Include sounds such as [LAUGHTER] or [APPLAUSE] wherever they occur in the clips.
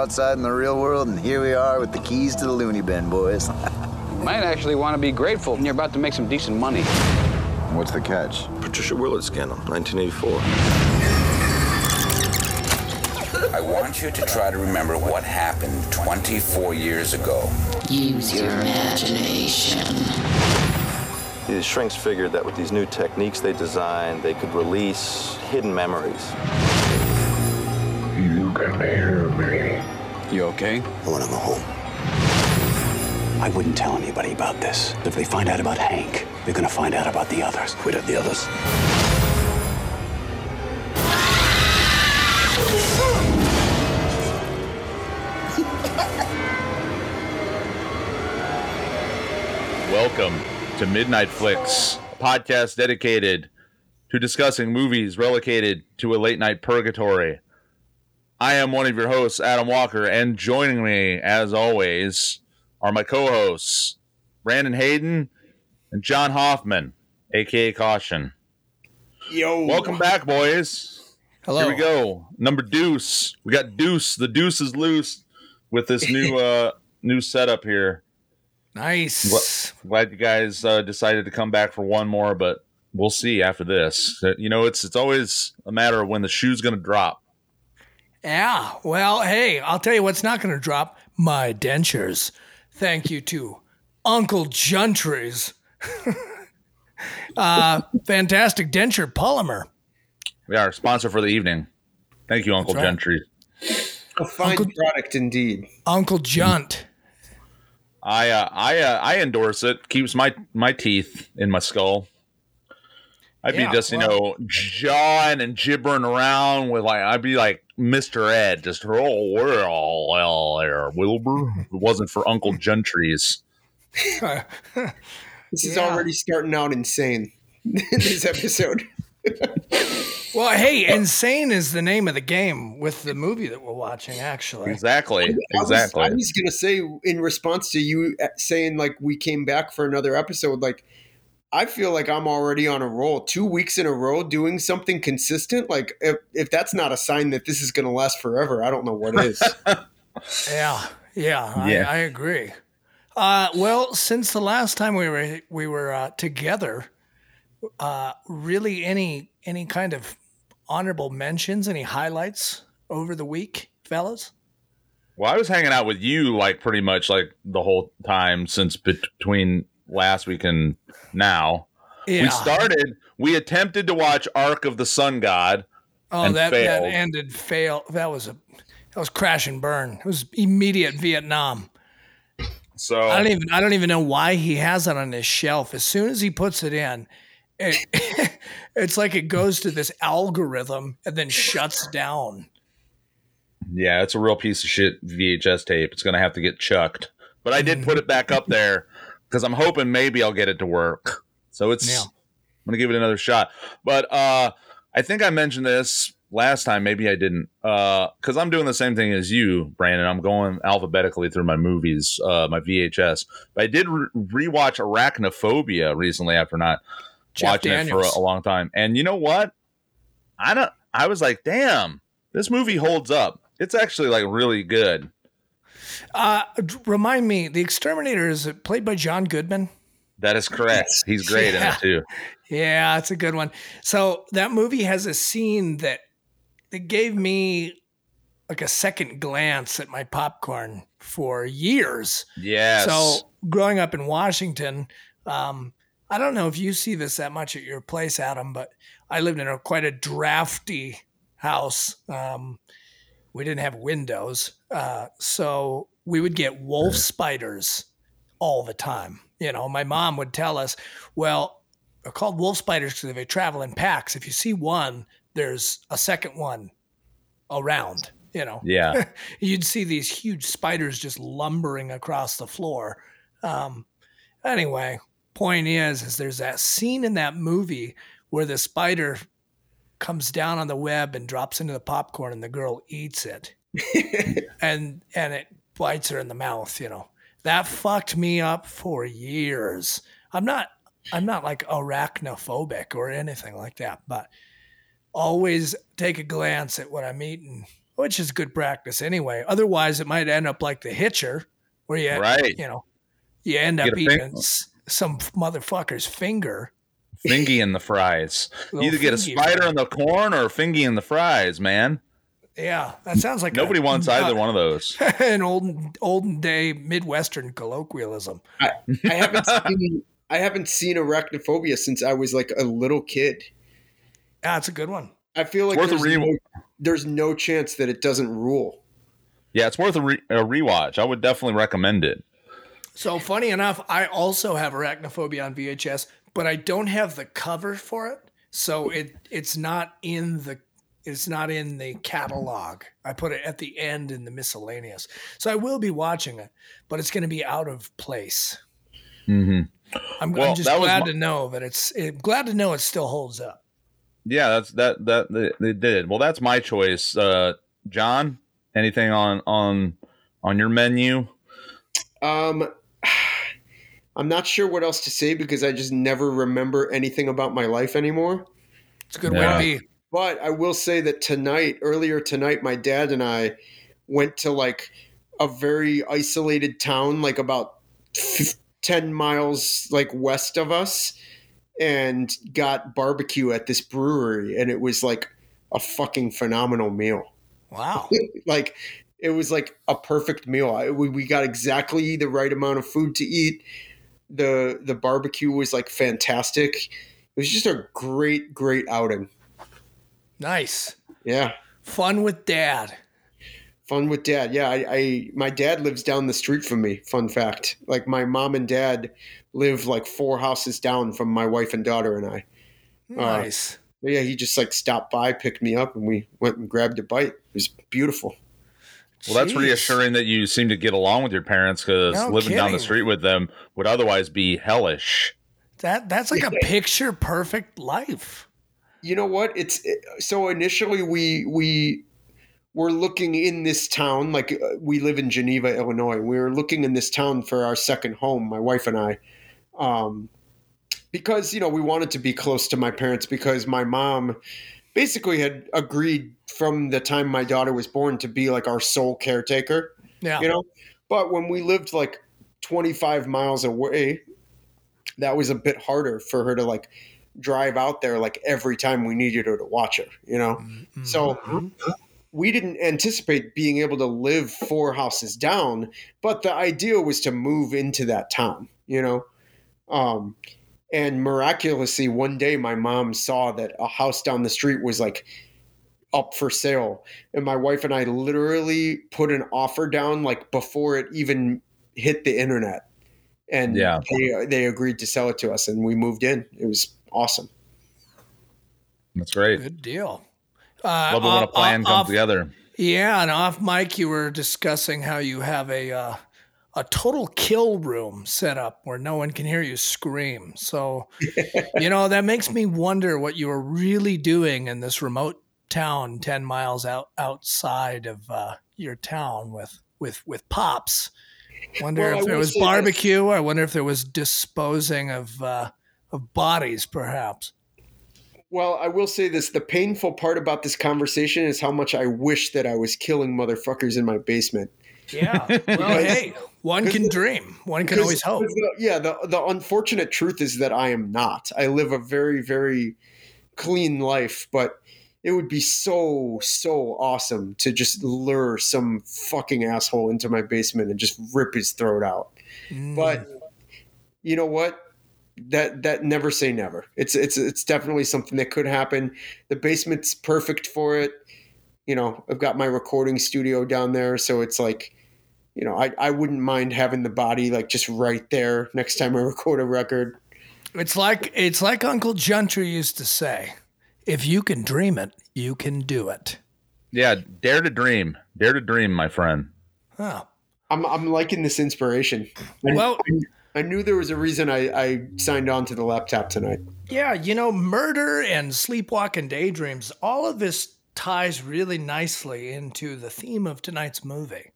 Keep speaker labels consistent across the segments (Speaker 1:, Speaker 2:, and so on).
Speaker 1: outside in the real world, and here we are with the keys to the loony bin, boys.
Speaker 2: You [LAUGHS] Might actually want to be grateful. You're about to make some decent money.
Speaker 1: What's the catch?
Speaker 3: Patricia Willard scandal, 1984.
Speaker 4: I want you to try to remember what happened 24 years ago.
Speaker 5: Use your imagination.
Speaker 6: These shrinks figured that with these new techniques they designed, they could release hidden memories.
Speaker 7: You can hear me.
Speaker 2: You okay?
Speaker 8: I want to go home. I wouldn't tell anybody about this. If they find out about Hank, they're gonna find out about the others.
Speaker 3: Wait up the others.
Speaker 9: Welcome to Midnight Flicks, a podcast dedicated to discussing movies relegated to a late night purgatory. I am one of your hosts, Adam Walker, and joining me, as always, are my co hosts, Brandon Hayden and John Hoffman, aka Caution.
Speaker 10: Yo.
Speaker 9: Welcome back, boys.
Speaker 10: Hello.
Speaker 9: Here we go. Number Deuce. We got Deuce. The Deuce is loose with this new [LAUGHS] uh new setup here.
Speaker 10: Nice.
Speaker 9: Glad you guys uh, decided to come back for one more, but we'll see after this. You know, it's it's always a matter of when the shoe's going to drop.
Speaker 10: Yeah. Well, hey, I'll tell you what's not going to drop my dentures. Thank you to Uncle Gentry's [LAUGHS] uh, fantastic denture polymer.
Speaker 9: We are our sponsor for the evening. Thank you, Uncle
Speaker 10: That's right.
Speaker 9: Gentry.
Speaker 11: A fine
Speaker 10: Uncle-
Speaker 11: product indeed.
Speaker 10: Uncle Junt.
Speaker 9: I uh, I uh, I endorse it. Keeps my my teeth in my skull. I'd
Speaker 10: Yeah,
Speaker 9: be just you know jawing and gibbering around with like I'd be like Mister Ed, just oh well well there Wilbur. If it wasn't for Uncle Gentry's. [LAUGHS]
Speaker 11: This is
Speaker 10: Yeah.
Speaker 11: already starting out insane. [LAUGHS] this episode. [LAUGHS]
Speaker 10: Well, hey, insane is the name of the game with the movie that we're watching. Actually,
Speaker 9: Exactly,
Speaker 11: I was-
Speaker 9: exactly.
Speaker 11: I was, gonna say in response to you uh, saying like we came back for another episode, like I feel like I'm already on a roll. Two weeks in a row doing something consistent. Like if, if that's not a sign that this is gonna last forever, I don't know what is.
Speaker 10: yeah, [LAUGHS] yeah,
Speaker 9: Yeah.
Speaker 10: I, I agree. Uh, well, since the last time we were we were uh, together, uh, really any any kind of honorable mentions, any highlights over the week, fellas?
Speaker 9: Well, I was hanging out with you like pretty much like the whole time since between last week and now.
Speaker 10: Yeah.
Speaker 9: We started. We attempted to watch Ark of the Sun God.
Speaker 10: Oh,
Speaker 9: and
Speaker 10: that that ended fail. That was a that was crash and burn. It was immediate Vietnam.
Speaker 9: So
Speaker 10: I don't even I don't even know why he has it on his shelf. As soon as he puts it in, it, [LAUGHS] it's like it goes to this algorithm and then shuts down.
Speaker 9: yeah, it's a real piece of shit VHS tape. It's gonna have to get chucked. But I did mm-hmm. put it back up there because I'm hoping maybe I'll get it to work. So it's
Speaker 10: Yeah.
Speaker 9: I'm gonna give it another shot. But uh I think I mentioned this last time, maybe I didn't. Uh because I'm doing the same thing as you, Brandon. I'm going alphabetically through my movies, uh my VHS. But I did re- rewatch Arachnophobia recently after not
Speaker 10: Jeff
Speaker 9: watching it for a, a long time. And you know what? I don't I was like, damn, this movie holds up. It's actually like really good.
Speaker 10: Uh, remind me, the exterminator is it played by John Goodman?
Speaker 9: That is correct. He's great in
Speaker 10: Yeah.
Speaker 9: it too.
Speaker 10: Yeah, it's a good one. So that movie has a scene that that gave me like a second glance at my popcorn for years.
Speaker 9: Yes.
Speaker 10: So growing up in Washington, um, I don't know if you see this that much at your place, Adam, but I lived in a quite a drafty house. Um, we didn't have windows, uh, so we would get wolf spiders all the time. You know, my mom would tell us, "Well, they're called wolf spiders because they travel in packs. If you see one, there's a second one around." You know,
Speaker 9: Yeah. [LAUGHS]
Speaker 10: you'd see these huge spiders just lumbering across the floor. Um, anyway, point is, is there's that scene in that movie where the spider comes down on the web and drops into the popcorn, and the girl eats it, [LAUGHS] and and it bites her in the mouth. You know, that fucked me up for years. I'm not. I'm not like arachnophobic or anything like that, but always take a glance at what I'm eating, which is good practice anyway. Otherwise, it might end up like the Hitcher, where you,
Speaker 9: Right.
Speaker 10: you know, you end up eating
Speaker 9: fing-
Speaker 10: s- some motherfucker's finger.
Speaker 9: Fingy in the fries.
Speaker 10: Little
Speaker 9: Either get a spider in the corn or a fingy in the fries, man.
Speaker 10: Yeah, that sounds like
Speaker 9: Nobody
Speaker 10: a,
Speaker 9: wants either one of those. [LAUGHS]
Speaker 10: an old olden day Midwestern colloquialism.
Speaker 11: I, I haven't seen I haven't seen arachnophobia since I was like a little kid.
Speaker 10: Ah, That's a good one.
Speaker 11: I feel like
Speaker 9: Worth a
Speaker 11: there's,
Speaker 9: re-
Speaker 11: no, there's no chance that it doesn't rule.
Speaker 9: Yeah, it's worth a, re- a rewatch. I would definitely recommend it.
Speaker 10: So funny enough, I also have arachnophobia on VHS, but I don't have the cover for it. So it it's not in the it's not in the catalog. I put it at the end in the miscellaneous. So I will be watching it, but it's going to be out of place.
Speaker 9: Mm-hmm.
Speaker 10: I'm,
Speaker 9: Well,
Speaker 10: I'm just
Speaker 9: that
Speaker 10: glad
Speaker 9: my-
Speaker 10: to know that it's it, glad to know it still holds up.
Speaker 9: Yeah, that's that that they, they did. Well, that's my choice. Uh, John, anything on on on your menu?
Speaker 11: Um, [SIGHS] I'm not sure what else to say because I just never remember anything about my life anymore.
Speaker 10: It's a good
Speaker 9: Yeah.
Speaker 10: way to be.
Speaker 11: But I will say that tonight, earlier tonight, my dad and I went to like a very isolated town, like about 10 miles like west of us, and got barbecue at this brewery. And it was like a fucking phenomenal meal.
Speaker 10: Wow. [LAUGHS]
Speaker 11: like it was like a perfect meal. I, we, we got exactly the right amount of food to eat. The the barbecue was like fantastic. It was just a great, great outing.
Speaker 10: Nice.
Speaker 11: Yeah.
Speaker 10: Fun with dad.
Speaker 11: Fun with dad. Yeah, I, I my dad lives down the street from me. Fun fact. Like my mom and dad live like four houses down from my wife and daughter and I.
Speaker 10: Uh, nice.
Speaker 11: But yeah, he just like stopped by, picked me up, and we went and grabbed a bite. It was beautiful.
Speaker 9: Well, that's
Speaker 10: Jeez.
Speaker 9: reassuring that you seem to get along with your parents because
Speaker 10: No
Speaker 9: living down the street with them would otherwise be hellish.
Speaker 10: That that's like a picture perfect life.
Speaker 11: You know what? It's it, so initially we we were looking in this town. Like uh, we live in Geneva, Illinois. We were looking in this town for our second home, my wife and I, um, because you know we wanted to be close to my parents because my mom basically had agreed from the time my daughter was born to be like our sole caretaker.
Speaker 10: Yeah.
Speaker 11: you know but when we lived like 25 miles away that was a bit harder for her to like drive out there like every time we needed her to watch her you know
Speaker 10: Mm-hmm.
Speaker 11: so we didn't anticipate being able to live four houses down but the idea was to move into that town you know um and miraculously one day my mom saw that a house down the street was like up for sale and my wife and i literally put an offer down like before it even hit the internet and
Speaker 9: Yeah.
Speaker 11: they, they agreed to sell it to us and we moved in it was awesome
Speaker 9: That's great.
Speaker 10: Good deal. Uh,
Speaker 9: Love it when a plan
Speaker 10: off-
Speaker 9: comes
Speaker 10: off-
Speaker 9: together.
Speaker 10: Yeah, and off mic, you were discussing how you have a uh, a total kill room set up where no one can hear you scream. So, [LAUGHS] you know, that makes me wonder what you were really doing in this remote town, ten miles out outside of uh, your town with with with pops. Wonder
Speaker 11: Well, I
Speaker 10: if there was
Speaker 11: say this.
Speaker 10: barbecue. I wonder if there was disposing of uh, of bodies, perhaps.
Speaker 11: Well, I will say this: the painful part about this conversation is how much I wish that I was killing motherfuckers in my basement.
Speaker 10: Yeah. [LAUGHS] Well, hey, One can dream. One can always hope.
Speaker 11: the- yeah, the the unfortunate truth is that I am not. I live a very very clean life, but it would be so so awesome to just lure some fucking asshole into my basement and just rip his throat out. Mm. But you know what? That that never say never. It's it's it's definitely something that could happen. The basement's perfect for it. You know, I've got my recording studio down there, so it's like you know, I, I wouldn't mind having the body like just right there next time I [LAUGHS] record a record.
Speaker 10: It's like it's like Uncle Gentry used to say, if you can dream it, you can do it.
Speaker 9: Yeah, dare to dream. Dare to dream, my friend.
Speaker 10: Oh.
Speaker 11: I'm I'm liking this inspiration. I,
Speaker 10: Well-
Speaker 11: I, I knew there was a reason I, I signed on to the laptop tonight.
Speaker 10: Yeah, you know, murder and sleepwalking daydreams, all of this ties really nicely into the theme of tonight's movie.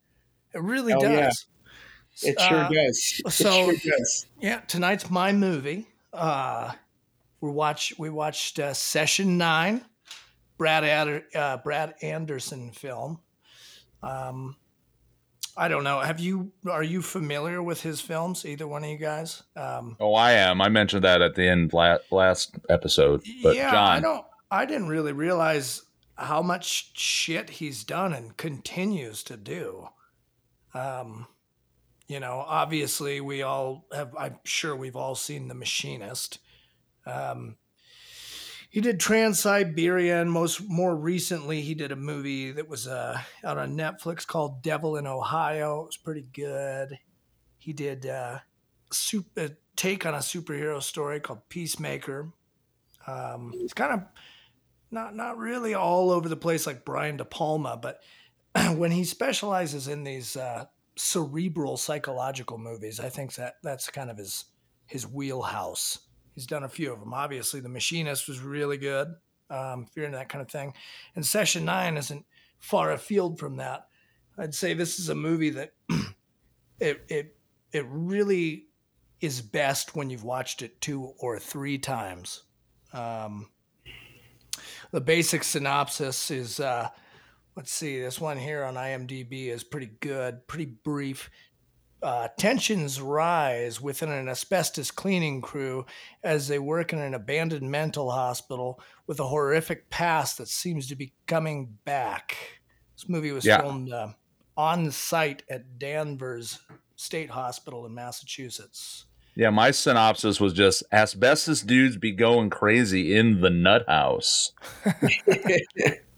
Speaker 10: It really
Speaker 11: yeah.
Speaker 10: does.
Speaker 11: It sure
Speaker 10: Uh,
Speaker 11: does. It
Speaker 10: so-
Speaker 11: sure does.
Speaker 10: Yeah, tonight's my movie. Uh, we watch we watched uh, Session Nine, Brad Ad- uh, Brad Anderson film. Um, I don't know. Have you are you familiar with his films? Either one of you guys? Um,
Speaker 9: Oh, I am. I mentioned that at the end last episode. But
Speaker 10: yeah,
Speaker 9: John,
Speaker 10: I don't. I didn't really realize how much shit he's done and continues to do. Um, you know, obviously we all have. I'm sure we've all seen The Machinist. Um, he did Trans Siberia, and most more recently, he did a movie that was uh, out on Netflix called Devil in Ohio. It was pretty good. He did uh, a take on a superhero story called Peacemaker. Um, it's kind of not not really all over the place like Brian De Palma, but [CLEARS THROAT] when he specializes in these uh, cerebral psychological movies, I think that that's kind of his his wheelhouse. He's done a few of them. Obviously, The Machinist was really good. Um, if you're into that kind of thing, and Session Nine isn't far afield from that. I'd say this is a movie that [CLEARS THROAT] it it it really is best when you've watched it two or three times. Um, the basic synopsis is uh, let's see, this one here on IMDb is pretty good, pretty brief. Uh, tensions rise within an asbestos cleaning crew as they work in an abandoned mental hospital with a horrific past that seems to be coming back. This movie was
Speaker 9: Yeah.
Speaker 10: filmed uh, on site at Danvers State Hospital in Massachusetts.
Speaker 9: yeah, my synopsis was just asbestos dudes be going crazy in the nut house. [LAUGHS] [LAUGHS]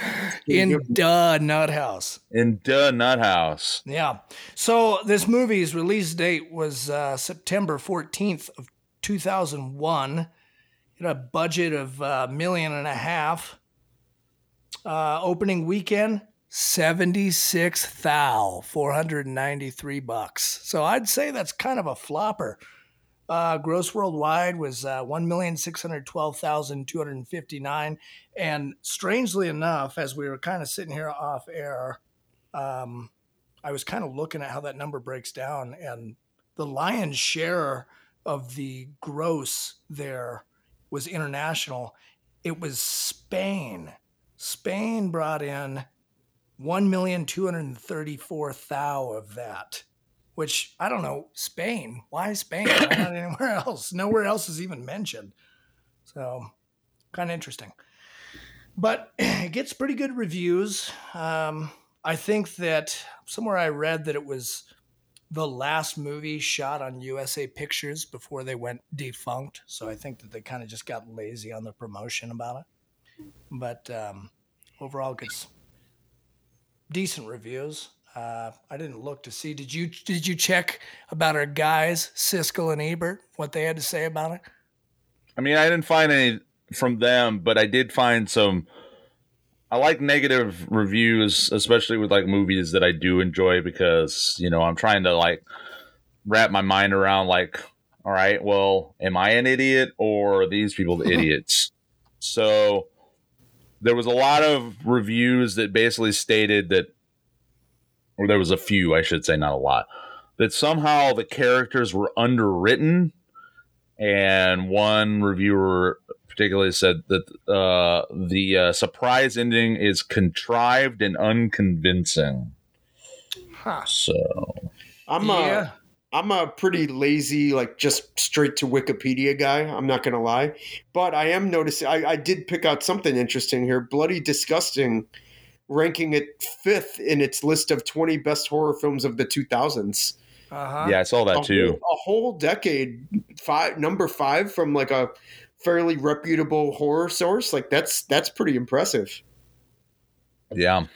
Speaker 9: [LAUGHS]
Speaker 10: In duh nut house.
Speaker 9: In the nut house.
Speaker 10: Yeah. So this movie's release date was uh, September 14th of 2001. It had a budget of a million and a half. Uh, opening weekend, 76 thou, 493 bucks. So I'd say that's kind of a flopper. Uh, gross worldwide was uh, 1,612,259. And strangely enough, as we were kind of sitting here off air, um, I was kind of looking at how that number breaks down, and the lion's share of the gross there was international. It was Spain. Spain brought in one million two hundred thirty-four thou of that, which I don't know. Spain? Why Spain? Why not anywhere [LAUGHS] else? Nowhere else is even mentioned. So, kind of interesting. But [CLEARS THROAT] it gets pretty good reviews. Um, I think that somewhere I read that it was the last movie shot on USA Pictures before they went defunct. So I think that they kind of just got lazy on the promotion about it. But um, overall, it gets decent reviews. Uh, I didn't look to see. Did you? Did you check about our guys, Siskel and Ebert, what they had to say about it?
Speaker 9: I mean, I didn't find any from them, but I did find some. I like negative reviews, especially with like movies that I do enjoy because, you know, I'm trying to like wrap my mind around like, all right, well, am I an idiot or are these people the [LAUGHS] idiots? So there was a lot of reviews that basically stated that, or there was a few, I should say, not a lot, that somehow the characters were underwritten and one reviewer particularly said that uh, the uh, surprise ending is contrived and unconvincing.
Speaker 10: Huh.
Speaker 9: So
Speaker 11: I'm
Speaker 10: Yeah.
Speaker 11: a I'm a pretty lazy, like just straight to Wikipedia guy. I'm not gonna lie, but I am noticing. I, I did pick out something interesting here. Bloody disgusting, ranking it fifth in its list of 20 best horror films of the 2000s.
Speaker 10: Uh-huh.
Speaker 9: Yeah, I saw that
Speaker 11: a
Speaker 9: too.
Speaker 11: Whole, a whole decade, five number five from like a fairly reputable horror source. Like that's that's pretty impressive.
Speaker 9: Yeah.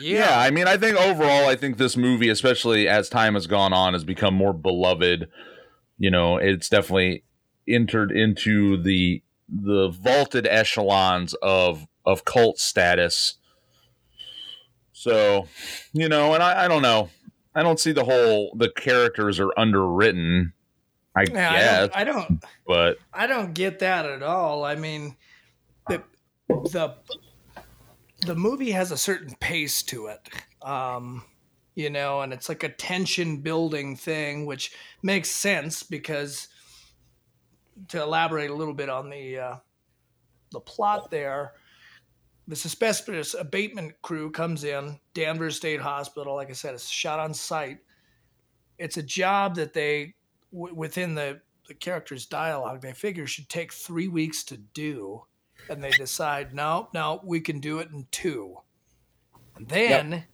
Speaker 9: Yeah, I mean, I think overall, I think this movie, especially as time has gone on, has become more beloved. You know, it's definitely entered into the the vaulted echelons of of cult status. So, you know, and I, I don't know. I don't see the whole the characters are underwritten. I
Speaker 10: Yeah,
Speaker 9: guess,
Speaker 10: I don't, I don't
Speaker 9: but
Speaker 10: I don't get that at all. I mean, the the the movie has a certain pace to it, um, you know, and it's like a tension building thing, which makes sense because to elaborate a little bit on the uh, the plot there. The suspicious abatement crew comes in, Danvers State Hospital. Like I said, it's shot on site. It's a job that they, w- within the the character's dialogue they figure should take three weeks to do. And they decide no no we can do it in two. And then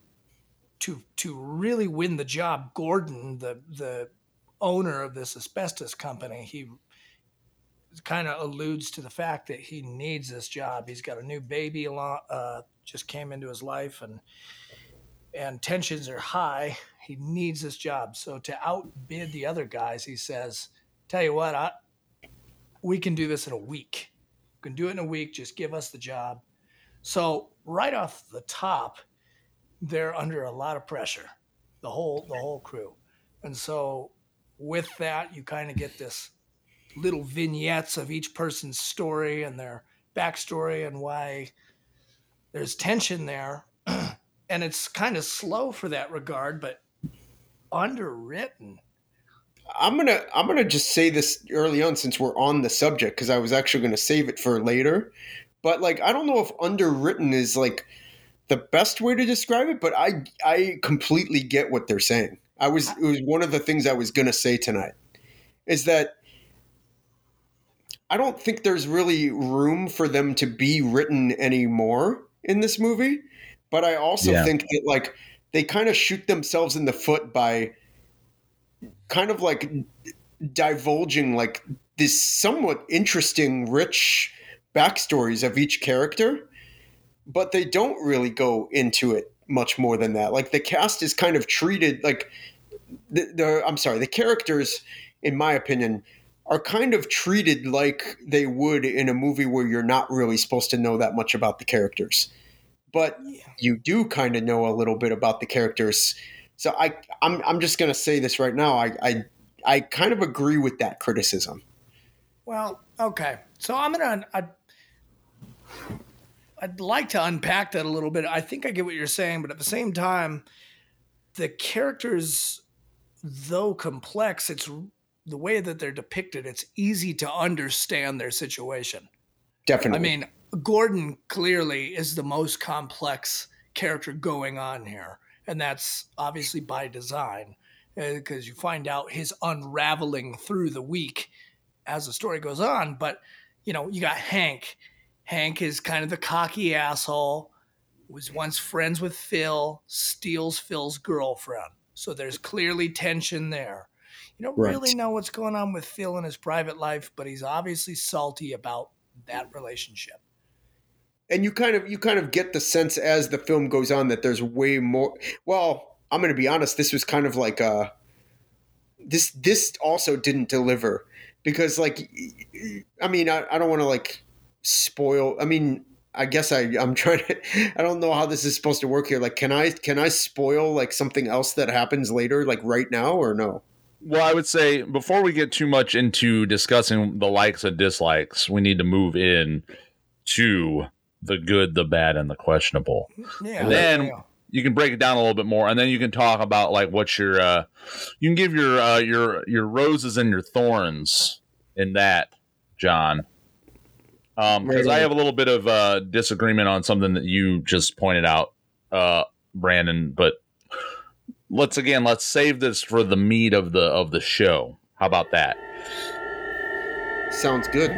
Speaker 10: to to really win the job gordon the the owner of this asbestos company he kind of alludes to the fact that he needs this job. He's got a new baby along uh, just came into his life and and tensions are high he needs this job so to outbid the other guys he says tell you what, I, we can do this in a week. We can do it in a week. Just give us the job. So right off the top, they're under a lot of pressure, the whole the whole crew, and so with that, you kind of get this little vignettes of each person's story and their backstory and why there's tension there, [CLEARS THROAT] and it's kind of slow for that regard, but underwritten.
Speaker 11: I'm gonna I'm gonna just say this early on since we're on the subject because I was actually gonna save it for later. But like I don't know if underwritten is like the best way to describe it, but I I completely get what they're saying. I was it was one of the things I was gonna say tonight is that I don't think there's really room for them to be written anymore in this movie. But I also
Speaker 9: Yeah.
Speaker 11: think that like they kind of shoot themselves in the foot by kind of like divulging like this somewhat interesting, rich backstories of each character, but they don't really go into it much more than that. Like the cast is kind of treated like the, the I'm sorry, the characters, in my opinion, are kind of treated like they would in a movie where you're not really supposed to know that much about the characters. But you do kind of know a little bit about the characters. So I I'm I'm just gonna say this right now. I I, I kind of agree with that criticism.
Speaker 10: Well, okay. So I'm gonna. I'd, I'd like to unpack that a little bit. I think I get what you're saying, but at the same time, the characters, though complex, it's the way that they're depicted. It's easy to understand their situation.
Speaker 11: Definitely.
Speaker 10: I mean, Gordon clearly is the most complex character going on here, and that's obviously by design, uh, because you find out his unraveling through the week as the story goes on. But you know, you got Hank. Hank is kind of the cocky asshole. Was once friends with Phil, steals Phil's girlfriend. So there's clearly tension there. You don't
Speaker 11: Right.
Speaker 10: really know what's going on with Phil in his private life, but he's obviously salty about that relationship.
Speaker 11: And you kind of you kind of get the sense as the film goes on that there's way more well i'm going to be honest this was kind of like uh this this also didn't deliver because like i mean i, I don't want to like spoil i mean i guess i i'm trying to [LAUGHS] i don't know how this is supposed to work here like can i can i spoil like something else that happens later like right now or no?
Speaker 9: Well, I would say before we get too much into discussing the likes and dislikes, we need to move in to the good, the bad, and the questionable.
Speaker 10: Yeah.
Speaker 9: And then
Speaker 10: yeah.
Speaker 9: you can break it down a little bit more, and then you can talk about like what's your uh, you can give your uh, your your roses and your thorns in that, John. Um, because I have a little bit of uh, disagreement on something that you just pointed out, uh, Brandon. But let's again let's save this for the meat of the of the show. How about that?
Speaker 11: Sounds good.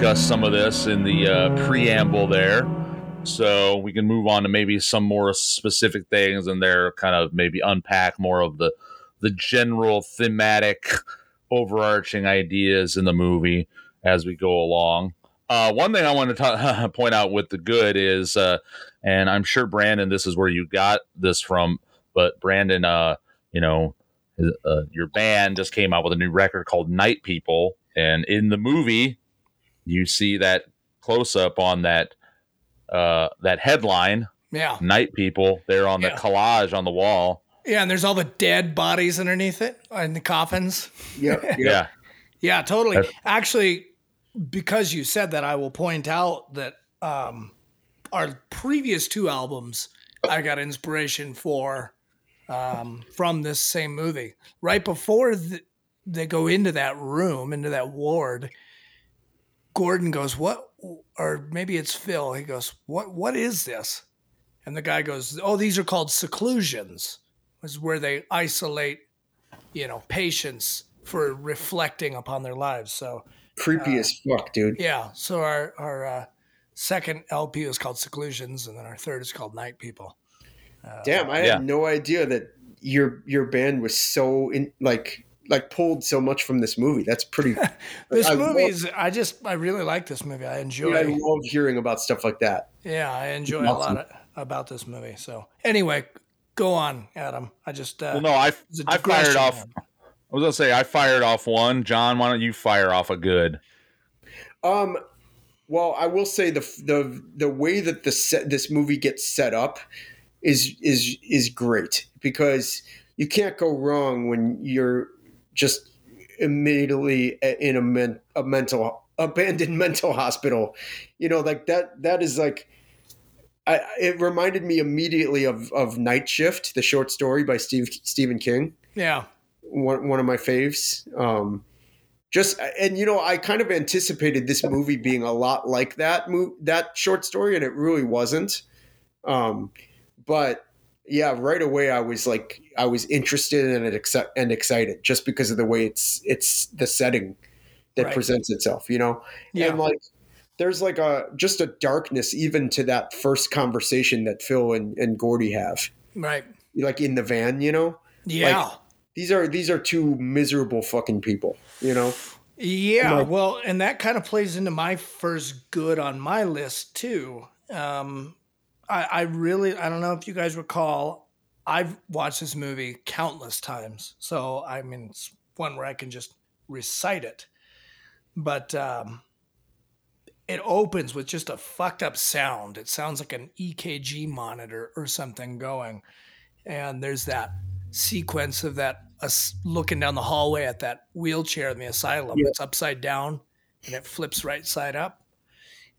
Speaker 9: Discussed some of this in the uh, preamble there, so we can move on to maybe some more specific things, and there kind of maybe unpack more of the the general thematic, overarching ideas in the movie as we go along. Uh, one thing I want to ta- [LAUGHS] point out with the good is, uh, and I'm sure Brandon, this is where you got this from, but Brandon, uh, you know, uh, your band just came out with a new record called Night People, and in the movie, you see that close up on that uh, that headline,
Speaker 10: Yeah.
Speaker 9: Night People. They're on the collage on the wall.
Speaker 10: Yeah, and there's all the dead bodies underneath it in the coffins.
Speaker 11: Yeah. [LAUGHS]
Speaker 9: Yeah,
Speaker 10: Yeah, totally.
Speaker 9: That's-
Speaker 10: Actually, because you said that, I will point out that um, our previous two albums, I got inspiration for um, from this same movie. Right before th- they go into that room, into that ward, Gordon goes, "What?" Or maybe it's Phil. He goes, "What? What is this?" And the guy goes, "Oh, these are called seclusions. Is where they isolate, you know, patients for reflecting upon their lives." So
Speaker 11: Creepy
Speaker 10: Uh,
Speaker 11: as fuck, dude.
Speaker 10: yeah. So our our uh, second LP is called Seclusions, and then our third is called Night People.
Speaker 11: Damn, I had no idea that your your band was so in like like pulled so much from this movie. That's pretty. [LAUGHS]
Speaker 10: This
Speaker 11: I
Speaker 10: movie
Speaker 11: love-
Speaker 10: is. I just. I really like this movie. I enjoy.
Speaker 11: I love hearing about stuff like that.
Speaker 10: Yeah, I enjoy a lot of, about this movie. So anyway, go on, Adam. I just. Uh,
Speaker 9: well, no, I
Speaker 10: it's a
Speaker 9: I fired
Speaker 10: digression.
Speaker 9: off. I was gonna say I fired off one. John, why don't you fire off a good?
Speaker 11: Um, well, I will say the the the way that the set, this movie gets set up is is is great because you can't go wrong when you're just immediately in a, men, a mental abandoned [LAUGHS] mental hospital. You know, like that that is like. I, it reminded me immediately of, of Night Shift, the short story by Steve, Stephen King
Speaker 10: Yeah.
Speaker 11: one, one of my faves. Um, just and you know, I kind of anticipated this movie being a lot like that mo- that short story, and it really wasn't. Um, but yeah, right away I was like, I was interested in it and excited just because of the way it's it's the setting that
Speaker 10: Right.
Speaker 11: presents itself, you know,
Speaker 10: Yeah.
Speaker 11: and like. There's like a just a darkness even to that first conversation that Phil and, and Gordy have,
Speaker 10: Right.
Speaker 11: like in the van, you know
Speaker 10: Yeah.
Speaker 11: these are these are two miserable fucking people you know
Speaker 10: Yeah,
Speaker 11: Like-
Speaker 10: well, and that kind of plays into my first good on my list too. Um, I, I really, I don't know if you guys recall, I've watched this movie countless times, so I mean, it's one where I can just recite it. But um, it opens with just a fucked up sound. It sounds like an EKG monitor or something going, and there's that sequence of that us looking down the hallway at that wheelchair in the asylum.
Speaker 11: Yeah.
Speaker 10: It's upside down and it flips right side up.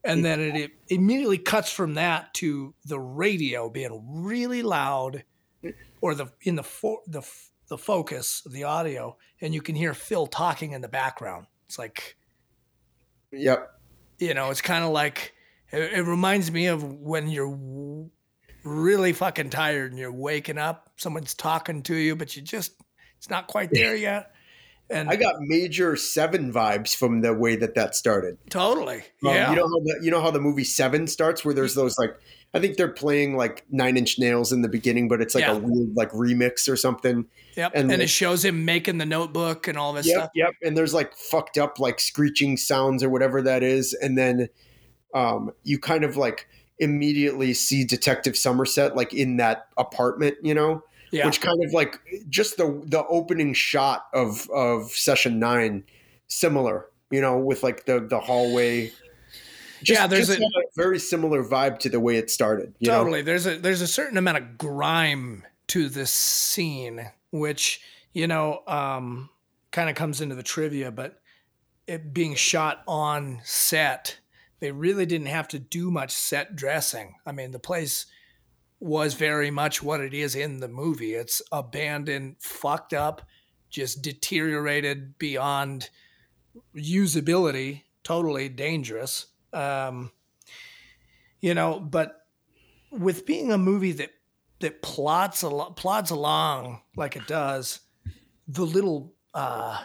Speaker 10: And then it, it immediately cuts from that to the radio being really loud or the in the fo- the the focus of the audio and you can hear Phil talking in the background. It's like
Speaker 11: yep.
Speaker 10: you know, it's kind of like it, it reminds me of when you're really fucking tired and you're waking up, someone's talking to you, but you just it's not quite there yet. And
Speaker 11: i got major seven vibes from the way that that started.
Speaker 10: Totally,
Speaker 11: Um,
Speaker 10: yeah,
Speaker 11: you know how the, you know how the movie seven starts where there's those like i think they're playing like nine inch nails in the beginning but it's like
Speaker 10: Yeah.
Speaker 11: a weird like remix or something
Speaker 10: yep.
Speaker 11: and
Speaker 10: And, it shows him making the notebook and all this
Speaker 11: yep
Speaker 10: stuff.
Speaker 11: yep and there's like fucked up like screeching sounds or whatever that is and then um you kind of like immediately see detective somerset like in that apartment you know
Speaker 10: Yeah,
Speaker 11: which kind of like just the the opening shot of of session nine similar. You know, with like the the hallway. Just,
Speaker 10: Yeah, there's a-
Speaker 11: a very similar vibe to the way it started.
Speaker 10: Totally.
Speaker 11: Know?
Speaker 10: There's a there's a certain amount of grime to this scene, which you know um, kind of comes into the trivia, but it being shot on set, they really didn't have to do much set dressing. I mean, the place was very much what it is in the movie. It's abandoned, fucked up, just deteriorated beyond usability, totally dangerous. Um, you know, but with being a movie that that plots al- plods along like it does, the little uh,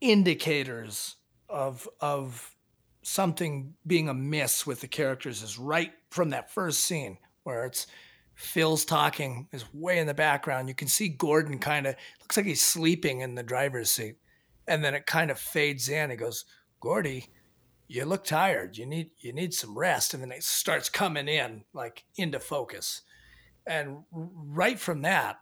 Speaker 10: indicators of of something being amiss with the characters is right from that first scene where it's Phil's talking is way in the background. You can see Gordon kind of looks like he's sleeping in the driver's seat, and then it kind of fades in. He goes, "Gordy, you look tired. You need you need some rest." And then it starts coming in like into focus, and right from that,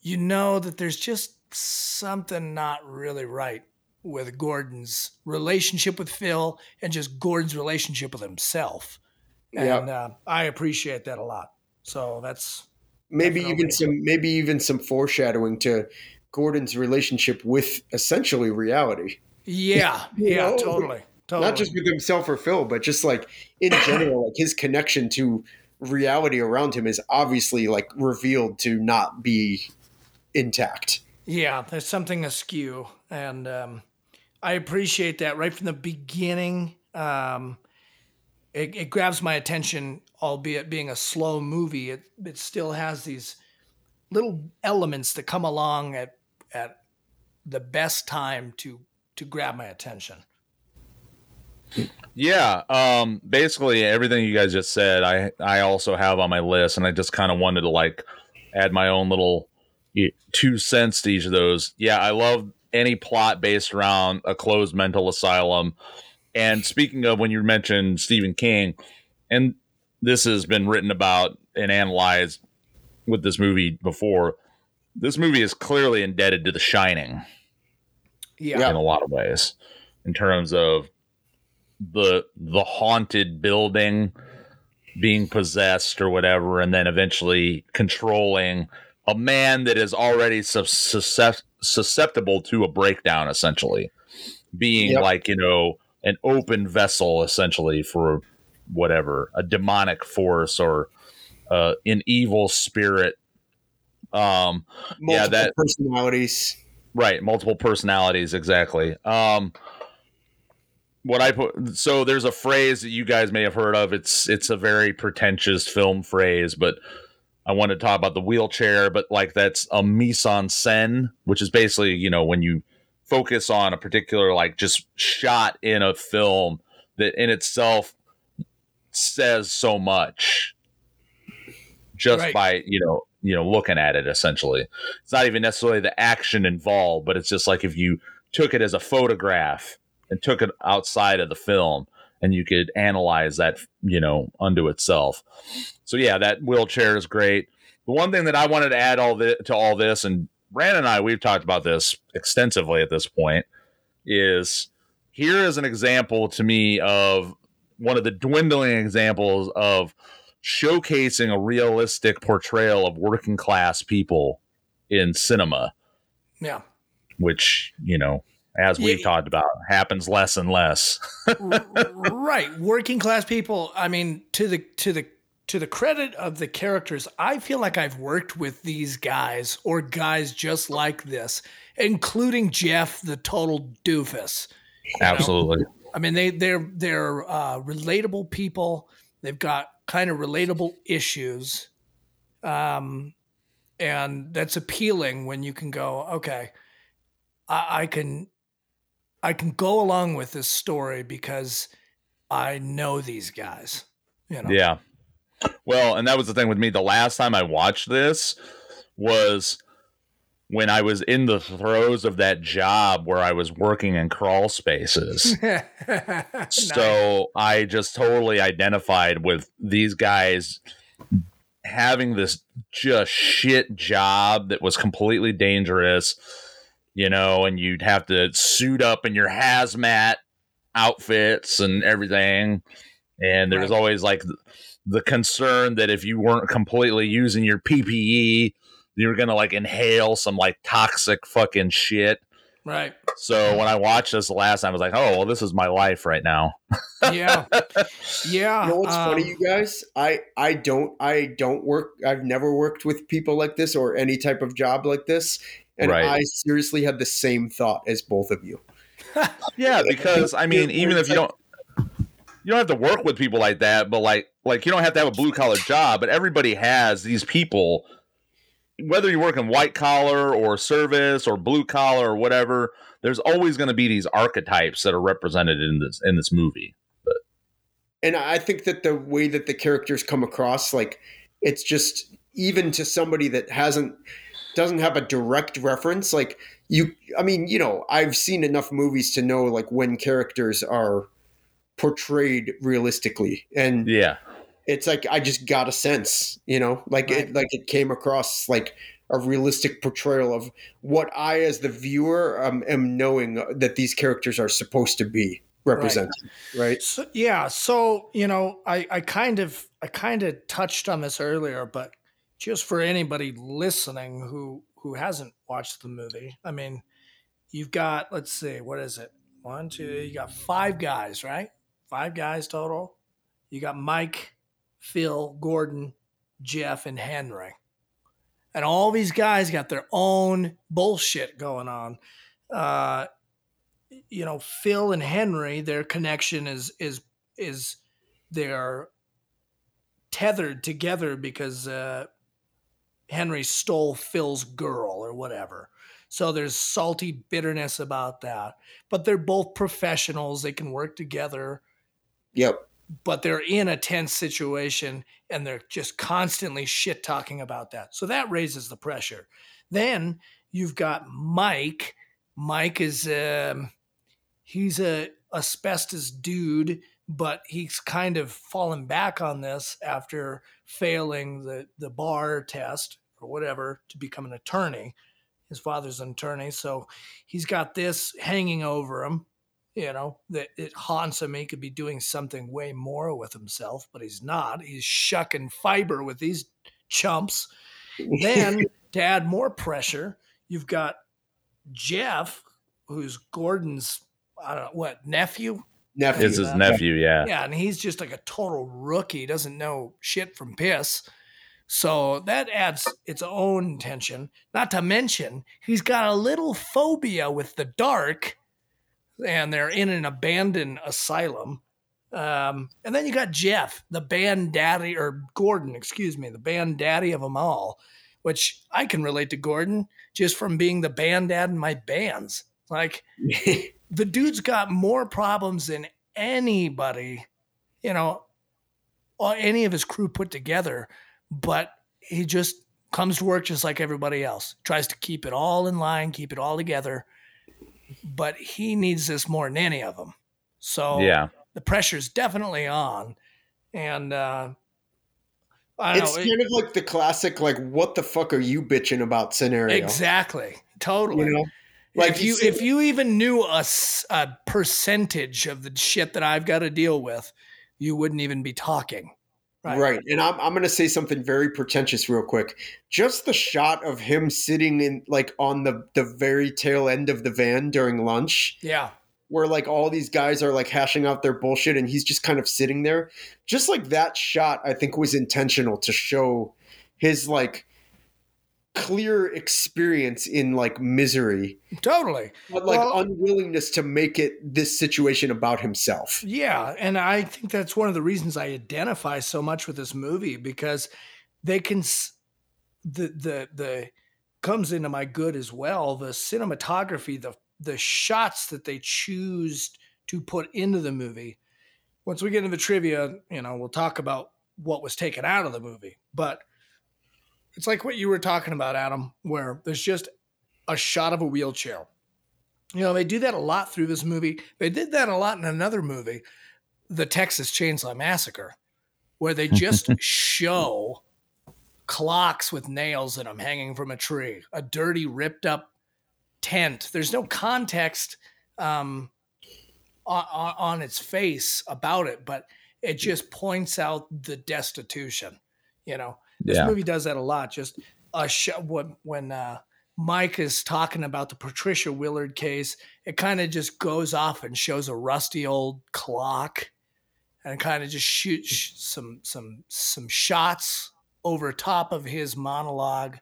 Speaker 10: you know that there's just something not really right with Gordon's relationship with Phil and just Gordon's relationship with himself.
Speaker 11: Yeah.
Speaker 10: And uh, I appreciate that a lot. So that's
Speaker 11: maybe
Speaker 10: Definitely.
Speaker 11: even some maybe even some foreshadowing to Gordon's relationship with essentially reality.
Speaker 10: yeah, [LAUGHS]
Speaker 11: You
Speaker 10: yeah,
Speaker 11: know?
Speaker 10: totally, totally.
Speaker 11: Not just with himself or Phil, but just like in general, like his connection to reality around him is obviously like revealed to not be intact.
Speaker 10: Yeah, there's something askew, and um, I appreciate that right from the beginning. Um, it, it grabs my attention, albeit being a slow movie. It it still has these little elements that come along at at the best time to to grab my attention.
Speaker 9: Yeah, um, basically everything you guys just said, I I also have on my list, and I just kind of wanted to like add my own little two cents to each of those. Yeah, I love any plot based around a closed mental asylum. And speaking of when you mentioned Stephen King, and this has been written about and analyzed with this movie before, this movie is clearly indebted to The Shining
Speaker 10: Yeah,
Speaker 9: in a lot of ways in terms of the the haunted building being possessed or whatever and then eventually controlling a man that is already susceptible to a breakdown essentially being
Speaker 11: Yep.
Speaker 9: like you know an open vessel essentially for whatever a demonic force or uh, an evil spirit um
Speaker 11: Multiple
Speaker 9: Yeah, that-
Speaker 11: personalities.
Speaker 9: Right, multiple personalities, exactly. Um what I put so there's a phrase that you guys may have heard of. It's it's a very pretentious film phrase, but I want to talk about the wheelchair, but like that's a mise en scène, which is basically, you know, when you focus on a particular like just shot in a film that in itself says so much just
Speaker 10: Right.
Speaker 9: by, you know, you know, looking at it essentially it's not even necessarily the action involved, but it's just like if you took it as a photograph and took it outside of the film and you could analyze that, you know, unto itself. So yeah, that wheelchair is great. The one thing that I wanted to add all this, to all this, and Brandon and I, we've talked about this extensively at this point, is here is an example to me of one of the dwindling examples of showcasing a realistic portrayal of working class people in cinema,
Speaker 10: yeah.
Speaker 9: which, you know, as we've
Speaker 10: Yeah.
Speaker 9: talked about, happens less and less. [LAUGHS]
Speaker 10: right working class people i mean to the to the to the credit of the characters i feel like i've worked with these guys or guys just like this including jeff the total doofus
Speaker 9: Absolutely.
Speaker 10: i mean they they're they're uh, relatable people they've got kind of relatable issues um and that's appealing when you can go okay I, I can I can go along with this story because I know these guys. You know.
Speaker 9: Yeah. Well, and that was the thing with me. The last time I watched this was when I was in the throes of that job where I was working in crawl spaces. [LAUGHS] So I just totally identified with these guys having this just shit job that was completely dangerous. You know, and you'd have to suit up in your hazmat outfits and everything. And there was always like the concern that if you weren't completely using your PPE, you were gonna like inhale some like toxic fucking shit.
Speaker 10: Right.
Speaker 9: So when I watched this the last time, I was like, "Oh, well, this is my life right now."
Speaker 10: Yeah. [LAUGHS] Yeah.
Speaker 11: You know what's funny,
Speaker 10: um,
Speaker 11: you guys? I I don't I don't work. I've never worked with people like this or any type of job like this, and
Speaker 9: Right.
Speaker 11: I seriously had the same thought as both of you. [LAUGHS]
Speaker 9: Yeah, because I mean, even if you don't, you don't have to work with people like that, but like, like you don't have to have a blue collar job, but everybody has these people. Whether you work in white collar or service or blue collar or whatever, there's always going to be these archetypes that are represented in this in this movie.
Speaker 11: But and I think that the way that the characters come across, like it's just even to somebody that hasn't doesn't have a direct reference, like you I mean, you know, I've seen enough movies to know like when characters are portrayed realistically. And
Speaker 9: Yeah,
Speaker 11: it's like I just got a sense, you know, like it like it came across like a realistic portrayal of what I, as the viewer, um, am knowing that these characters are supposed to be represented, right?
Speaker 10: So, yeah. So you know, I I kind of I kind of touched on this earlier, but just for anybody listening who who hasn't watched the movie, I mean, you've got let's see, what is it? One, two, you got five guys, right? Five guys total. You got Mike, Phil, Gordon, Jeff, and Henry. And all these guys got their own bullshit going on. Uh, you know, Phil and Henry, their connection is is is they're tethered together because uh, Henry stole Phil's girl or whatever. So there's salty bitterness about that. But they're both professionals; they can work together
Speaker 11: Yep.
Speaker 10: but they're in a tense situation and they're just constantly shit talking about that. So that raises the pressure. Then you've got Mike. Mike is um, he's a asbestos dude, but he's kind of fallen back on this after failing the the bar test or whatever to become an attorney. His father's an attorney, so he's got this hanging over him you know, that it haunts him. He could be doing something way more with himself, but he's not. He's shucking fiber with these chumps. Then [LAUGHS] to add more pressure, you've got Jeff, who's Gordon's, I don't know, what, nephew?
Speaker 11: Nephew.
Speaker 9: it's his nephew. Yeah,
Speaker 10: Yeah, and he's just like a total rookie, doesn't know shit from piss. So that adds its own tension. Not to mention, he's got a little phobia with the dark, and they're in an abandoned asylum. Um, and then you got Jeff, the band daddy, or Gordon, excuse me, the band daddy of them all, which I can relate to Gordon just from being the band dad in my bands. Like, [LAUGHS] the dude's got more problems than anybody, you know, or any of his crew put together, but he just comes to work just like everybody else, tries to keep it all in line, keep it all together. But he needs this more than any of them. So
Speaker 9: yeah.
Speaker 10: the pressure's definitely on. And uh, I don't
Speaker 11: It's
Speaker 10: know.
Speaker 11: kind of like the classic, like, what the fuck are you bitching about scenario?
Speaker 10: Exactly. Totally.
Speaker 11: You know?
Speaker 10: Like
Speaker 11: Like
Speaker 10: if
Speaker 11: you
Speaker 10: you
Speaker 11: see-
Speaker 10: if you even knew a percentage of the shit that I've got to deal with, you wouldn't even be talking.
Speaker 11: Right. And I'm, I'm going to say something very pretentious real quick. Just the shot of him sitting in, like, on the, the very tail end of the van during lunch,
Speaker 10: Yeah.
Speaker 11: where, like, all these guys are, like, hashing out their bullshit and he's just kind of sitting there. Just like that shot, I think, was intentional to show his, like, clear experience in, like, misery,
Speaker 10: Totally.
Speaker 11: but, like,
Speaker 10: Well-
Speaker 11: unwillingness to make it this situation about himself.
Speaker 10: Yeah, and I think that's one of the reasons I identify so much with this movie because they can the the the comes into my good as well. The cinematography, the the shots that they choose to put into the movie. Once we get into the trivia, you know, we'll talk about what was taken out of the movie. But it's like what you were talking about, Adam, where there's just a shot of a wheelchair. You know, they do that a lot through this movie. They did that a lot in another movie, The Texas Chainsaw Massacre, where they just [LAUGHS] show clocks with nails in them hanging from a tree, a dirty, ripped up tent. There's no context um, on, on its face about it, but it just points out the destitution. You know, this
Speaker 9: Yeah.
Speaker 10: movie does that a lot. Just a sh- when when uh, Mike is talking about the Patricia Willard case, it kind of just goes off and shows a rusty old clock, and kind of just shoots some some some shots over top of his monologue.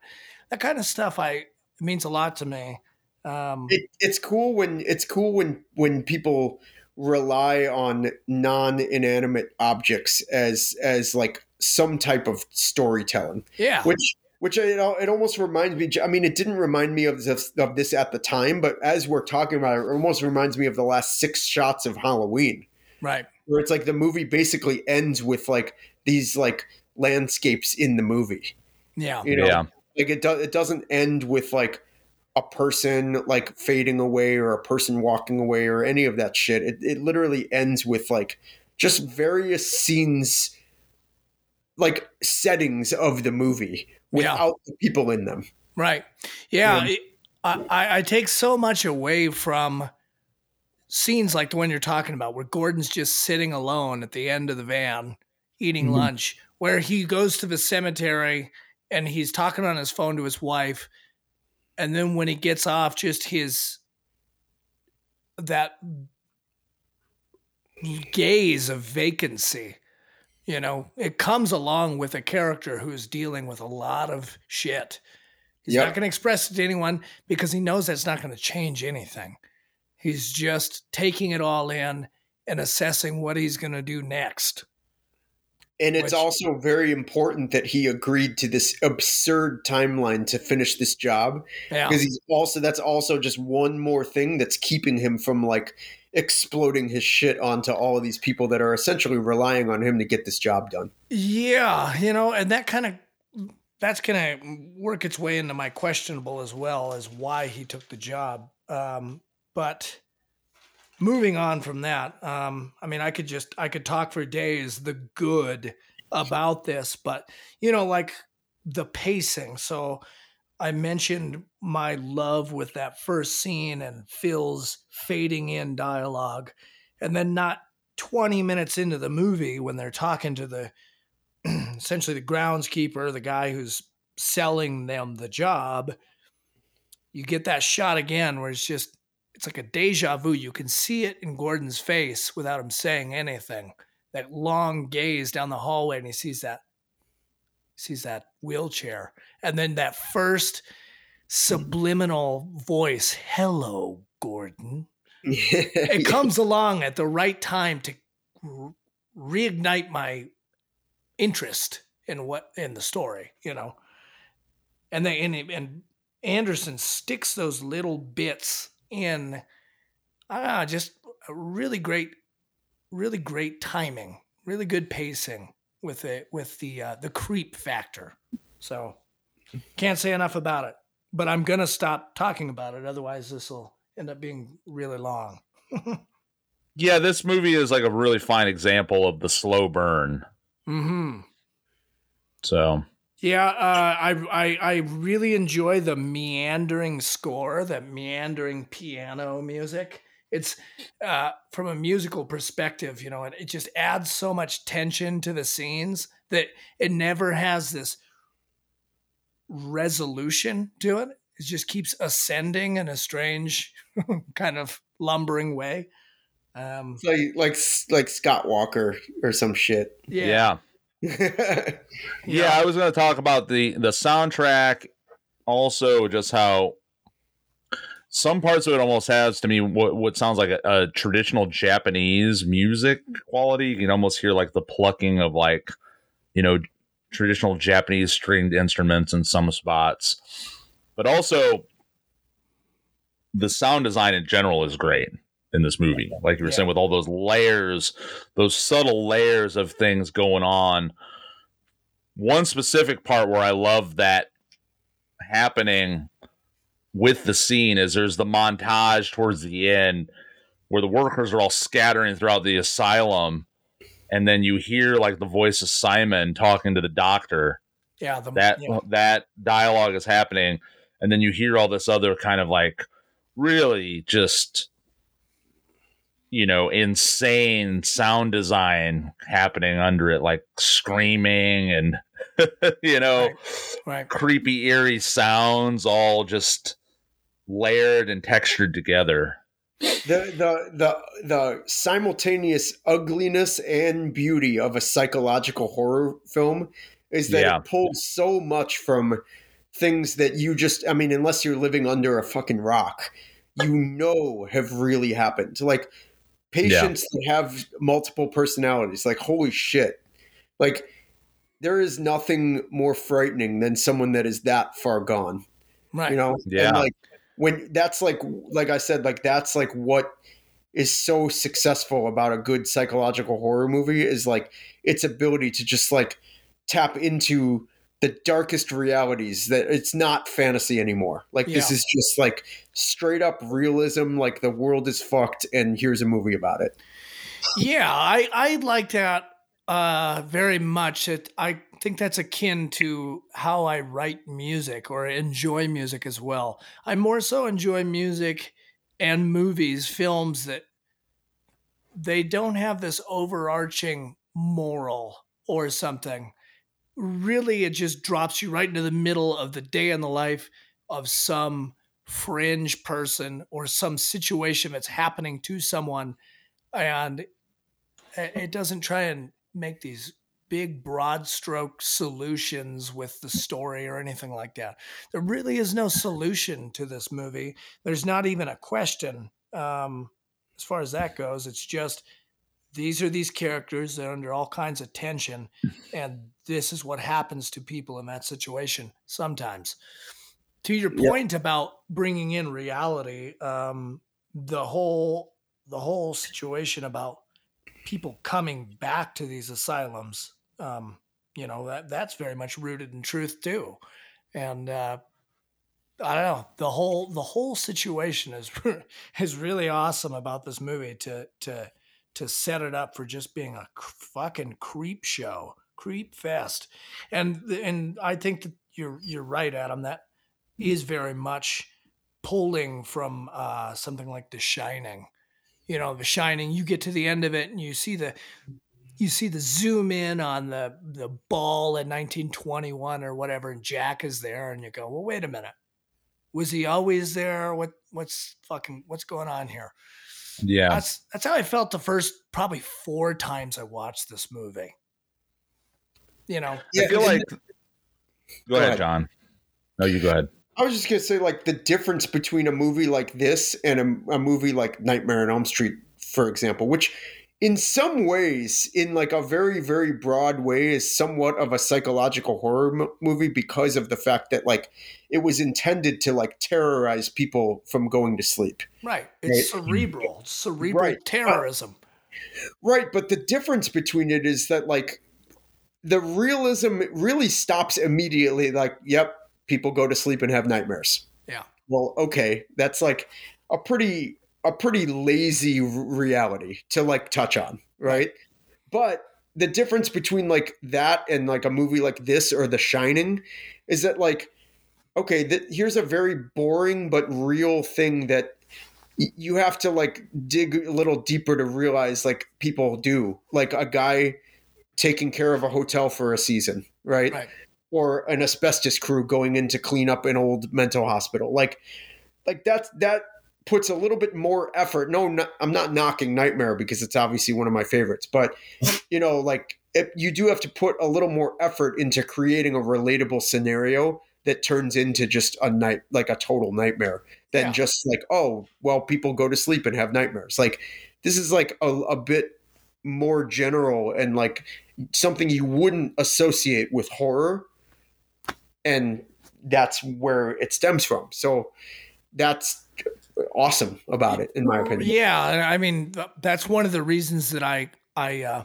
Speaker 10: That kind of stuff, I means a lot to me. Um,
Speaker 11: it, it's cool when it's cool when when people rely on non-inanimate objects as as like some type of storytelling.
Speaker 10: Yeah,
Speaker 11: which which it, al- it almost reminds me i mean it didn't remind me of this, of this at the time but as we're talking about it it almost reminds me of the last six shots of halloween.
Speaker 10: Right.
Speaker 11: where it's like the movie basically ends with like these like landscapes in the movie.
Speaker 10: Yeah,
Speaker 11: you know?
Speaker 9: Yeah.
Speaker 11: like it, do, it doesn't end with like a person like fading away or a person walking away or any of that shit. It, it literally ends with like just various scenes like settings of the movie without the people in them
Speaker 10: Right. Yeah.
Speaker 11: Yeah.
Speaker 10: it- I, I, take so much away from scenes like the one you're talking about, where Gordon's just sitting alone at the end of the van eating
Speaker 11: Mhm.
Speaker 10: lunch, where he goes to the cemetery and he's talking on his phone to his wife. And then when he gets off, just his that gaze of vacancy. You know, it comes along with a character who's dealing with a lot of shit. He's
Speaker 11: Yep.
Speaker 10: not going to express it to anyone because he knows that's not going to change anything. He's just taking it all in and assessing what he's going to do next.
Speaker 11: And it's
Speaker 10: Which-
Speaker 11: also very important that he agreed to this absurd timeline to finish this job
Speaker 10: Yeah.
Speaker 11: because he's also that's also just one more thing that's keeping him from like exploding his shit onto all of these people that are essentially relying on him to get this job done
Speaker 10: Yeah, you know, and that kind of that's going to work its way into my questionable as well as why he took the job. Um, but moving on from that, um, I mean, I could just I could talk for days the good about this, but you know, like the pacing. So I mentioned my love with that first scene and Phil's fading in dialogue, and then not 20 minutes into the movie when they're talking to the [CLEARS THROAT] essentially the groundskeeper, the guy who's selling them the job, you get that shot again where it's just it's like a deja vu. You can see it in Gordon's face without him saying anything. That long gaze down the hallway, and he sees that sees that wheelchair, and then that first subliminal voice, "Hello, Gordon." [LAUGHS] it comes along at the right time to reignite my interest in what in the story, you know. And they and, and Anderson sticks those little bits in ah just a really great really great timing, really good pacing with it with the uh, the creep factor. So can't say enough about it. But I'm gonna stop talking about it, otherwise this will end up being really long. [LAUGHS]
Speaker 9: Yeah, this movie is like a really fine example of the slow burn.
Speaker 10: hmm
Speaker 9: So
Speaker 10: Yeah, uh, I, I I really enjoy the meandering score, that meandering piano music. It's uh, from a musical perspective, you know, it, it just adds so much tension to the scenes that it never has this resolution to it. It just keeps ascending in a strange [LAUGHS] kind of lumbering way. Um,
Speaker 11: It's like like like Scott Walker or some shit.
Speaker 9: yeah. Yeah, [LAUGHS] I was going to talk about the the soundtrack also just how some parts of it almost has to me what, what sounds like a, a traditional Japanese music quality. You can almost hear like the plucking of like, you know, traditional Japanese stringed instruments in some spots. But also the sound design in general is great in this movie. Like you were
Speaker 10: Yeah.
Speaker 9: saying with all those layers, those subtle layers of things going on. One specific part where I love that happening with the scene is there's the montage towards the end where the workers are all scattering throughout the asylum and then you hear like the voice of Simon talking to the doctor
Speaker 10: yeah, the,
Speaker 9: that
Speaker 10: yeah.
Speaker 9: that dialogue is happening and then you hear all this other kind of like really just you know insane sound design happening under it like screaming and [LAUGHS] you know
Speaker 10: Right. right.
Speaker 9: creepy eerie sounds all just layered and textured together
Speaker 11: the the the the simultaneous ugliness and beauty of a psychological horror film is that
Speaker 9: Yeah.
Speaker 11: it pulls so much from things that you just I mean unless you're living under a fucking rock you know have really happened like patients that have multiple personalities like holy shit like there is nothing more frightening than someone that is that far gone
Speaker 10: Right.
Speaker 11: you know
Speaker 9: Yeah.
Speaker 11: and like when that's like like i said like that's like what is so successful about a good psychological horror movie is like its ability to just like tap into the darkest realities that it's not fantasy anymore like this is just like straight up realism like the world is fucked and here's a movie about it
Speaker 10: Yeah, I I like that uh, very much. It, I think that's akin to how I write music or enjoy music as well. I more so enjoy music and movies, films that they don't have this overarching moral or something. Really, it just drops you right into the middle of the day in the life of some fringe person or some situation that's happening to someone. And it doesn't try and make these big broad stroke solutions with the story or anything like that. There really is no solution to this movie. There's not even a question um, as far as that goes. It's just these are these characters they're under all kinds of tension and this is what happens to people in that situation sometimes to your
Speaker 11: Yep.
Speaker 10: point about bringing in reality um, the whole the whole situation about people coming back to these asylums um, you know that that's very much rooted in truth too and uh, i don't know the whole the whole situation is [LAUGHS] is really awesome about this movie to to to set it up for just being a fucking creep show creep fest. And and i think that you're you're right adam that is very much pulling from uh, something like the shining. You know the shining you get to the end of it and you see the you see the zoom in on the the ball in 1921 or whatever and jack is there and you go well wait a minute. Was he always there? What what's fucking what's going on here
Speaker 9: yeah.
Speaker 10: That's that's how i felt the first probably four times i watched this movie. You know?
Speaker 9: I feel
Speaker 11: and-
Speaker 9: like go, ahead,
Speaker 11: ahead.
Speaker 9: john. No you go ahead.
Speaker 11: I was just gonna say, like the difference between a movie like this and a, a movie like Nightmare on Elm Street, for example, which in some ways, in like a very very broad way, is somewhat of a psychological horror mo- movie because of the fact that like it was intended to like terrorize people from going to sleep.
Speaker 10: right it's cerebral cerebral
Speaker 11: Right.
Speaker 10: terrorism
Speaker 11: Right, but the difference between it is that like the realism really stops immediately. Like, yep, people go to sleep and have nightmares.
Speaker 10: yeah
Speaker 11: well okay that's like a pretty a pretty lazy reality to like touch on right? But the difference between like that and like a movie like this or the shining is that like okay th- here's a very boring but real thing that y- you have to like dig a little deeper to realize like people do like a guy taking care of a hotel for a season right?
Speaker 10: Right.
Speaker 11: Or an asbestos crew going in to clean up an old mental hospital. Like, like that's that puts a little bit more effort. No, no I'm not knocking Nightmare because it's obviously one of my favorites, but [LAUGHS] you know, like it, you do have to put a little more effort into creating a relatable scenario that turns into just a night, like a total nightmare, than
Speaker 10: Yeah.
Speaker 11: just like, oh, well, people go to sleep and have nightmares. Like, this is like a, a bit more general and like something you wouldn't associate with horror and that's where it stems from so that's awesome about it in my opinion
Speaker 10: Yeah, I mean that's one of the reasons that I I uh,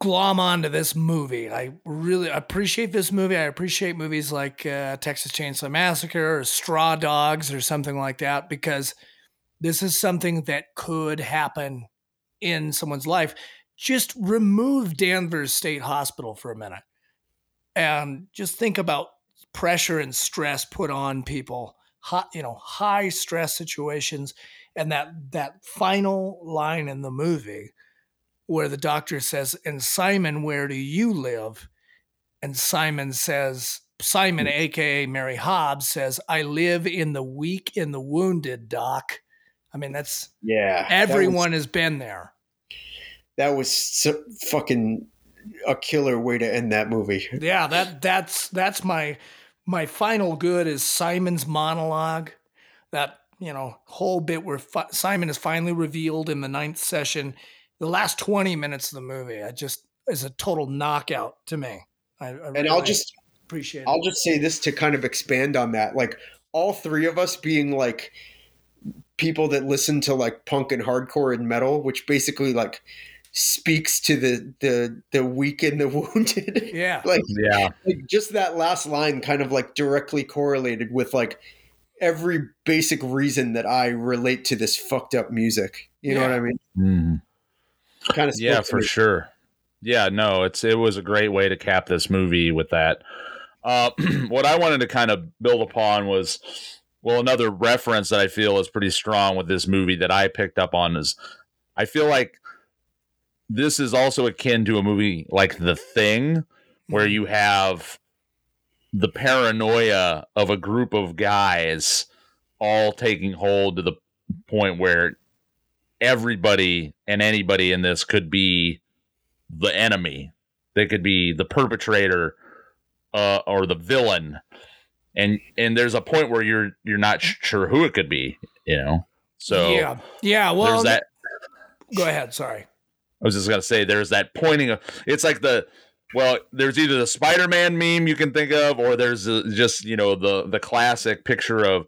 Speaker 10: glom onto this movie. I really appreciate this movie. I appreciate movies like uh, Texas Chainsaw Massacre or Straw Dogs or something like that because this is something that could happen in someone's life. Just remove Danvers State Hospital for a minute and just think about pressure and stress put on people hot, you know, high stress situations, and that that final line in the movie where the doctor says, "And Simon, where do you live?" And Simon says, Simon, hmm. aka Mary Hobbs, says, "I live in the weak in the wounded, Doc." I mean, that's
Speaker 11: Yeah.
Speaker 10: everyone
Speaker 11: was-
Speaker 10: has been there.
Speaker 11: That was so fucking a killer way to end that movie.
Speaker 10: Yeah, that that's that's my my final good is Simon's monologue. That you know whole bit where fi- Simon is finally revealed in the ninth session. The last twenty minutes of the movie, I just is a total knockout to me. I, I
Speaker 11: And I'll just
Speaker 10: appreciate.
Speaker 11: I'll
Speaker 10: it.
Speaker 11: just say this to kind of expand on that. Like all three of us being like people that listen to like punk and hardcore and metal, which basically like speaks to the the the weak and the [LAUGHS] wounded.
Speaker 10: yeah,
Speaker 11: like,
Speaker 9: Yeah.
Speaker 11: like just that last line kind of like directly correlated with like every basic reason that I relate to this fucked up music. You know what I mean?
Speaker 9: Mhm.
Speaker 11: Kind of
Speaker 9: Yeah, for sure. Yeah, no, it's it was a great way to cap this movie with that. Uh, [CLEARS THROAT] what I wanted to kind of build upon was, well, another reference that I feel is pretty strong with this movie that I picked up on is, I feel like this is also akin to a movie like The Thing, where you have the paranoia of a group of guys all taking hold to the point where everybody and anybody in this could be the enemy. They could be the perpetrator uh, or the villain. And and there's a point where you're you're not sure who it could be, you know. So
Speaker 10: yeah, yeah. Well,
Speaker 9: there's that
Speaker 10: go ahead. Sorry.
Speaker 9: I was just gonna say there's that pointing of it's like the well, there's either the Spider-Man meme you can think of, or there's just you know the the classic picture of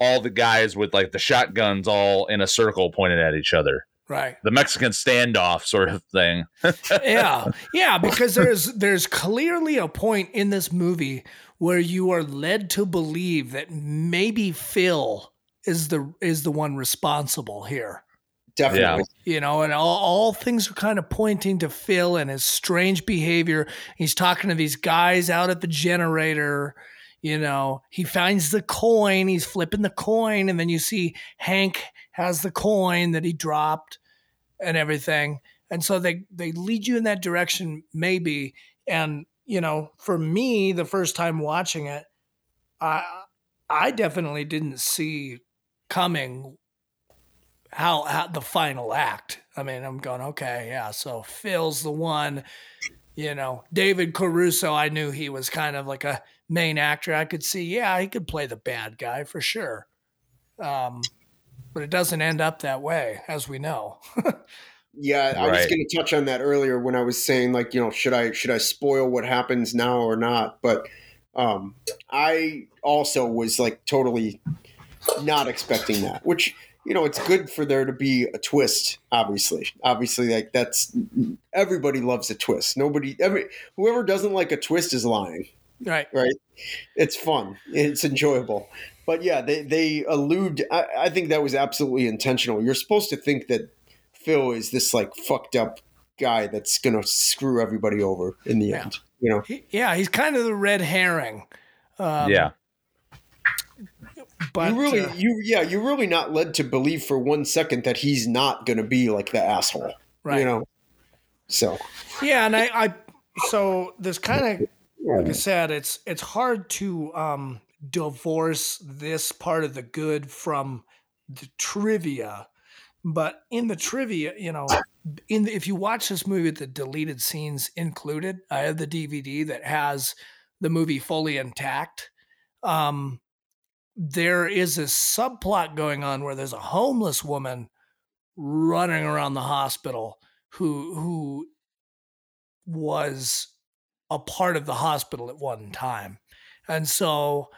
Speaker 9: all the guys with like the shotguns all in a circle pointed at each other.
Speaker 10: Right.
Speaker 9: The Mexican standoff sort of thing. [LAUGHS]
Speaker 10: yeah yeah because there's there's clearly a point in this movie where you are led to believe that maybe phil is the is the one responsible here
Speaker 11: Definitely.
Speaker 10: you know and all, all things are kind of pointing to phil and his strange behavior. He's talking to these guys out at the generator you know. He finds the coin. He's flipping the coin and then you see hank has the coin that he dropped and everything. And so they they lead you in that direction maybe. And you know for me the first time watching it i i definitely didn't see coming how, how the final act. I mean i'm going okay yeah so phil's the one you know david caruso i knew he was kind of like a main actor. I could see yeah he could play the bad guy for sure. Um but it doesn't end up that way as we know. [LAUGHS]
Speaker 11: Yeah, I was going to touch on that earlier when I was saying like, you know, should I should I spoil what happens now or not? But um I also was like totally not expecting that, which you know, it's good for there to be a twist, obviously. Obviously like that's everybody loves a twist. Nobody every whoever doesn't like a twist is lying
Speaker 10: right
Speaker 11: right? It's fun. It's enjoyable. But yeah, they they allude. I, I think that was absolutely intentional. You're supposed to think that Phil is this like fucked up guy that's gonna screw everybody over in the
Speaker 10: Yeah.
Speaker 11: end. You know,
Speaker 10: He- yeah he's kind of the red herring um,
Speaker 9: yeah.
Speaker 10: But
Speaker 11: you really,
Speaker 10: uh,
Speaker 11: you yeah, you're really not led to believe for one second that he's not gonna be like the asshole.
Speaker 10: right
Speaker 11: You know, so
Speaker 10: Yeah, and I, I so this kind of like I said, it's it's hard to um divorce this part of the good from the trivia. But in the trivia, you know, in the, if you watch this movie with the deleted scenes included, I have the DVD that has the movie fully intact. Um, there is a subplot going on where there's a homeless woman running around the hospital who who was a part of the hospital at one time. And so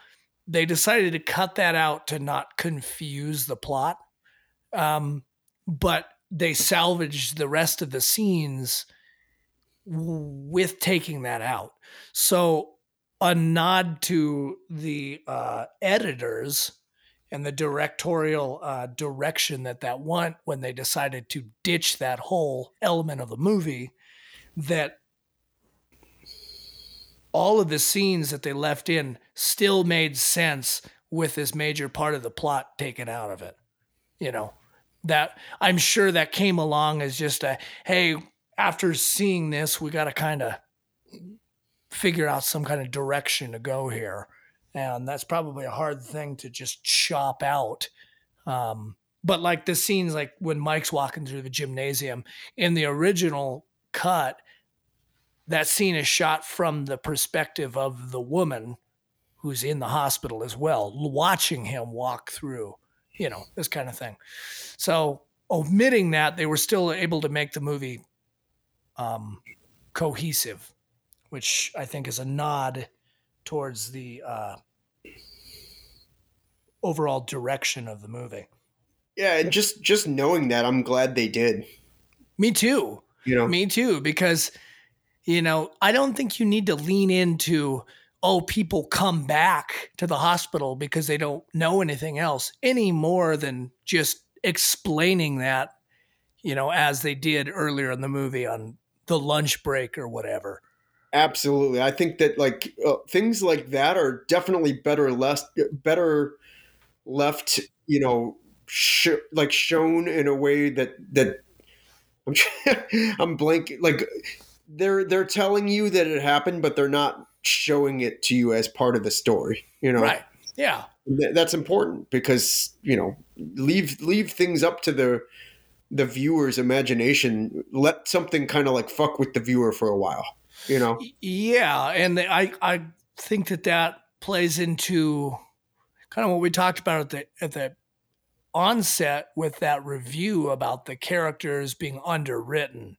Speaker 10: they decided to cut that out to not confuse the plot. Um, but they salvaged the rest of the scenes with taking that out. So a nod to the uh, editors and the directorial uh, direction that that went when they decided to ditch that whole element of the movie that all of the scenes that they left in still made sense with this major part of the plot taken out of it. You know, that I'm sure that came along as just a hey, after seeing this, we got to kind of figure out some kind of direction to go here. And that's probably a hard thing to just chop out. Um, but like the scenes, like when Mike's walking through the gymnasium in the original cut, that scene is shot from the perspective of the woman who's in the hospital as well, watching him walk through, you know, this kind of thing. So, omitting that, they were still able to make the movie um, cohesive, which I think is a nod towards the uh, overall direction of the movie.
Speaker 11: Yeah, and just just knowing that, I'm glad they did.
Speaker 10: Me too.
Speaker 11: You know,
Speaker 10: me too, because you know I don't think you need to lean into oh people come back to the hospital because they don't know anything else any more than just explaining that you know as they did earlier in the movie on the lunch break or whatever.
Speaker 11: Absolutely, I think that like uh, things like that are definitely better less better left, you know, sh- like shown in a way that that [LAUGHS] I'm I'm blank like they're they're telling you that it happened, but they're not showing it to you as part of the story. You know,
Speaker 10: right? Yeah,
Speaker 11: that's important because you know leave leave things up to the the viewer's imagination. Let something kind of like fuck with the viewer for a while. You know?
Speaker 10: Yeah, and I I think that that plays into kind of what we talked about at the at the onset with that review about the characters being underwritten.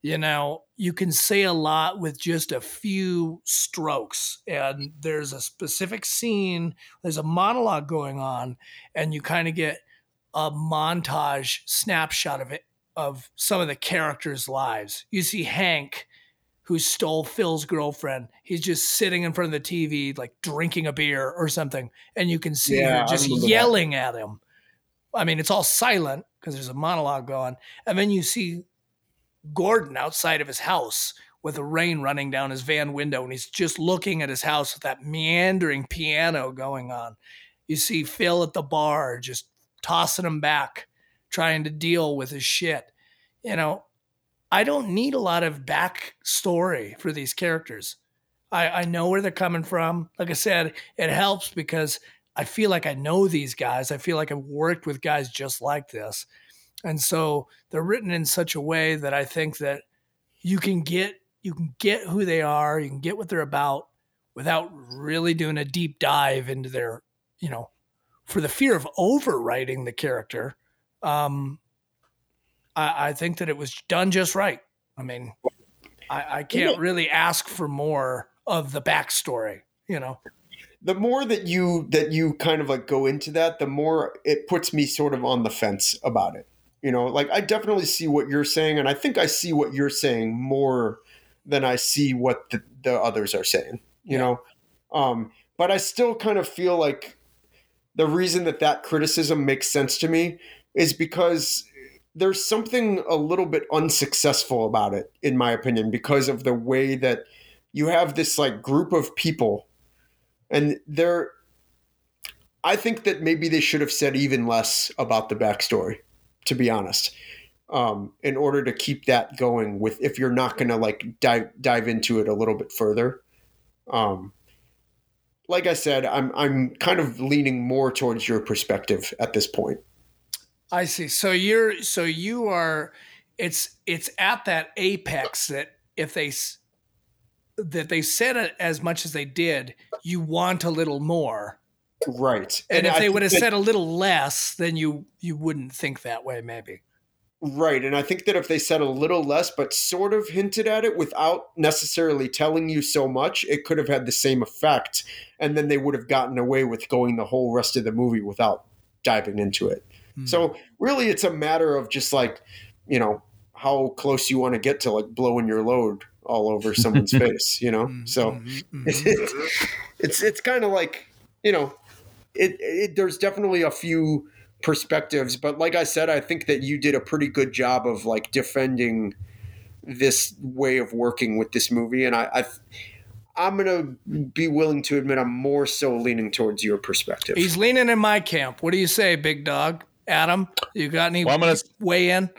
Speaker 10: You know, you can say a lot with just a few strokes, and there's a specific scene, there's a monologue going on, and you kind of get a montage snapshot of it of some of the characters' lives. You see Hank, who stole Phil's girlfriend. He's just sitting in front of the TV, like drinking a beer or something, and you can see
Speaker 11: Yeah,
Speaker 10: her just yelling at him. I mean, it's all silent because there's a monologue going, and then you see Gordon outside of his house with the rain running down his van window, and he's just looking at his house with that meandering piano going on. You see Phil at the bar just tossing him back, trying to deal with his shit. You know, I don't need a lot of backstory for these characters. I, I know where they're coming from. Like I said, it helps because I feel like I know these guys. I feel like I've worked with guys just like this. And so they're written in such a way that I think that you can get you can get who they are, you can get what they're about without really doing a deep dive into their, you know, for the fear of overwriting the character. Um, I, I think that it was done just right. I mean, I, I can't really ask for more of the backstory, you know.
Speaker 11: the more that you that you kind of like go into that the more it puts me sort of on the fence about it you know like i definitely see what you're saying and i think i see what you're saying more than i see what the, the others are saying you know um but i still kind of feel like the reason that that criticism makes sense to me is because there's something a little bit unsuccessful about it in my opinion because of the way that you have this like group of people. And they're i think that maybe they should have said even less about the backstory to be honest um, in order to keep that going with if you're not going to like dive dive into it a little bit further. Um, like i said i'm i'm kind of leaning more towards your perspective at this point
Speaker 10: I see. So you're so you are it's it's at that apex that if they s- that they said it as much as they did, you want a little more.
Speaker 11: right
Speaker 10: And, if
Speaker 11: I
Speaker 10: they would have
Speaker 11: that-
Speaker 10: said a little less, then you you wouldn't think that way maybe.
Speaker 11: Right. And I think that if they said a little less, but sort of hinted at it without necessarily telling you so much, it could have had the same effect. And then they would have gotten away with going the whole rest of the movie without diving into it. Hmm. So really, it's a matter of just like, you know, how close you want to get to like blowing your load all over [LAUGHS] someone's face, you know? Hmm, so hmm, it's, it's, it's kind of like, you know, it, it, there's definitely a few perspectives, but like I said, I think that you did a pretty good job of like defending this way of working with this movie, and I, I, I'm gonna be willing to admit I'm more so leaning towards your perspective.
Speaker 10: He's leaning in my camp. What do you say, big dog? Adam, you got any
Speaker 9: Well, I'm gonna-
Speaker 10: weigh in?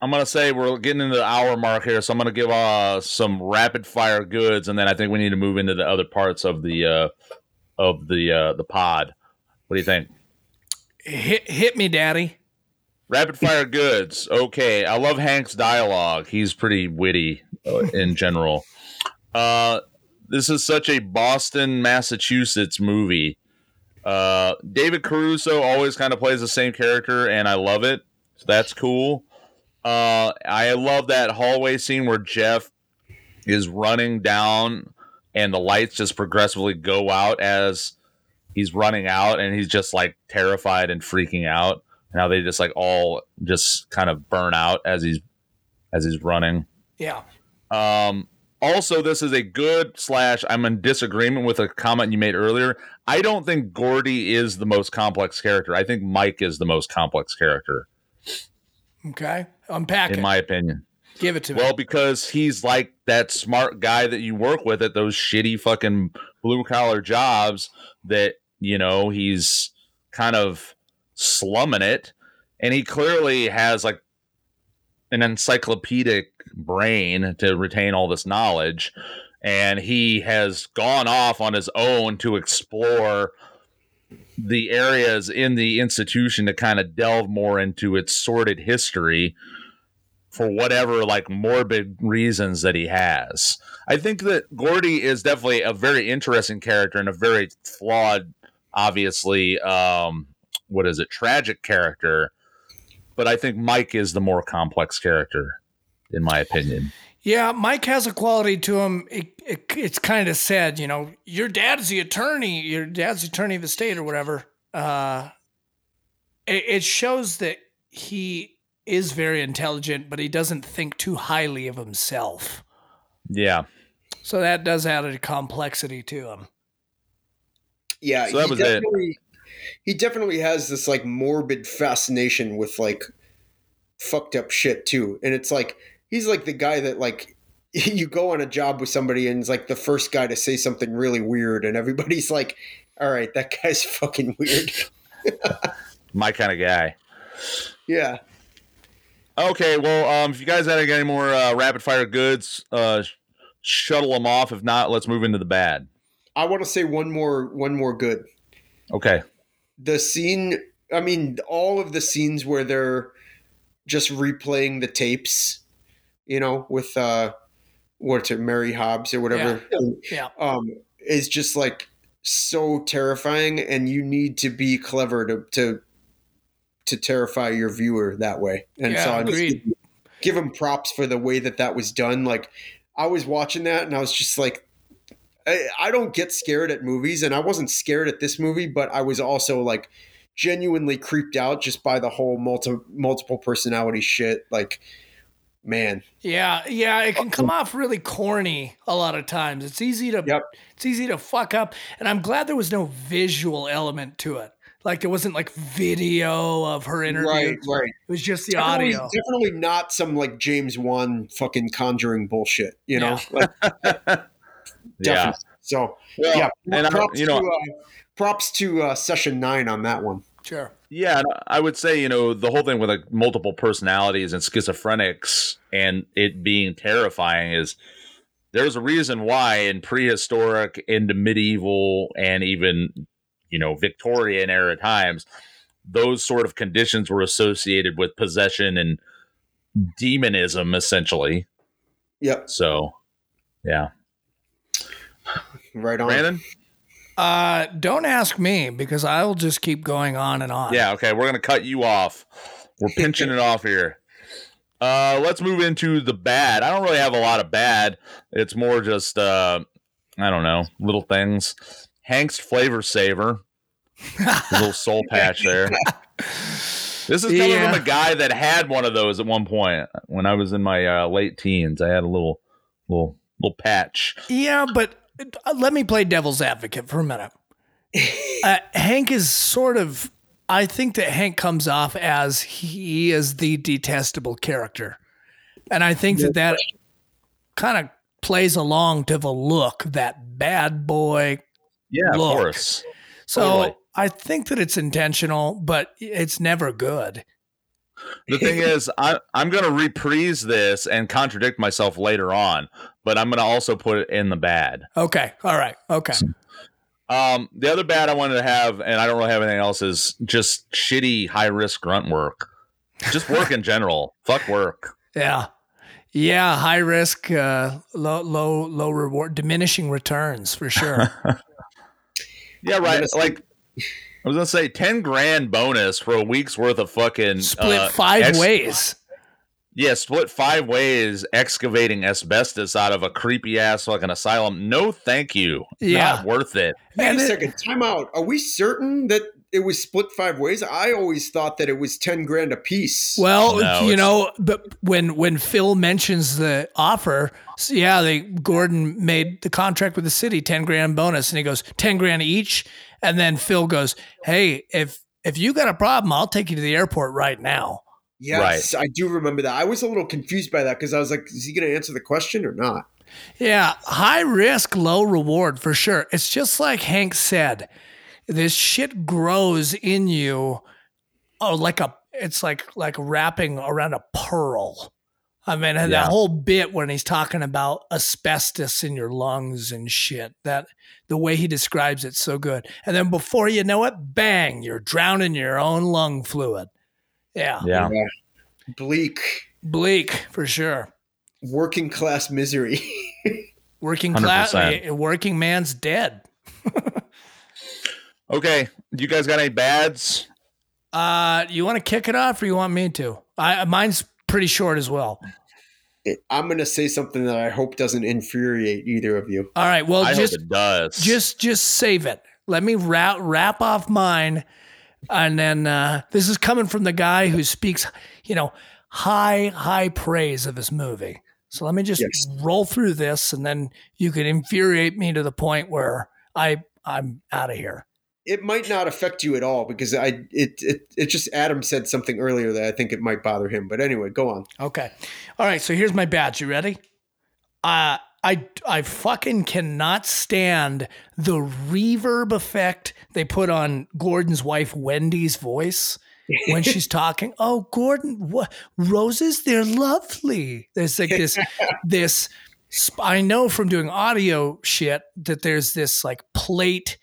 Speaker 9: I'm gonna say we're getting into the hour mark here, so I'm gonna give uh some rapid fire goods, and then I think we need to move into the other parts of the uh of the uh the pod. What do you think?
Speaker 10: Hit, hit me, daddy.
Speaker 9: Rapid fire goods. Okay, I love Hank's dialogue. He's pretty witty uh, in general. Uh, this is such a Boston, Massachusetts movie. Uh, David Caruso always kind of plays the same character, and I love it. So that's cool. Uh, I love that hallway scene where Jeff is running down, and the lights just progressively go out as he's running out, and he's just like terrified and freaking out. And how they just like all just kind of burn out as he's as he's running.
Speaker 10: Yeah.
Speaker 9: Um, also, this is a good slash. I'm in disagreement with a comment you made earlier. I don't think Gordy is the most complex character. I think Mike is the most complex character,
Speaker 10: Okay. Unpack
Speaker 9: in
Speaker 10: it.
Speaker 9: my opinion.
Speaker 10: Give it to me.
Speaker 9: Well, because he's like that smart guy that you work with at those shitty fucking blue collar jobs that, you know, he's kind of slumming it. And he clearly has like an encyclopedic brain to retain all this knowledge. And he has gone off on his own to explore the areas in the institution to kind of delve more into its sordid history for whatever like morbid reasons that he has. I think that Gordy is definitely a very interesting character and a very flawed, obviously, um, what is it, tragic character. But I think Mike is the more complex character, in my opinion.
Speaker 10: Yeah, Mike has a quality to him. It, it, it's kind of sad, you know. Your dad's the attorney. Your dad's the attorney of the state or whatever. Uh, it, it shows that he is very intelligent, but he doesn't think too highly of himself.
Speaker 9: Yeah.
Speaker 10: So that does add a complexity to him.
Speaker 11: Yeah,
Speaker 9: So that was it.
Speaker 11: he definitely has this like morbid fascination with like fucked up shit too. And it's like he's like the guy that like [LAUGHS] you go on a job with somebody and it's like the first guy to say something really weird and everybody's like, All right, that guy's [LAUGHS] fucking weird. [LAUGHS]
Speaker 9: My kind of guy.
Speaker 11: yeah.
Speaker 9: Okay, well, um, if you guys had any more uh, rapid fire goods, uh, sh- shuttle them off. If not, let's move into the bad.
Speaker 11: I want to say one more one more good.
Speaker 9: Okay.
Speaker 11: the scene i mean all of the scenes where they're just replaying the tapes you know with uh what's it mary hobbs or whatever
Speaker 10: Yeah.
Speaker 11: um is just like so terrifying and you need to be clever to to to terrify your viewer that way and
Speaker 10: Yeah,
Speaker 11: so i just
Speaker 10: agreed.
Speaker 11: give, give him props for the way that that was done like i was watching that and i was just like I, I don't get scared at movies, and I wasn't scared at this movie, but I was also like genuinely creeped out just by the whole multi, multiple personality shit. Like, man,
Speaker 10: Yeah, yeah, it can come off really corny a lot of times. It's easy to
Speaker 11: Yep.
Speaker 10: it's easy to fuck up, and I'm glad there was no visual element to it. Like there wasn't like video of her interview.
Speaker 11: right, right.
Speaker 10: It was just the
Speaker 11: Definitely,
Speaker 10: audio.
Speaker 11: definitely not some like James Wan fucking conjuring bullshit. You know, like, [LAUGHS]
Speaker 9: Yeah.
Speaker 11: So
Speaker 9: Well,
Speaker 11: yeah,
Speaker 9: and I,
Speaker 11: props
Speaker 9: you know,
Speaker 11: to, uh, props to uh, session nine on that one.
Speaker 10: Sure.
Speaker 9: Yeah, and I would say you know the whole thing with like multiple personalities and schizophrenics and it being terrifying is there's a reason why in prehistoric, into medieval, and even you know Victorian era times, those sort of conditions were associated with possession and demonism, essentially.
Speaker 11: Yep,
Speaker 9: So, yeah,
Speaker 11: right on.
Speaker 9: Brandon.
Speaker 10: Uh, don't ask me because I'll just keep going on and on.
Speaker 9: Yeah, okay, we're gonna cut you off. We're [LAUGHS] pinching it off here. Uh, let's move into the bad. I don't really have a lot of bad. It's more just uh, I don't know, little things. Hank's flavor saver, [LAUGHS] little soul patch there. This is coming
Speaker 10: Yeah.
Speaker 9: from a guy that had one of those at one point when I was in my uh, late teens. I had a little, little, little patch.
Speaker 10: Yeah, but let me play devil's advocate for a minute. [LAUGHS] Uh, Hank is sort of. I think that Hank comes off as he is the detestable character, and I think that that kind of plays along to the look, that bad boy.
Speaker 9: Yeah,
Speaker 10: look.
Speaker 9: of course.
Speaker 10: So
Speaker 9: Totally.
Speaker 10: I think that it's intentional, but it's never good.
Speaker 9: The thing is, I, I'm going to reprise this and contradict myself later on, but I'm going to also put it in the bad.
Speaker 10: Okay. All right. Okay.
Speaker 9: Um, the other bad I wanted to have, and I don't really have anything else, is just shitty high risk grunt work. Just work in general. [LAUGHS] Fuck work.
Speaker 10: Yeah. Yeah. High risk, uh, low, low, low reward, diminishing returns for sure. [LAUGHS]
Speaker 9: Yeah, right.
Speaker 11: gonna
Speaker 9: Like I was gonna say, ten grand bonus for a week's worth of fucking
Speaker 10: Split
Speaker 9: uh,
Speaker 10: five
Speaker 9: ex-
Speaker 10: ways.
Speaker 9: Yeah, split five ways, excavating asbestos out of a creepy ass fucking asylum. No, thank you.
Speaker 10: Yeah.
Speaker 9: Not worth it.
Speaker 11: Wait a second, time out. Are we certain that it was split five ways? I always thought that it was ten grand a piece.
Speaker 10: Well,
Speaker 9: No,
Speaker 10: you know, but when when Phil mentions the offer, so yeah, they Gordon made the contract with the city, ten grand bonus, and he goes ten grand each, and then Phil goes, "Hey, if if you got a problem, I'll take you to the airport right now."
Speaker 11: Yes, I do remember that. I was a little confused by that because I was like, is he going to answer the question or not?
Speaker 10: Yeah, high risk, low reward for sure. It's just like Hank said, this shit grows in you. Oh, like a it's like like wrapping around a pearl. I mean, and
Speaker 9: Yeah.
Speaker 10: that whole bit when he's talking about asbestos in your lungs and shit. That the way he describes it's so good. And then before you know it, bang, you're drowning your own lung fluid. Yeah,
Speaker 9: Yeah.
Speaker 11: Bleak,
Speaker 10: bleak for sure.
Speaker 11: working class misery. [LAUGHS]
Speaker 10: Working class, working man's dead. [LAUGHS]
Speaker 9: Okay. You guys got any bads?
Speaker 10: Uh, you want to kick it off, or you want me to? I mine's pretty short as well.
Speaker 11: I'm going to say something that I hope doesn't infuriate either of you.
Speaker 10: All right. Well,
Speaker 9: I
Speaker 10: just
Speaker 9: hope it does.
Speaker 10: just just save it. Let me wrap wrap off mine, and then uh, this is coming from the guy who speaks, you know, high high praise of his movie. So let me just
Speaker 11: Yes.
Speaker 10: roll through this, and then you can infuriate me to the point where I I'm out of here.
Speaker 11: It might not affect you at all because I it it it just Adam said something earlier that I think it might bother him. But anyway, go on.
Speaker 10: Okay. All right. So here's my badge. You ready? Uh, I I fucking cannot stand the reverb effect they put on Gordon's wife Wendy's voice when [LAUGHS] she's talking. Oh, Gordon, what roses? They're lovely. There's like this [LAUGHS] this. sp- I know from doing audio shit that there's this like plate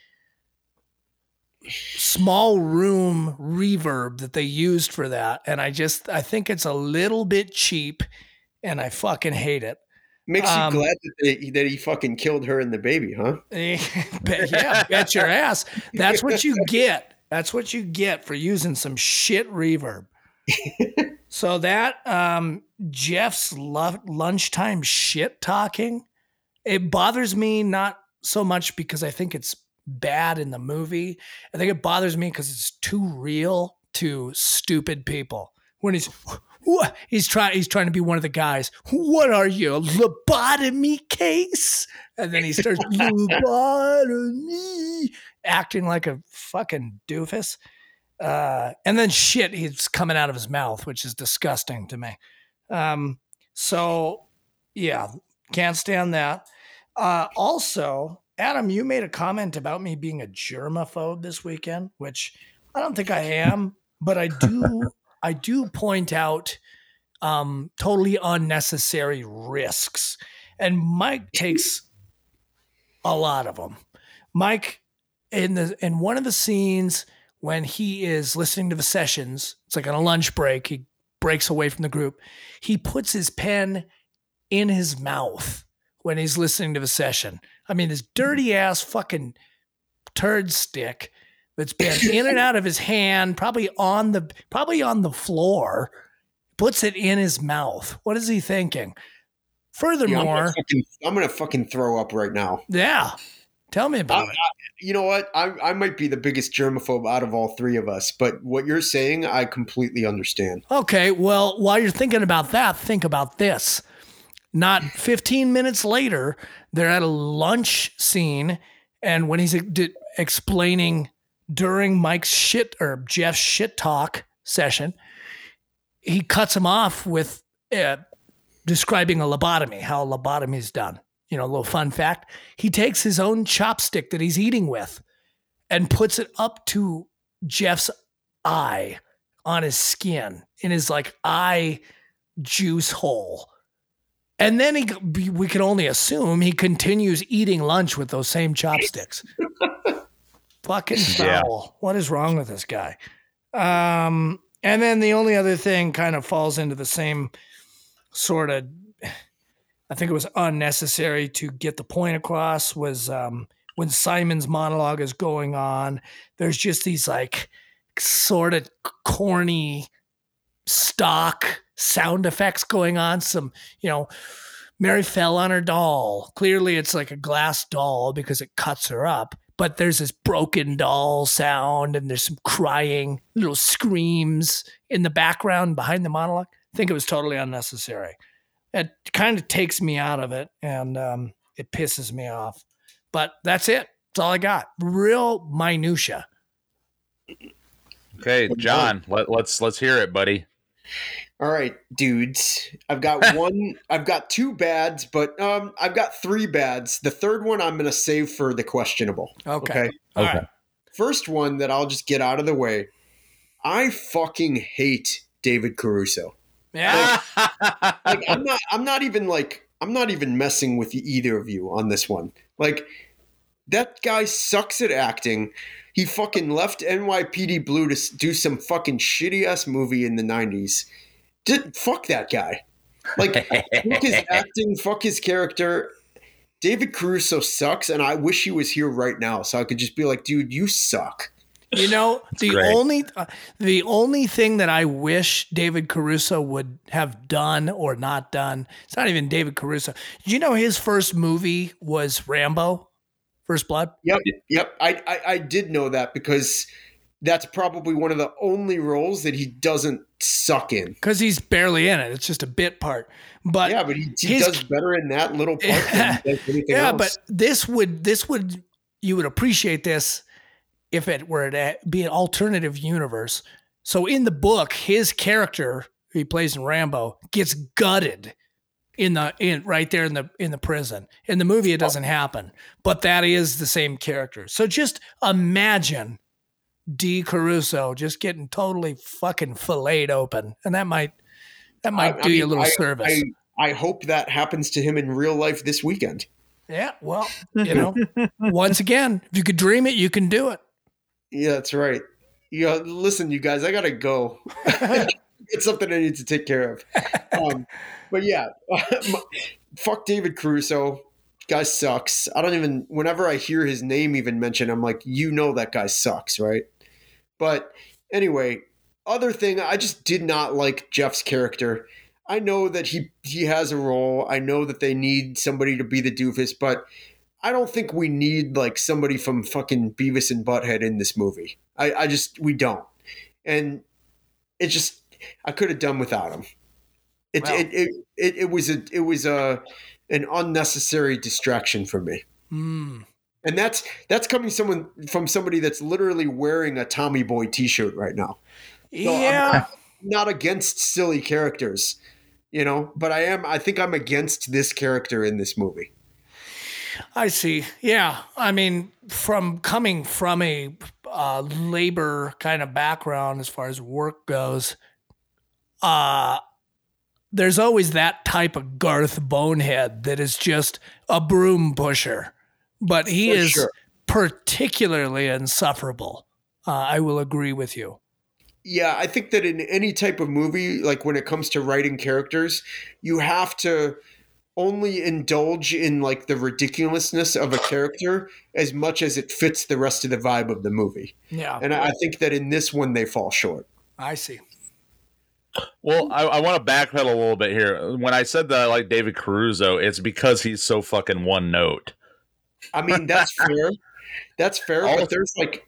Speaker 10: small room reverb that they used for that and i just i think it's a little bit cheap and i fucking hate it
Speaker 11: Makes
Speaker 10: Um,
Speaker 11: you glad that, they, that he fucking killed her and the baby, huh? [LAUGHS]
Speaker 10: Yeah bet your ass. That's what you [LAUGHS] get. That's what you get for using some shit reverb. So that um jeff's lu- lunchtime shit talking it bothers me not so much because i think it's bad in the movie. I think it bothers me because it's too real to stupid people. When he's what he's trying he's trying to be one of the guys. What are you a lobotomy case? And then he starts [LAUGHS] lobotomy acting like a fucking doofus. Uh, and then shit he's coming out of his mouth which is disgusting to me. Um, so yeah can't stand that. Uh, also adam you made a comment about me being a germaphobe this weekend which i don't think i am but i do [LAUGHS] i do point out um, totally unnecessary risks. And mike [LAUGHS] takes a lot of them mike in the in one of the scenes when he is listening to the sessions it's like on a lunch break he breaks away from the group he puts his pen in his mouth when he's listening to the session. I mean this dirty ass fucking turd stick that's been in and out of his hand probably on the probably on the floor puts it in his mouth what is he thinking
Speaker 11: Yeah, I'm,
Speaker 10: furthermore
Speaker 11: gonna fucking, I'm gonna fucking throw up right now.
Speaker 10: yeah tell me about
Speaker 11: I-
Speaker 10: it
Speaker 11: You know what? I, I might be the biggest germaphobe out of all three of us, but what you're saying, I completely understand.
Speaker 10: Okay, well, while you're thinking about that, think about this. Not 15 minutes later, they're at a lunch scene, and when he's explaining during Mike's shit or Jeff's shit talk session, he cuts him off with uh, describing a lobotomy, how a lobotomy is done. you know, a little fun fact. He takes his own chopstick that he's eating with and puts it up to Jeff's eye on his skin in his like eye juice hole. And then he, we can only assume he continues eating lunch with those same chopsticks. [LAUGHS] Fucking [LAUGHS]
Speaker 9: Yeah.
Speaker 10: foul. What is wrong with this guy? Um, and then the only other thing kind of falls into the same sort of, I think it was unnecessary to get the point across was um, when Simon's monologue is going on, there's just these like sort of corny stock sound effects going on. Some, you know, Mary fell on her doll. Clearly, it's like a glass doll because it cuts her up. But there's this broken doll sound, and there's some crying, little screams in the background behind the monologue. I think it was totally unnecessary. It kind of takes me out of it, and um, it pisses me off. But that's it. That's all I got. Real minutia.
Speaker 9: Okay, John, let, let's let's hear it, buddy.
Speaker 11: All right, dudes. I've got [LAUGHS] one. I've got two bads, but um, I've got three bads. The third one I'm going to save for the questionable.
Speaker 10: Okay. All right.
Speaker 11: First one that I'll just get out of the way. I fucking hate David Caruso.
Speaker 10: Yeah. [LAUGHS]
Speaker 11: Like I'm not. I'm not even like. I'm not even messing with either of you on this one. Like that guy sucks at acting. He fucking left NYPD Blue to do some fucking shitty ass movie in the '90s. Did fuck that guy. Like fuck his [LAUGHS] acting, fuck his character. David Caruso sucks, and I wish he was here right now so I could just be like, dude, you suck.
Speaker 10: You know, the
Speaker 9: great.
Speaker 10: only uh, the only thing that I wish David Caruso would have done or not done. It's not even David Caruso. Did you know his first movie was Rambo, First Blood?
Speaker 11: Yep, yep. I, I I did know that because that's probably one of the only roles that he doesn't suck in.
Speaker 10: Because he's barely in it. It's just a bit part. But
Speaker 11: yeah, but he, he
Speaker 10: his-
Speaker 11: does better in that little part than anything [LAUGHS]
Speaker 10: yeah,
Speaker 11: else.
Speaker 10: but this would this would you would appreciate this if it were to be an alternative universe. So in the book, his character he plays in Rambo gets gutted in the in right there in the in the prison. In the movie, it oh. doesn't happen, but that is the same character. So just imagine D. Caruso just getting totally fucking filleted open, and that might that might
Speaker 11: I- I
Speaker 10: do you a little
Speaker 11: I-
Speaker 10: service.
Speaker 11: I, I hope that happens to him in real life this weekend.
Speaker 10: yeah, well, you know, [LAUGHS] once again, if you could dream it, you can do it.
Speaker 11: Yeah, that's right. Yeah, listen, you guys, I gotta go. [LAUGHS] it's something I need to take care of. [LAUGHS] Um, but yeah, [LAUGHS] fuck David Caruso. Guy sucks. I don't even. Whenever I hear his name even mentioned, I'm like, you know that guy sucks, right? But anyway, other thing, I just did not like Jeff's character. I know that he he has a role. I know that they need somebody to be the doofus, but I don't think we need like somebody from fucking Beavis and Butthead in this movie. I, I just we don't, and it just I could have done without him. It,
Speaker 10: Wow.
Speaker 11: it, it it it was a it was a an unnecessary distraction for me,
Speaker 10: Hmm.
Speaker 11: and that's that's coming someone from somebody that's literally wearing a Tommy Boy T-shirt right now. So I'm
Speaker 10: yeah.
Speaker 11: not, not against silly characters, you know, but I am. I think I'm against this character in this movie.
Speaker 10: I see. Yeah. I mean, from coming from a uh, labor kind of background as far as work goes, uh, there's always that type of Garth Bonehead that is just a broom pusher, but he
Speaker 11: For
Speaker 10: is
Speaker 11: sure.
Speaker 10: particularly insufferable. Uh, I will agree with you.
Speaker 11: Yeah, I think that in any type of movie, like when it comes to writing characters, you have to only indulge in like the ridiculousness of a character as much as it fits the rest of the vibe of the movie.
Speaker 10: Yeah.
Speaker 11: And I I think that in this one they fall short.
Speaker 10: I see.
Speaker 9: Well, I, I want to backpedal a little bit here. When I said that I like David Caruso, it's because he's so fucking one note.
Speaker 11: I mean, that's fair. That's fair,
Speaker 9: Also-
Speaker 11: but there's like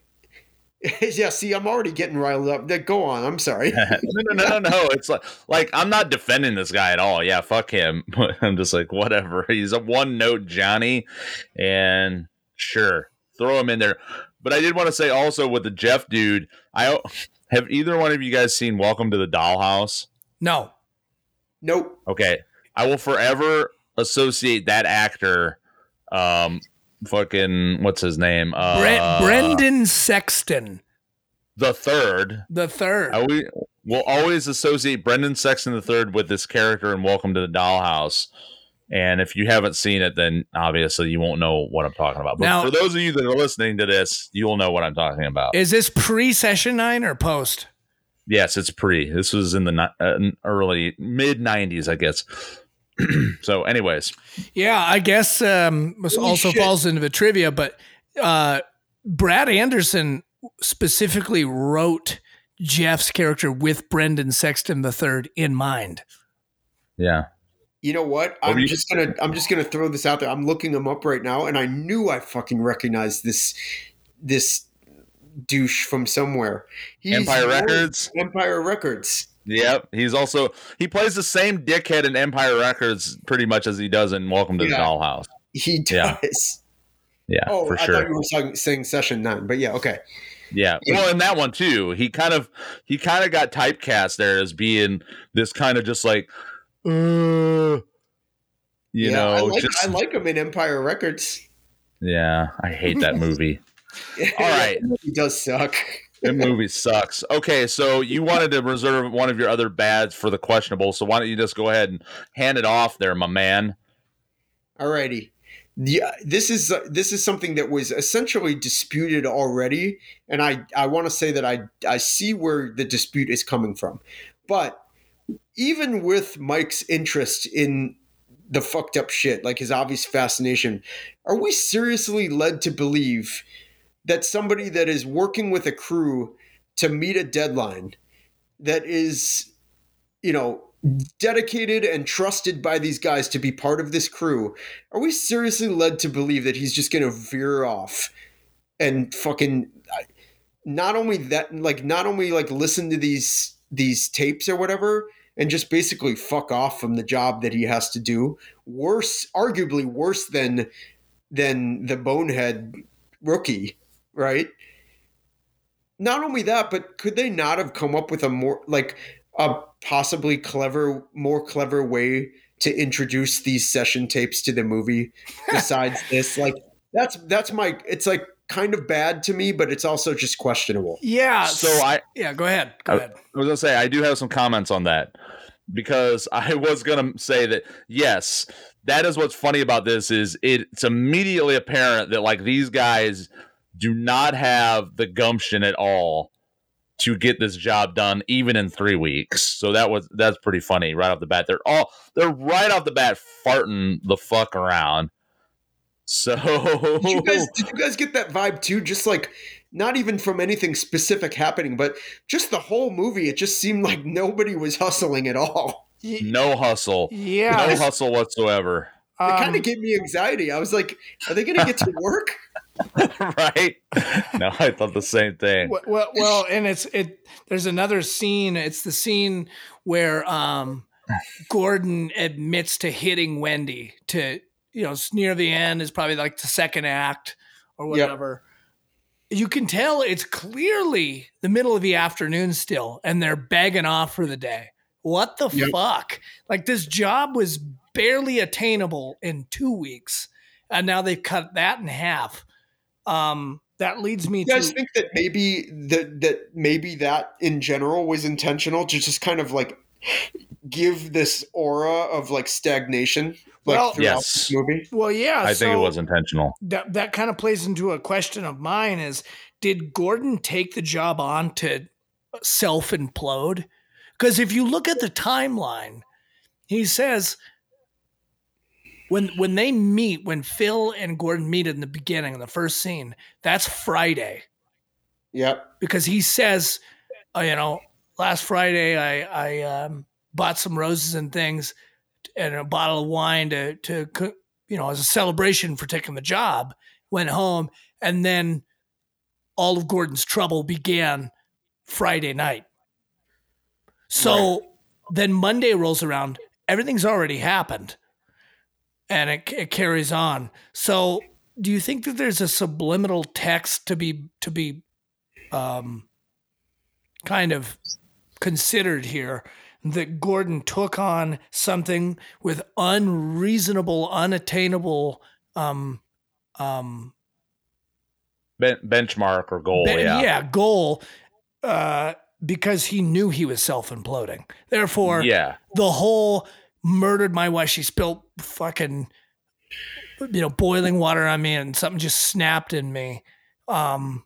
Speaker 11: [LAUGHS] yeah, see, I'm already getting riled up. Go on. I'm sorry. [LAUGHS]
Speaker 9: no, no, no, no, no. It's like, like I'm not defending this guy at all. Yeah, fuck him. [LAUGHS] But I'm just like, whatever. He's a one note Johnny, and sure, throw him in there. But I did want to say also with the Jeff dude, I have either one of you guys seen Welcome to the Dollhouse?
Speaker 10: No.
Speaker 11: Nope.
Speaker 9: Okay, I will forever associate that actor, um, fucking what's his name? Uh,
Speaker 10: Bre- Brendan Sexton,
Speaker 9: the third.
Speaker 10: the third.
Speaker 9: I we will always associate Brendan Sexton the third with this character in Welcome to the Dollhouse. And if you haven't seen it, then obviously you won't know what I'm talking about. But
Speaker 10: Now-
Speaker 9: for those of you that are listening to this, you'll know what I'm talking about.
Speaker 10: Is this pre session nine or post?
Speaker 9: yes, it's pre. This was in the uh, early mid 90s, I guess. [CLEARS THROAT] so, anyways,
Speaker 10: Yeah, I guess um, this
Speaker 11: Holy
Speaker 10: also
Speaker 11: shit.
Speaker 10: falls into the trivia, but uh, Brad Anderson specifically wrote Jeff's character with Brendan Sexton III in mind.
Speaker 9: yeah.
Speaker 11: You know what? I'm
Speaker 9: you-
Speaker 11: just gonna I'm just gonna throw this out there. I'm looking him up right now, and I knew I fucking recognized this this douche from somewhere. He's
Speaker 9: Empire Records.
Speaker 11: Empire Records.
Speaker 9: Yep. He's also he plays the same dickhead in Empire Records pretty much as he does in Welcome to the Dollhouse.
Speaker 11: He does.
Speaker 9: Yeah,
Speaker 11: Oh,
Speaker 9: for
Speaker 11: I
Speaker 9: sure.
Speaker 11: thought you were saying, saying session nine, but yeah, okay.
Speaker 9: Yeah.
Speaker 11: Yeah.
Speaker 9: Well, in that one too, he kind of he kind of got typecast there as being this kind of just like uh you
Speaker 11: yeah,
Speaker 9: know,
Speaker 11: I like,
Speaker 9: just
Speaker 11: I like him in Empire Records.
Speaker 9: yeah, I hate that movie. [LAUGHS] All right.
Speaker 11: he does suck.
Speaker 9: that [LAUGHS] movie sucks. Okay, so you wanted to reserve one of your other bads for the questionable, so why don't you just go ahead and hand it off there, my man?
Speaker 11: Alrighty. Yeah, this is uh, this is something that was essentially disputed already, and I I want to say that I I see where the dispute is coming from, but even with Mike's interest in the fucked up shit, like his obvious fascination, are we seriously led to believe that somebody that is working with a crew to meet a deadline that is, you know, dedicated and trusted by these guys to be part of this crew, are we seriously led to believe that he's just going to veer off and fucking not only that like not only like listen to these these tapes or whatever and just basically fuck off from the job that he has to do. Worse arguably worse than than the bonehead rookie right? Not only that but could they not have come up with a more like a possibly clever more clever way to introduce these session tapes to the movie besides [LAUGHS] this? Like that's that's my it's like kind of bad to me but it's also just questionable
Speaker 10: Yeah.
Speaker 9: So I
Speaker 10: yeah, go ahead. Go
Speaker 9: I-
Speaker 10: ahead.
Speaker 9: I was gonna say I do have some comments on that because I was gonna say that yes, that is what's funny about this is it's immediately apparent that like these guys do not have the gumption at all to get this job done even in three weeks. So that was that's pretty funny right off the bat. They're all they're right off the bat farting the fuck around. So
Speaker 11: did you guys did you guys get that vibe too just like not even from anything specific happening but just the whole movie it just seemed like nobody was hustling at all
Speaker 9: no hustle.
Speaker 10: Yeah.
Speaker 9: No hustle whatsoever.
Speaker 11: it kind
Speaker 10: Um,
Speaker 11: of gave me anxiety i was like are they gonna get to [LAUGHS] work [LAUGHS]
Speaker 9: right? No, I thought the same thing.
Speaker 10: Well, well, well, and it's it. There's another scene. It's the scene where um, Gordon admits to hitting Wendy. To you know, near the end is probably like the second act or
Speaker 11: Yep.
Speaker 10: whatever. You can tell it's clearly the middle of the afternoon still, and they're begging off for the day. What the
Speaker 11: Yep.
Speaker 10: fuck? Like this job was barely attainable in two weeks, and now they've cut that in half. Um, that leads me
Speaker 11: you guys
Speaker 10: to
Speaker 11: think that maybe that that maybe that in general was intentional to just kind of like give this aura of like stagnation like
Speaker 10: Well-
Speaker 11: throughout
Speaker 9: Yes.
Speaker 11: this movie
Speaker 10: Well, yeah.
Speaker 9: I think it was intentional.
Speaker 10: That that kind of plays into a question of mine: is did Gordon take the job on to self implode? Because if you look at the timeline, he says when when they meet, when Phil and Gordon meet in the beginning, in the first scene, that's Friday
Speaker 11: yep
Speaker 10: because he says, uh, you know, last Friday I I um, bought some roses and things and a bottle of wine to to you know as a celebration for taking the job. Went home and then all of Gordon's trouble began Friday night. So then Monday rolls around, everything's already happened, and it, it carries on. So do you think that there's a subliminal text to be to be um, kind of considered here that Gordon took on something with unreasonable, unattainable um um
Speaker 9: Ben- benchmark or goal.
Speaker 10: be-
Speaker 9: yeah.
Speaker 10: goal uh because he knew he was self-imploding. Therefore,
Speaker 9: Yeah.
Speaker 10: the whole murdered my wife. She spilled fucking, you know, boiling water on me, and something just snapped in me. Um,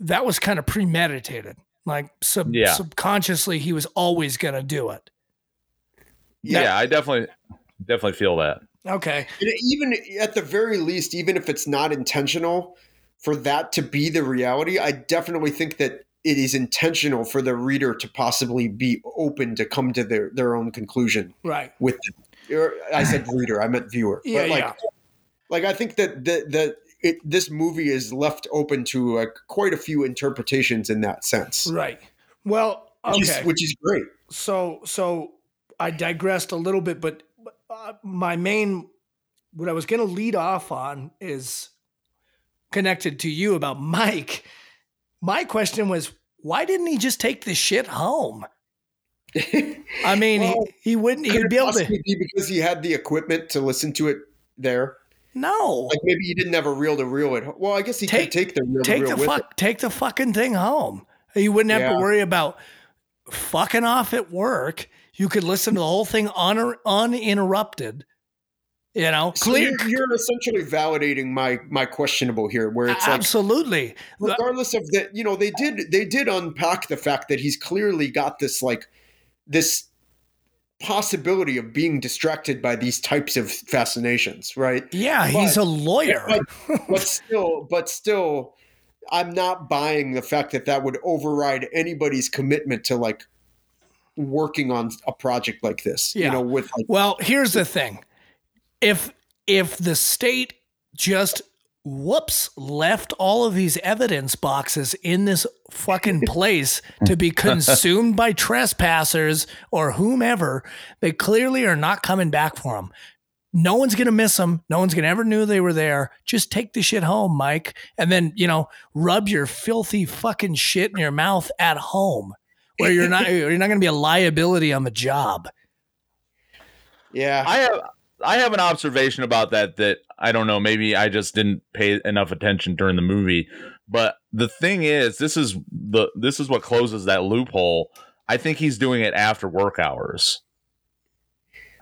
Speaker 10: that was kind of premeditated. Like sub-
Speaker 9: Yeah.
Speaker 10: subconsciously, he was always gonna do it.
Speaker 9: Yeah. I definitely definitely feel that.
Speaker 10: Okay.
Speaker 11: And even at the very least, even if it's not intentional, for that to be the reality, I definitely think that it is intentional for the reader to possibly be open to come to their, their own conclusion
Speaker 10: Right.
Speaker 11: with. Or I said reader, I meant viewer.
Speaker 10: Yeah,
Speaker 11: but like,
Speaker 10: yeah.
Speaker 11: like I think that the, that it, this movie is left open to like quite a few interpretations in that sense,
Speaker 10: Right. Well,
Speaker 11: which,
Speaker 10: okay.
Speaker 11: is, which is great.
Speaker 10: so so I digressed a little bit, but uh, my main what I was going to lead off on is connected to you about [LAUGHS] Mike. My question was, why didn't he just take the shit home? [LAUGHS] I mean,
Speaker 11: Well,
Speaker 10: he, he wouldn't. He'd be able to.
Speaker 11: be because he had the equipment to listen to it there?
Speaker 10: No,
Speaker 11: Like maybe he didn't have a reel to reel it. Well, I guess he
Speaker 10: Take-
Speaker 11: could take the reel to
Speaker 10: take
Speaker 11: reel
Speaker 10: the
Speaker 11: with it.
Speaker 10: fuck, take the fucking thing home. You wouldn't have to worry about fucking off at work. You could listen to the whole thing un, uninterrupted. You know,
Speaker 11: So
Speaker 10: clear.
Speaker 11: you're, you're essentially validating my my questionable here, where it's like
Speaker 10: Absolutely.
Speaker 11: regardless of that, you know, they did they did unpack the fact that he's clearly got this like this possibility of being distracted by these types of fascinations, right?
Speaker 10: Yeah, he's a lawyer. [LAUGHS]
Speaker 11: But, but [LAUGHS] still, but still, I'm not buying the fact that that would override anybody's commitment to like working on a project like this.
Speaker 10: Yeah.
Speaker 11: You know, with like
Speaker 10: Well, here's the thing. If if the state just whoops left all of these evidence boxes in this fucking [LAUGHS] place to be consumed by trespassers or whomever, they clearly are not coming back for them. No one's gonna miss them. No one's gonna ever knew they were there. Just take the shit home, Mike, and then you know rub your filthy fucking shit in your mouth at home, where you're not [LAUGHS] you're not gonna be a liability on the job.
Speaker 11: yeah.
Speaker 9: I have I have an observation about that that I don't know. Maybe I just didn't pay enough attention during the movie. But the thing is, this is the this is what closes that loophole. I think he's doing it after work hours.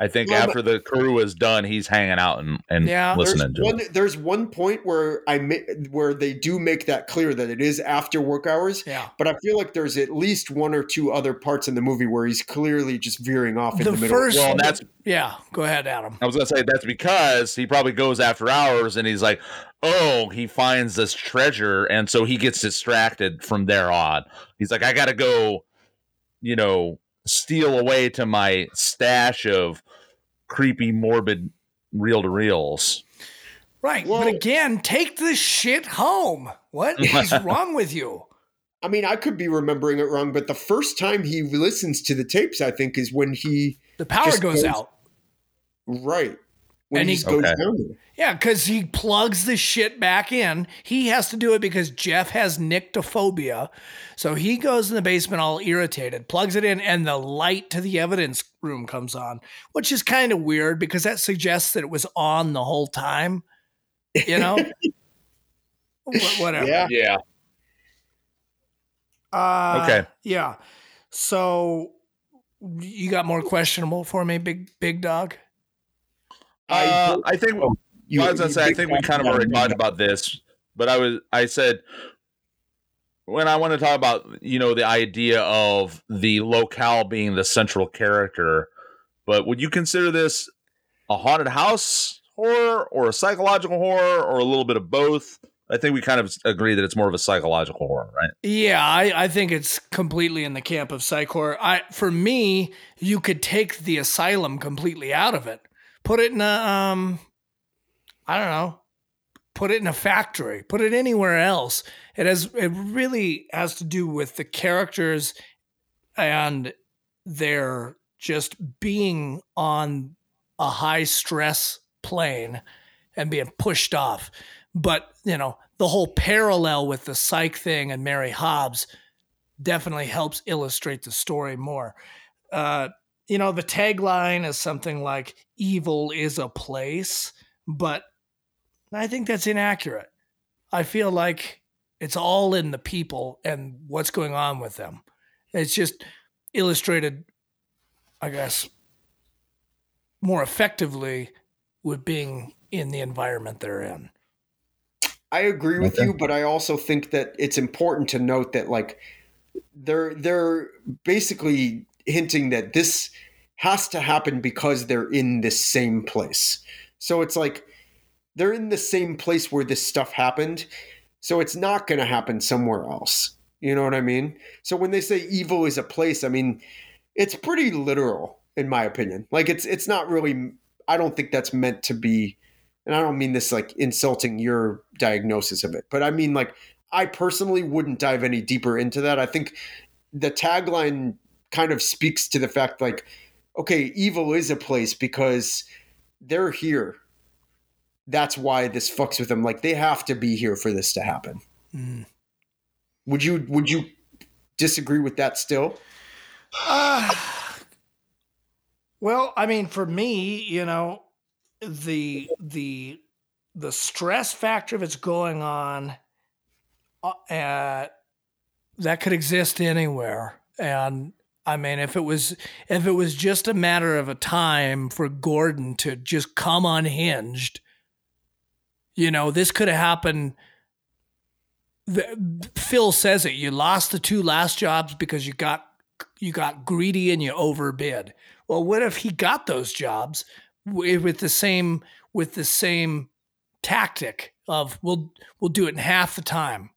Speaker 9: I think
Speaker 11: Well,
Speaker 9: after the crew is done, he's hanging out and, and
Speaker 10: Yeah.
Speaker 9: listening
Speaker 11: there's
Speaker 9: to
Speaker 11: one,
Speaker 9: it.
Speaker 11: there's one point where I ma- where they do make that clear that it is after work hours.
Speaker 10: Yeah.
Speaker 11: But I feel like there's at least one or two other parts in the movie where he's clearly just veering off in
Speaker 10: The
Speaker 11: the, middle.
Speaker 10: first-
Speaker 9: Well, that's
Speaker 10: Yeah, go ahead, Adam.
Speaker 9: I was gonna say that's because he probably goes after hours and he's like, oh, he finds this treasure, and so he gets distracted from there on. He's like, I gotta go, you know, steal away to my stash of creepy, morbid reel to reels.
Speaker 10: Right.
Speaker 11: Well-
Speaker 10: but again, take the shit home. What is [LAUGHS] wrong with you?
Speaker 11: I mean, I could be remembering it wrong, but the first time he listens to the tapes, I think, is when he
Speaker 10: The power goes
Speaker 11: goes-
Speaker 10: out.
Speaker 11: right when
Speaker 10: And
Speaker 11: he,
Speaker 10: he-
Speaker 11: goes
Speaker 9: Okay.
Speaker 11: down there.
Speaker 10: Yeah, because he plugs the shit back in. He has to do it because Jeff has nyctophobia. So he goes in the basement all irritated, plugs it in, and the light to the evidence room comes on, which is kind of weird because that suggests that it was on the whole time. You know? [LAUGHS] Whatever.
Speaker 11: Yeah.
Speaker 9: Yeah.
Speaker 10: Uh,
Speaker 9: Okay.
Speaker 10: Yeah. So you got more questionable for me, big big dog?
Speaker 9: Uh, I think
Speaker 11: You-
Speaker 9: I was gonna say I think we kind of
Speaker 11: about
Speaker 9: already talked about this, but I was I said when I want to talk about you know the idea of the locale being the central character, but would you consider this a haunted house horror or a psychological horror or a little bit of both? I think we kind of agree that it's more of a psychological horror, right?
Speaker 10: Yeah, I, I think it's completely in the camp of psych horror. I for me, you could take the asylum completely out of it. Put it in a um I don't know. Put it in a factory. Put it anywhere else. It has it really has to do with the characters and their just being on a high stress plane and being pushed off. But, you know, the whole parallel with the psych thing and Mary Hobbs definitely helps illustrate the story more. uh, you know, the tagline is something like "Evil is a place," but I think that's inaccurate. I feel like it's all in the people and what's going on with them. It's just illustrated, I guess, more effectively with being in the environment they're in.
Speaker 11: I agree with you, but I also think that it's important to note that like they're they're basically hinting that this has to happen because they're in this same place. So it's like they're in the same place where this stuff happened. So it's not going to happen somewhere else. You know what I mean? So when they say evil is a place, I mean it's pretty literal in my opinion. Like it's it's not really I don't think that's meant to be and I don't mean this like insulting your diagnosis of it, but I mean like I personally wouldn't dive any deeper into that. I think the tagline kind of speaks to the fact like okay, evil is a place because they're here. That's why this fucks with them. Like they have to be here for this to happen.
Speaker 10: Mm.
Speaker 11: Would you would you disagree with that still?
Speaker 10: Uh, [SIGHS] well, I mean, for me, you know, the the the stress factor that's going on uh, that could exist anywhere, and I mean, if it was if it was just a matter of a time for Gordon to just come unhinged, you know, this could have happened. The, Phil says it. You lost the two last jobs because you got you got greedy and you overbid. Well, what if he got those jobs with the same with the same tactic of we'll we'll do it in half the time.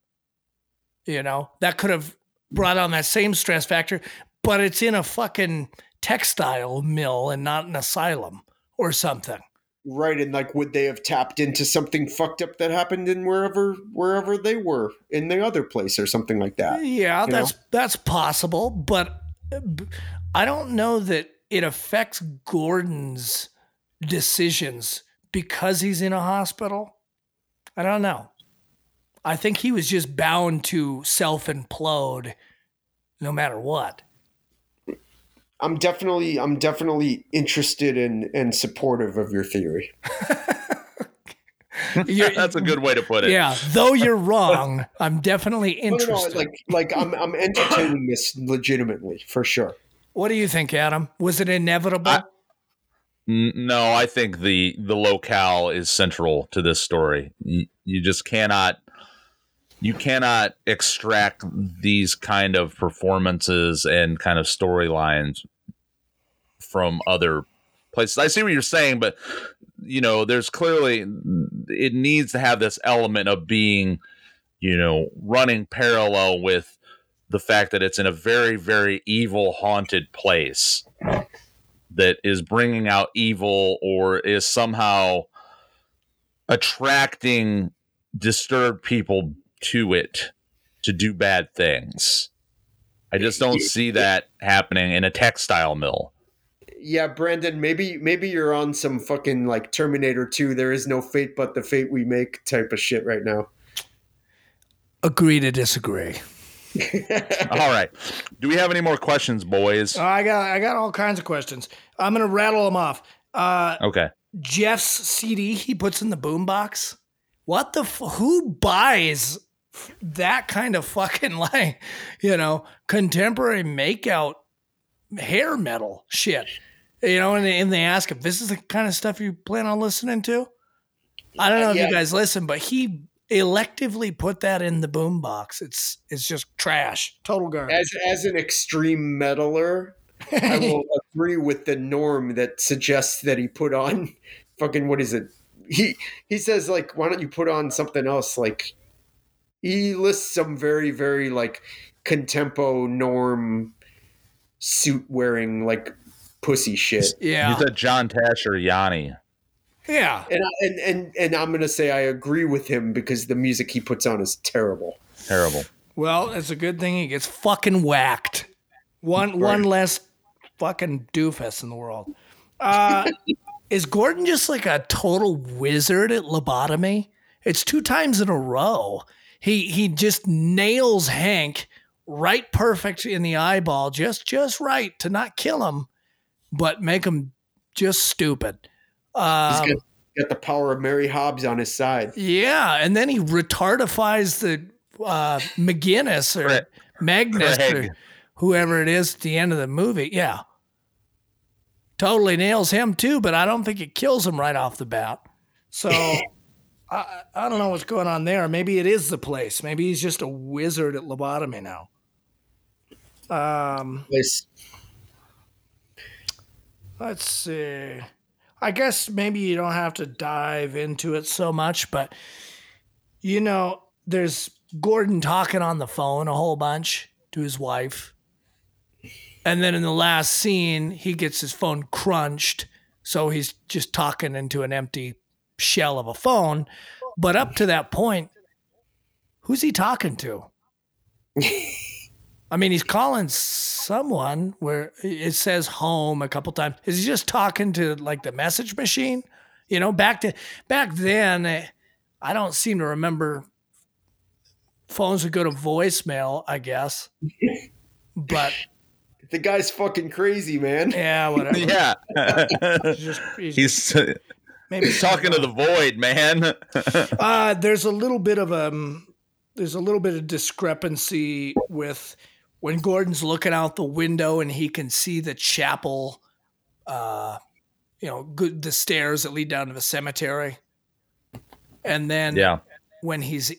Speaker 10: You know, that could have brought on that same stress factor, but it's in a fucking textile mill and not an asylum or something.
Speaker 11: Right, and like, would they have tapped into something fucked up that happened in wherever wherever they were in the other place or something like that?
Speaker 10: Yeah, that's know? that's possible, but uh, I don't know that it affects Gordon's decisions because he's in a hospital. I don't know. I think he was just bound to self implode no matter what.
Speaker 11: I'm definitely I'm definitely interested in and supportive of your theory. [LAUGHS] [LAUGHS]
Speaker 9: That's a good way to put it.
Speaker 10: Yeah, though you're wrong, I'm definitely [LAUGHS] interested. No, no,
Speaker 11: like like I'm I'm entertaining this legitimately for sure.
Speaker 10: What do you think, Adam? Was it inevitable? I,
Speaker 9: no, I think the the locale is central to this story. You, you just cannot you cannot extract these kind of performances and kind of storylines from other places. I see what you're saying, but you know, there's clearly it needs to have this element of being, you know, running parallel with the fact that it's in a very, very evil, haunted place that is bringing out evil or is somehow attracting disturbed people to it to do bad things. I just don't see that happening in a textile mill
Speaker 11: yeah, Brandon, maybe maybe you're on some fucking like Terminator 2, there is no fate but the fate we make type of shit right now.
Speaker 10: Agree to disagree. [LAUGHS]
Speaker 9: all right. Do we have any more questions, boys?
Speaker 10: Uh, I got I got all kinds of questions. I'm gonna rattle them off. Uh,
Speaker 9: okay.
Speaker 10: Jeff's CD he puts in the boombox. What the f- who buys that kind of fucking [LAUGHS] like you know contemporary makeout hair metal shit? You know, and they, and they ask him, "This is the kind of stuff you plan on listening to." I don't know if yeah. you guys listen, but he electively put that in the boombox. It's it's just trash, total garbage.
Speaker 11: As as an extreme metaler, I will [LAUGHS] agree with the norm that suggests that he put on [LAUGHS] fucking what is it? He he says like, why don't you put on something else? Like he lists some very very like contempo norm suit wearing like pussy shit.
Speaker 10: Yeah.
Speaker 9: You said John Tesh or Yanni.
Speaker 10: Yeah.
Speaker 11: And, and and and I'm gonna say I agree with him because the music he puts on is terrible.
Speaker 9: Terrible.
Speaker 10: Well, it's a good thing he gets fucking whacked. One right. one less fucking doofus in the world. Uh, [LAUGHS] is Gordon just like a total wizard at lobotomy? It's two times in a row. He he just nails Hank right perfect in the eyeball, just just right to not kill him, but make him just stupid.
Speaker 11: He's
Speaker 10: Um,
Speaker 11: got, got the power of Mary Hobbs on his side.
Speaker 10: yeah, and then he retardifies the uh, McGinnis or
Speaker 9: Craig.
Speaker 10: Magnus
Speaker 9: Craig.
Speaker 10: or whoever it is at the end of the movie. Yeah, totally nails him too, but I don't think it kills him right off the bat. So [LAUGHS] I, I don't know what's going on there. Maybe it is the place. Maybe he's just a wizard at lobotomy now. Um,
Speaker 11: This-
Speaker 10: let's see. I guess maybe you don't have to dive into it so much, but you know, there's Gordon talking on the phone a whole bunch to his wife. And then in the last scene, he gets his phone crunched. So he's just talking into an empty shell of a phone. But up to that point, who's he talking to? [LAUGHS] I mean, he's calling someone where it says home a couple times. Is he just talking to like the message machine? You know, back to back then, eh, I don't seem to remember phones would go to voicemail. I guess, [LAUGHS] but
Speaker 11: the guy's fucking crazy, man.
Speaker 10: yeah, whatever. [LAUGHS]
Speaker 9: Yeah.
Speaker 10: Just- he's-
Speaker 9: he's
Speaker 10: maybe
Speaker 9: he's talking to the void, man. [LAUGHS]
Speaker 10: Uh, there's a little bit of um, there's a little bit of discrepancy with when Gordon's looking out the window and he can see the chapel, uh, you know, good the stairs that lead down to the cemetery, and then
Speaker 9: yeah.
Speaker 10: when he's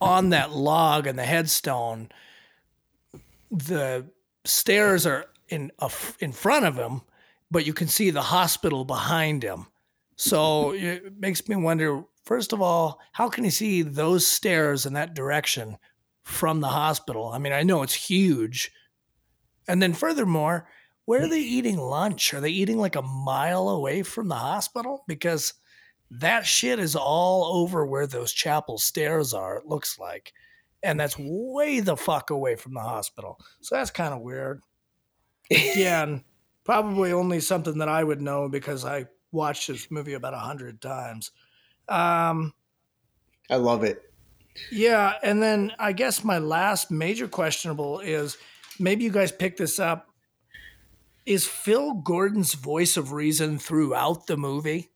Speaker 10: on that log and the headstone, the stairs are in a, in front of him, but you can see the hospital behind him. So it makes me wonder. First of all, how can he see those stairs in that direction from the hospital? I mean, I know it's huge. And then, furthermore, where are they eating lunch? Are they eating like a mile away from the hospital? Because that shit is all over where those chapel stairs are, it looks like. And that's way the fuck away from the hospital. So that's kind of weird. Again, [LAUGHS] probably only something that I would know because I watched this movie about a hundred times. Um,
Speaker 11: I love it.
Speaker 10: Yeah, and then I guess my last major questionable is maybe you guys picked this up. Is Phil Gordon's voice of reason throughout the movie?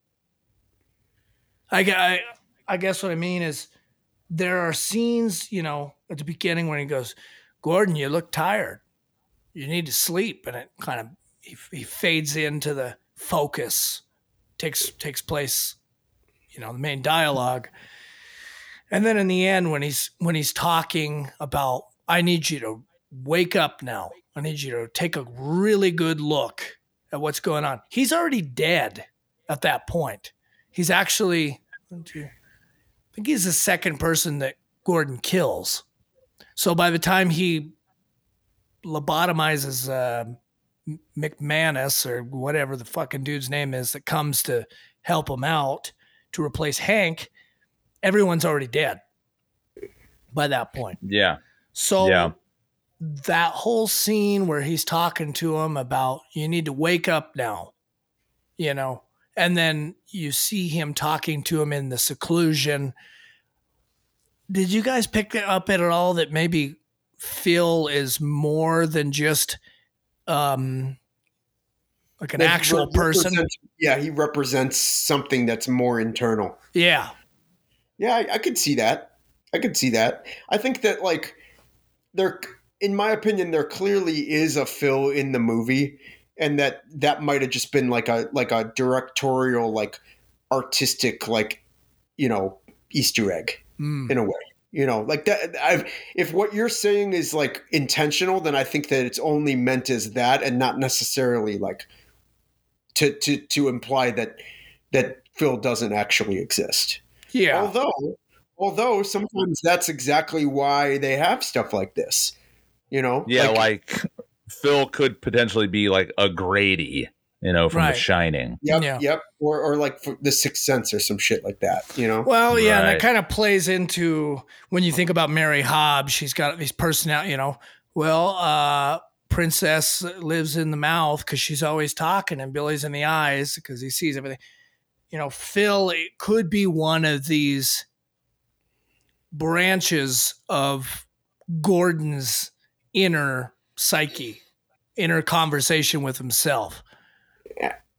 Speaker 10: I, I, I guess what I mean is there are scenes, you know, at the beginning when he goes, Gordon, you look tired. You need to sleep. And it kind of, he, he fades into the focus, takes, takes place, you know, the main dialogue. And then in the end, when he's when he's talking about, I need you to wake up now. I need you to take a really good look at what's going on. He's already dead at that point. He's actually, I think he's the second person that Gordon kills. So by the time he lobotomizes uh, McManus or whatever the fucking dude's name is that comes to help him out to replace Hank, everyone's already dead by that point.
Speaker 9: Yeah.
Speaker 10: So
Speaker 9: Yeah.
Speaker 10: that whole scene where he's talking to him about you need to wake up now, you know, and then you see him talking to him in the seclusion. Did you guys pick that up at all that maybe Phil is more than just um like an
Speaker 11: That
Speaker 10: actual
Speaker 11: rep-
Speaker 10: person?
Speaker 11: Yeah, he represents something that's more internal.
Speaker 10: Yeah.
Speaker 11: Yeah, I, I could see that. I could see that. I think that like there, in my opinion, there clearly is a Phil in the movie, and that that might have just been like a like a directorial, like artistic, like you know, Easter egg
Speaker 10: Mm.
Speaker 11: in a way. You know, like that. I've, if what you're saying is like intentional, then I think that it's only meant as that, and not necessarily like to to to imply that that Phil doesn't actually exist.
Speaker 10: Yeah.
Speaker 11: Although, although sometimes that's exactly why they have stuff like this. You know,
Speaker 9: Yeah, like, Phil could potentially be like a Grady, you know, from
Speaker 10: Right.
Speaker 9: The Shining.
Speaker 11: yep,
Speaker 10: Yeah.
Speaker 11: yep, or or like for the Sixth Sense or some shit like that. You know,
Speaker 10: Well, yeah, and
Speaker 9: Right.
Speaker 10: that kind of plays into when you think about Mary Hobbs. She's got these personality, you know. Well, uh, Princess lives in the mouth because she's always talking, and Billy's in the eyes because he sees everything. You know, Phil it could be one of these branches of Gordon's inner psyche, inner conversation with himself.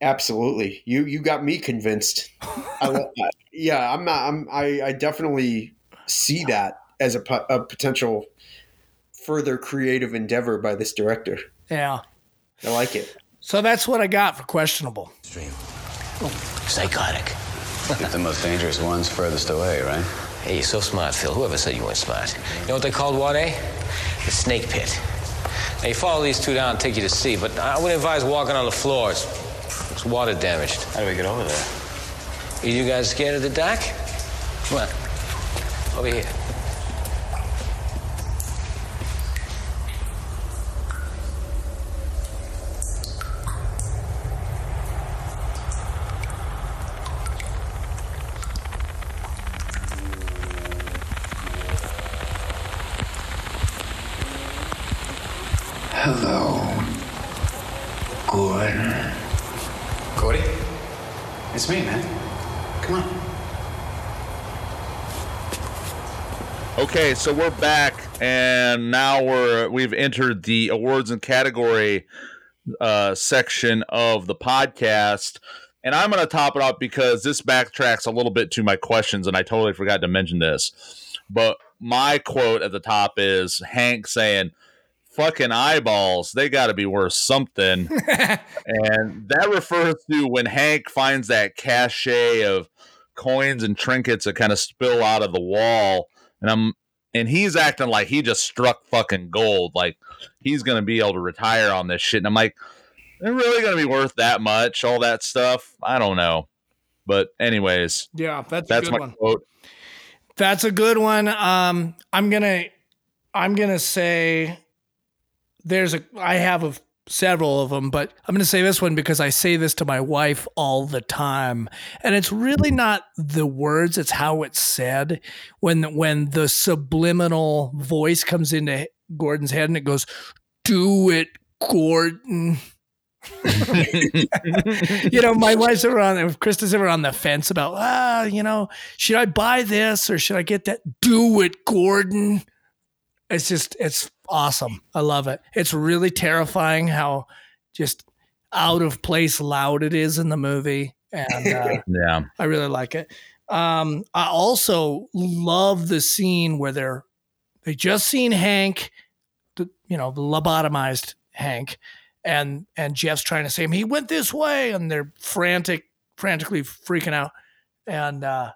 Speaker 11: Absolutely, you you got me convinced. I, lo- [LAUGHS] I- yeah, I'm not. I'm. I, I definitely see that as a, a potential further creative endeavor by this director.
Speaker 10: Yeah.
Speaker 11: I like it.
Speaker 10: So that's what I got for questionable.
Speaker 8: Psychotic.
Speaker 12: Keep the most dangerous ones furthest away, right?
Speaker 8: Hey, you're so smart, Phil. Whoever said you weren't smart? You know what they called what, eh? The snake pit. Now, you follow these two down and take you to sea, but I would advise walking on the floors. It's water damaged.
Speaker 12: How do we get over there?
Speaker 8: Are you guys scared of the dark? Come on. Over here.
Speaker 9: So we're back, and now we're we've entered the awards and category uh, section of the podcast, and I'm going to top it off because this backtracks a little bit to my questions, and I totally forgot to mention this. But my quote at the top is Hank saying, "Fucking eyeballs, they got to be worth something," [LAUGHS] and that refers to when Hank finds that cachet of coins and trinkets that kind of spill out of the wall. And I'm and he's acting like he just struck fucking gold, like he's gonna be able to retire on this shit. And I'm like, they're really gonna be worth that much, all that stuff? I don't know. But anyways,
Speaker 10: Yeah, that's,
Speaker 9: that's
Speaker 10: a
Speaker 9: my
Speaker 10: good one.
Speaker 9: quote.
Speaker 10: That's a good one. Um, I'm gonna, I'm gonna say, there's a. I have a, several of them, but I'm gonna say this one because I say this to my wife all the time, and it's really not the words; it's how it's said. When when the subliminal voice comes into Gordon's head and it goes, "Do it, Gordon." [LAUGHS] you know, my wife's ever on, if Krista's ever on the fence about, ah, you know, should I buy this or should I get that? Do it, Gordon. It's just, it's awesome. I love it. It's really terrifying how just out of place loud it is in the movie. And uh, [LAUGHS]
Speaker 9: Yeah.
Speaker 10: I really like it. Um, I also love the scene where they're they just seen Hank, the, you know, lobotomized Hank, and and Jeff's trying to say him he went this way, and they're frantic, frantically freaking out, and uh,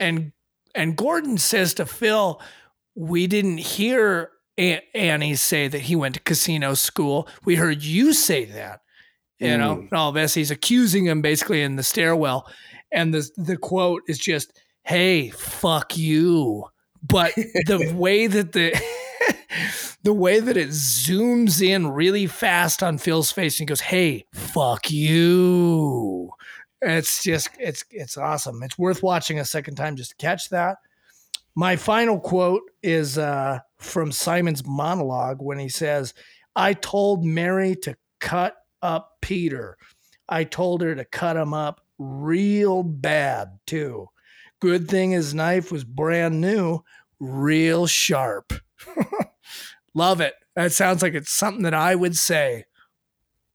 Speaker 10: and and Gordon says to Phil, "We didn't hear A- Annie say that he went to casino school. We heard you say that." You know,
Speaker 11: Mm.
Speaker 10: and all this. He's accusing him basically in the stairwell. And the the quote is just, hey, fuck you. But [LAUGHS] the way that the [LAUGHS] the way that it zooms in really fast on Phil's face and he goes, hey, fuck you. It's just it's it's awesome. It's worth watching a second time just to catch that. My final quote is uh, from Simon's monologue when he says, I told Mary to cut up Peter. I told her to cut him up real bad, too. Good thing his knife was brand new, real sharp. [LAUGHS] Love it. That sounds like it's something that I would say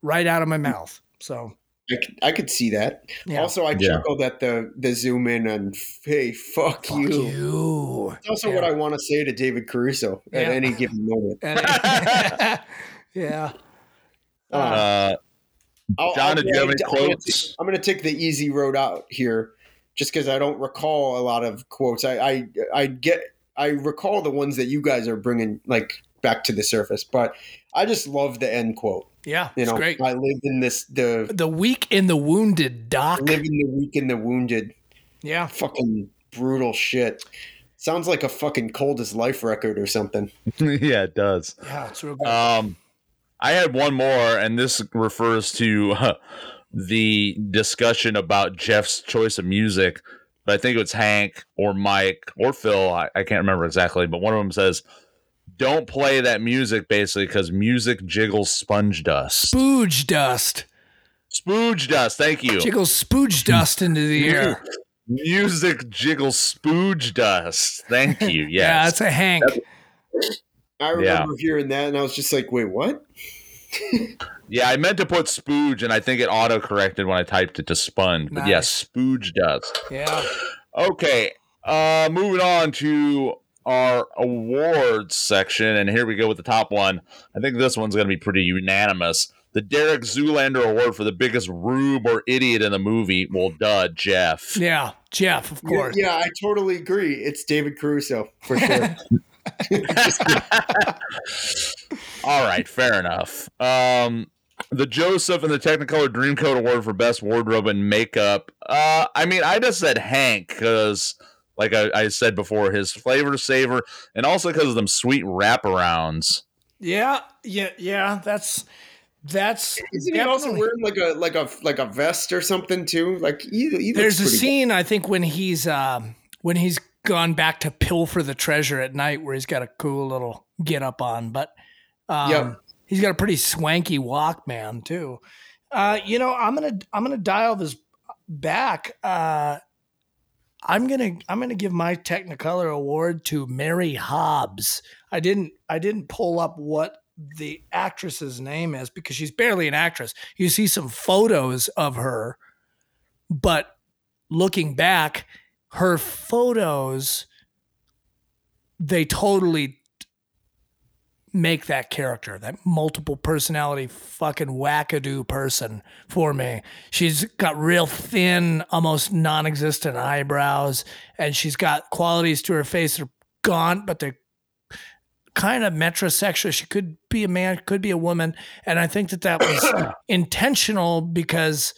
Speaker 10: right out of my mouth. So,
Speaker 11: I, c- I could see that.
Speaker 10: Yeah.
Speaker 11: Also, I
Speaker 9: Yeah.
Speaker 11: chuckled at the the zoom in and hey, fuck,
Speaker 10: fuck
Speaker 11: you.
Speaker 10: you.
Speaker 11: It's also
Speaker 10: Yeah.
Speaker 11: what I want to say to David Caruso at any given [LAUGHS] moment. [LAUGHS]
Speaker 10: Yeah.
Speaker 9: Uh,
Speaker 11: I'll-
Speaker 9: John,
Speaker 11: I'll
Speaker 9: did you
Speaker 11: go-
Speaker 9: have any
Speaker 11: I'm gonna
Speaker 9: quotes?
Speaker 11: take- I'm going to take the easy road out here, just because I don't recall a lot of quotes. I, I I get I recall the ones that you guys are bringing like back to the surface, but I just love the end quote.
Speaker 10: Yeah.
Speaker 11: You
Speaker 10: It's
Speaker 11: know,
Speaker 10: great.
Speaker 11: I live in this the
Speaker 10: The weak in the wounded, Doc.
Speaker 11: Living the weak and the wounded.
Speaker 10: Yeah.
Speaker 11: Fucking brutal shit. Sounds like a fucking Cold As Life record or something. [LAUGHS]
Speaker 9: yeah, it does.
Speaker 10: Yeah. It's real good.
Speaker 9: Um, I had one more, and this refers to uh, the discussion about Jeff's choice of music. But I think it was Hank or Mike or Phil. I, I can't remember exactly, but one of them says, "Don't play that music," basically because music jiggles sponge dust.
Speaker 10: Spooge dust.
Speaker 9: Spooge dust. Thank you.
Speaker 10: Jiggles spooge dust into the air.
Speaker 9: Music jiggles spooge dust. Thank you. [LAUGHS] Yes.
Speaker 10: Yeah, that's a Hank.
Speaker 11: I remember hearing that, and I was just like, "Wait, what?" [LAUGHS]
Speaker 9: Yeah, I meant to put spooge, and I think it auto corrected when I typed it to sponge. But yes, spooge dust.
Speaker 10: Yeah.
Speaker 9: Okay. Uh, moving on to our awards section, and here we go with the top one. I think this one's going to be pretty unanimous. The Derek Zoolander Award for the biggest rube or idiot in the movie. Well, duh, Jeff.
Speaker 10: Yeah, Jeff, of
Speaker 11: Yeah,
Speaker 10: course.
Speaker 11: Yeah, I totally agree. It's David Caruso for sure. [LAUGHS] [LAUGHS]
Speaker 9: All right, fair enough. Um, the Joseph and the Technicolor Dreamcoat Award for Best Wardrobe and Makeup. Uh, I mean, I just said Hank because, like I, I said before, his flavor savor, and also because of them sweet wraparounds.
Speaker 10: Yeah, yeah, yeah. That's that's
Speaker 11: Isn't he also wearing like a like a like a vest or something too? Like he, he
Speaker 10: There's a
Speaker 11: pretty
Speaker 10: scene I think when he's um, when he's gone back to pilfer the treasure at night, where he's got a cool little get up on, but um,
Speaker 11: Yep.
Speaker 10: he's got a pretty swanky Walkman too. Uh, you know, I'm gonna I'm gonna dial this back. Uh, I'm gonna I'm gonna give my Technicolor award to Mary Hobbs. I didn't I didn't pull up what the actress's name is because she's barely an actress. You see some photos of her, but looking back, her photos they totally make that character, that multiple personality fucking wackadoo person for me. She's got real thin, almost non existent eyebrows, and she's got qualities to her face that are gaunt, but they're kind of metrosexual. She could be a man, could be a woman. And I think that that was [COUGHS] intentional because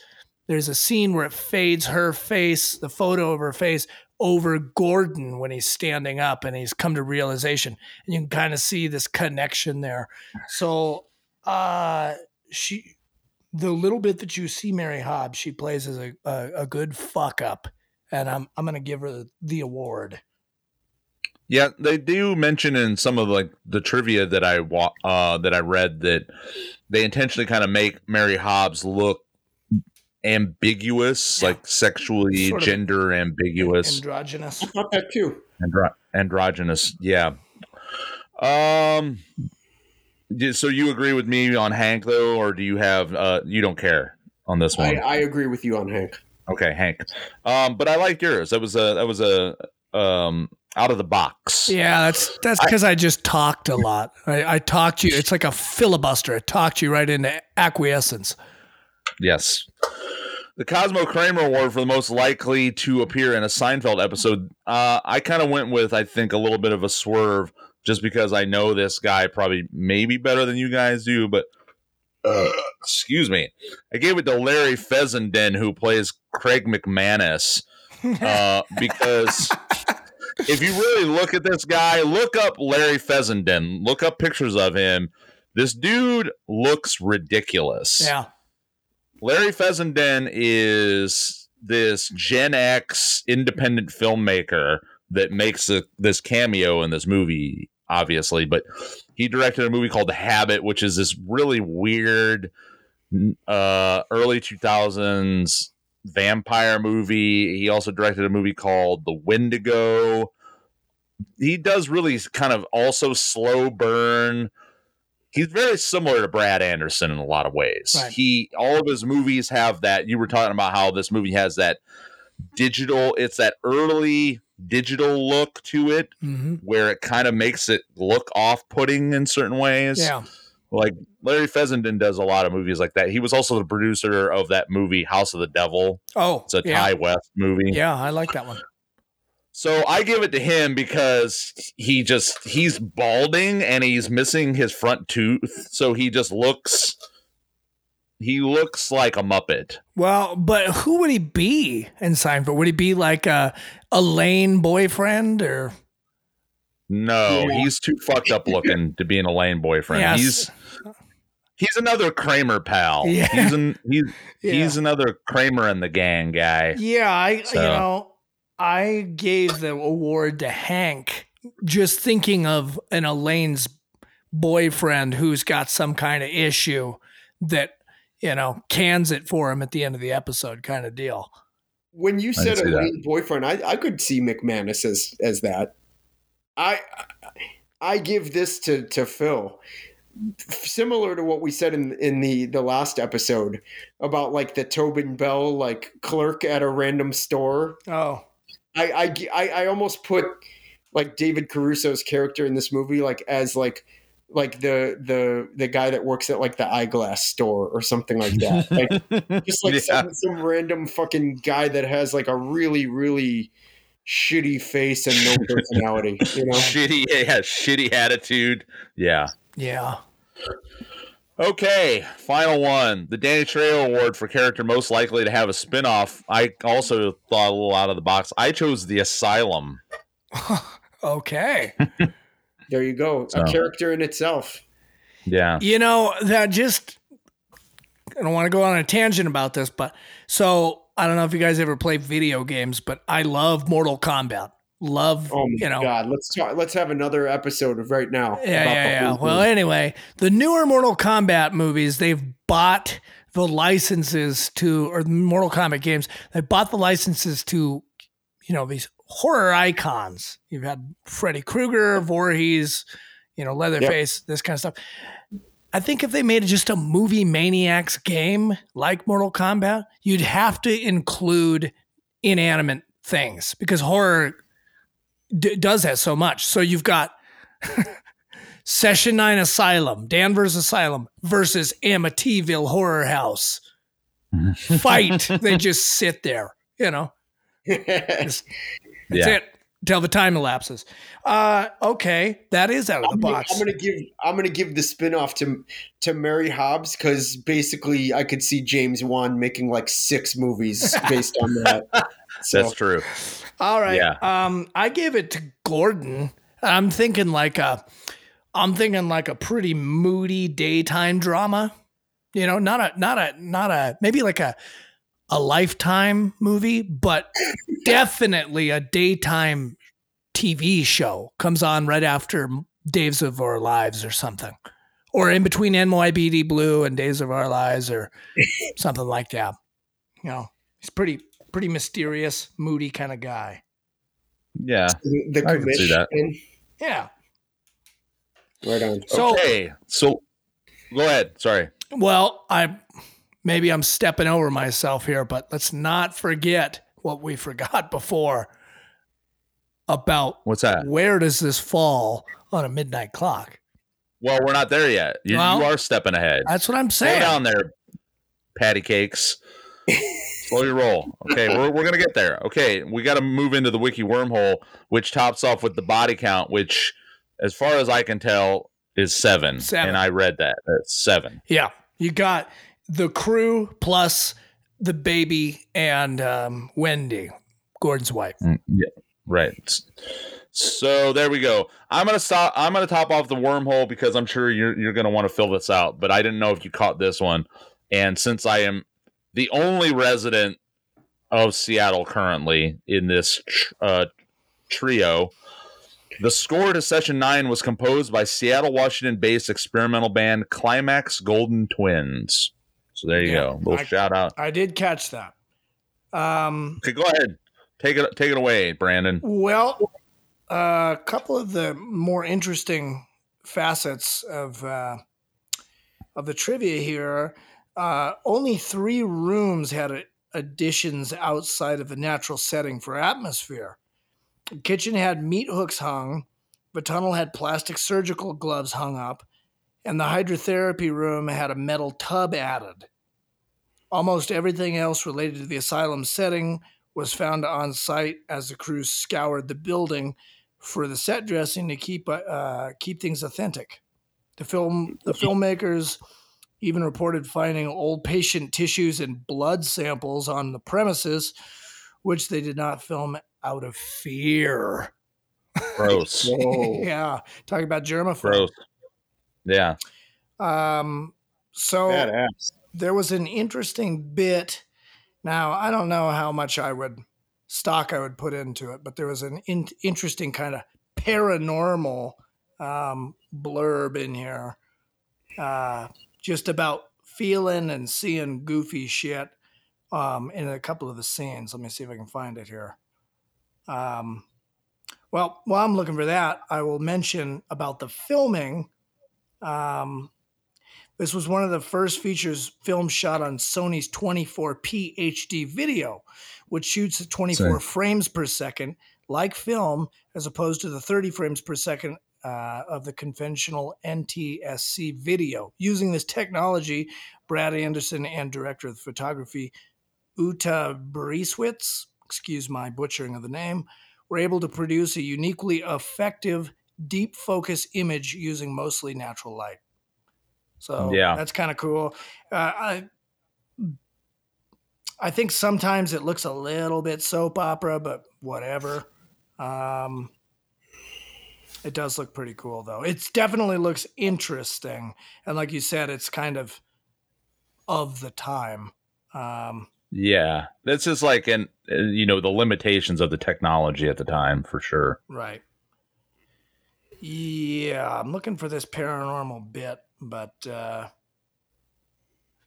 Speaker 10: there's a scene where it fades her face, the photo of her face, over Gordon when he's standing up and he's come to realization. And you can kind of see this connection there. So uh she the little bit that you see Mary Hobbs, she plays as a, a, a good fuck up. And I'm I'm gonna give her the, the award.
Speaker 9: Yeah, they do mention in some of like the trivia that I wa- uh, that I read that they intentionally kind of make Mary Hobbs look ambiguous, like sexually
Speaker 10: Sort of
Speaker 9: gender ambiguous,
Speaker 10: Androgynous.
Speaker 11: I thought that too.
Speaker 9: Andro- androgynous. Yeah. Um. So you agree with me on Hank though, or do you have uh you don't care on this one?
Speaker 11: I agree with you on Hank.
Speaker 9: okay, Hank. Um, but I liked yours. That was a that was a um out of the box.
Speaker 10: Yeah, that's that's because I, just talked a lot. I, I talked you. It's like a filibuster. I talked you right into acquiescence.
Speaker 9: Yes. The Cosmo Kramer Award for the most likely to appear in a Seinfeld episode. Uh, I kind of went with, I think, a little bit of a swerve just because I know this guy probably maybe better than you guys do, but uh, excuse me. I gave it to Larry Fessenden, who plays Craig McManus, uh, [LAUGHS] because if you really look at this guy, look up Larry Fessenden, look up pictures of him. This dude looks ridiculous.
Speaker 10: Yeah.
Speaker 9: Larry Fessenden is this Gen X independent filmmaker that makes a, this cameo in this movie, obviously. But he directed a movie called The Habit, which is this really weird uh, early 2000s vampire movie. He also directed a movie called The Wendigo. He does really kind of also slow burn he's very similar to Brad Anderson in a lot of ways.
Speaker 10: Right.
Speaker 9: He all of his movies have that. You were talking about how this movie has that digital. It's that early digital look to it,
Speaker 10: hmm
Speaker 9: where it kind of makes it look off-putting in certain ways.
Speaker 10: Yeah.
Speaker 9: Like Larry Fessenden does a lot of movies like that. He was also the producer of that movie House of the Devil.
Speaker 10: Oh,
Speaker 9: It's a
Speaker 10: yeah.
Speaker 9: Ti West movie.
Speaker 10: Yeah, I like that one.
Speaker 9: So I give it to him because he just he's balding and he's missing his front tooth, so he just looks he looks like a muppet.
Speaker 10: Well, but who would he be in Seinfeld? Would he be like a Elaine boyfriend or?
Speaker 9: No, he's too fucked up looking to be an Elaine boyfriend.
Speaker 10: Yes.
Speaker 9: He's he's another Kramer pal.
Speaker 10: Yeah.
Speaker 9: He's an he's [LAUGHS]
Speaker 10: Yeah.
Speaker 9: he's another Kramer in the gang guy.
Speaker 10: Yeah, I
Speaker 9: So-
Speaker 10: you know I gave the award to Hank just thinking of an Elaine's boyfriend who's got some kind of issue that you know cans it for him at the end of the episode kind of deal.
Speaker 11: when you
Speaker 9: I
Speaker 11: said
Speaker 9: can
Speaker 11: a
Speaker 9: that.
Speaker 11: boyfriend, I, I could see McManus as as that. I I give this to to Phil, similar to what we said in in the the last episode about like the Tobin Bell like clerk at a random store.
Speaker 10: Oh,
Speaker 11: I I I, I almost put like David Caruso's character in this movie like as like like the the the guy that works at like the eyeglass store or something like that. [LAUGHS] Like just like
Speaker 9: Yeah.
Speaker 11: some, some random fucking guy that has like a really really shitty face and no personality. You know, [LAUGHS]
Speaker 9: shitty, yeah, shitty attitude. Yeah.
Speaker 10: yeah.
Speaker 9: Okay, final one. The Danny Trejo Award for character most likely to have a spin-off. I also thought a little out of the box. I chose The Asylum. [LAUGHS]
Speaker 10: Okay. [LAUGHS]
Speaker 11: there you go,
Speaker 9: So.
Speaker 11: a character in itself.
Speaker 9: Yeah.
Speaker 10: You know, that just I don't want to go on a tangent about this, but so I don't know if you guys ever play video games, but I love Mortal Kombat. Love,
Speaker 11: Oh my
Speaker 10: you know.
Speaker 11: god, let's talk. Let's have another episode of right now.
Speaker 10: Yeah, yeah, yeah. Well, anyway, the newer Mortal Kombat movies, they've bought the licenses to, or Mortal Kombat games, they bought the licenses to, you know, these horror icons. You've had Freddy Krueger, Voorhees, you know, Leatherface, this kind of stuff. I think if they made it just a movie maniacs game like Mortal Kombat, you'd have to include inanimate things because horror d- does that so much. So you've got [LAUGHS] Session 9 Asylum, Danvers Asylum versus Amityville Horror House. [LAUGHS] Fight. they just sit there, you know. [LAUGHS] That's
Speaker 9: Yeah.
Speaker 10: it. Till the time elapses. Uh, okay, that is out of the
Speaker 11: I'm gonna,
Speaker 10: box.
Speaker 11: I'm gonna give I'm gonna give the spin-off to to Mary Hobbs because basically I could see James Wan making like six movies based on that. So,
Speaker 9: That's true.
Speaker 10: All right.
Speaker 9: Yeah.
Speaker 10: Um, I gave it to Gordon. I'm thinking like a, I'm thinking like a pretty moody daytime drama. You know, not a, not a, not a, maybe like a, a lifetime movie, but [LAUGHS] definitely a daytime TV show comes on right after Days of Our Lives or something, or in between NYPD Blue and Days of Our Lives or [LAUGHS] something like that. You know, it's pretty, pretty mysterious, moody kind of guy.
Speaker 9: Yeah.
Speaker 11: the
Speaker 9: I can see that.
Speaker 10: Yeah.
Speaker 11: Right on.
Speaker 10: So-
Speaker 9: okay. So go ahead. Sorry.
Speaker 10: Well, I maybe I'm stepping over myself here, but let's not forget what we forgot before about
Speaker 9: What's that?
Speaker 10: where does this fall on a midnight clock?
Speaker 9: Well, we're not there yet. You,
Speaker 10: Well,
Speaker 9: you are stepping ahead.
Speaker 10: That's what I'm
Speaker 9: Slow
Speaker 10: saying.
Speaker 9: down there, patty cakes. [LAUGHS] Slow your roll. Okay, we're, we're gonna get there. Okay, we got to move into the wiki wormhole, which tops off with the body count, which, as far as I can tell, is seven.
Speaker 10: Seven.
Speaker 9: And I read that. That's seven.
Speaker 10: Yeah. You got the crew plus the baby and um, Wendy, Gordon's wife.
Speaker 9: Mm, yeah. Right. So there we go. I'm gonna stop. I'm gonna top off the wormhole because I'm sure you're you're gonna want to fill this out. But I didn't know if you caught this one, and since I am the only resident of Seattle currently in this uh, trio, the score to Session Nine was composed by Seattle, Washington-based experimental band Climax Golden Twins. So there you
Speaker 10: Yeah.
Speaker 9: go. little
Speaker 10: I-
Speaker 9: shout out.
Speaker 10: I did catch that. Um,
Speaker 9: Okay, go ahead. Take it. Take it away, Brandon.
Speaker 10: Well, a couple of the more interesting facets of uh, of the trivia here. Uh, only three rooms had a- additions outside of the natural setting for atmosphere. The kitchen had meat hooks hung. The tunnel had plastic surgical gloves hung up, and the hydrotherapy room had a metal tub added. Almost everything else related to the asylum setting was found on site as the crew scoured the building for the set dressing to keep uh, keep things authentic. The film the filmmakers even reported finding old patient tissues and blood samples on the premises, which they did not film out of fear.
Speaker 9: Gross. [LAUGHS]
Speaker 10: yeah, talking about germaphobe.
Speaker 9: Gross. Yeah.
Speaker 10: Um, so
Speaker 11: Badass.
Speaker 10: there was an interesting bit. Now I don't know how much I would stock I would put into it, but there was an in- interesting kind of paranormal um, blurb in here, uh, just about feeling and seeing goofy shit um, in a couple of the scenes. Let me see if I can find it here. Um, well, while I'm looking for that, I will mention about the filming. Um, this was one of the first features film shot on Sony's 24p HD video, which shoots at 24
Speaker 9: Same.
Speaker 10: frames per second, like film, as opposed to the 30 frames per second uh, of the conventional NTSC video. Using this technology, Brad Anderson and director of photography Uta Boriswitz, excuse my butchering of the name, were able to produce a uniquely effective deep focus image using mostly natural light. So
Speaker 9: Yeah.
Speaker 10: that's kind of cool. Uh, I I think sometimes it looks a little bit soap opera, but whatever. Um, it does look pretty cool, though. It definitely looks interesting, and like you said, it's kind of of the time. Um,
Speaker 9: Yeah, this is like an uh, you know the limitations of the technology at the time for sure.
Speaker 10: Right. Yeah, I'm looking for this paranormal bit, but uh,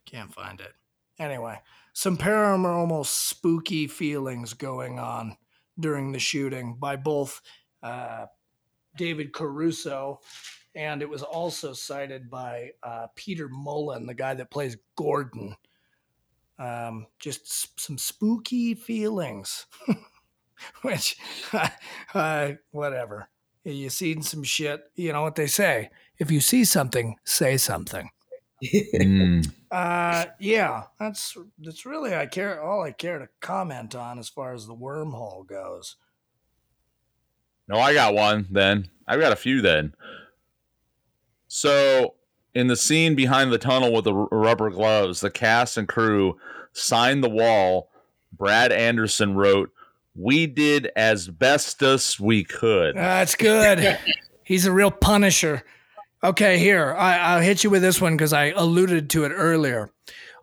Speaker 10: can't find it. Anyway, some paranormal spooky feelings going on during the shooting by both uh, David Caruso and it was also cited by uh, Peter Mullan, the guy that plays Gordon. Um, just s- some spooky feelings, [LAUGHS] which, [LAUGHS] uh, whatever. You seen some shit. You know what they say: if you see something, say something.
Speaker 9: Mm. [LAUGHS]
Speaker 10: Uh, yeah, that's that's really I care all I care to comment on as far as the wormhole goes.
Speaker 9: No, I got one then. I've got a few then. So, in the scene behind the tunnel with the r- rubber gloves, the cast and crew signed the wall. Brad Anderson wrote, "We did as best as we could."
Speaker 10: That's good. [LAUGHS] He's a real punisher. Okay, here I, I'll hit you with this one because I alluded to it earlier.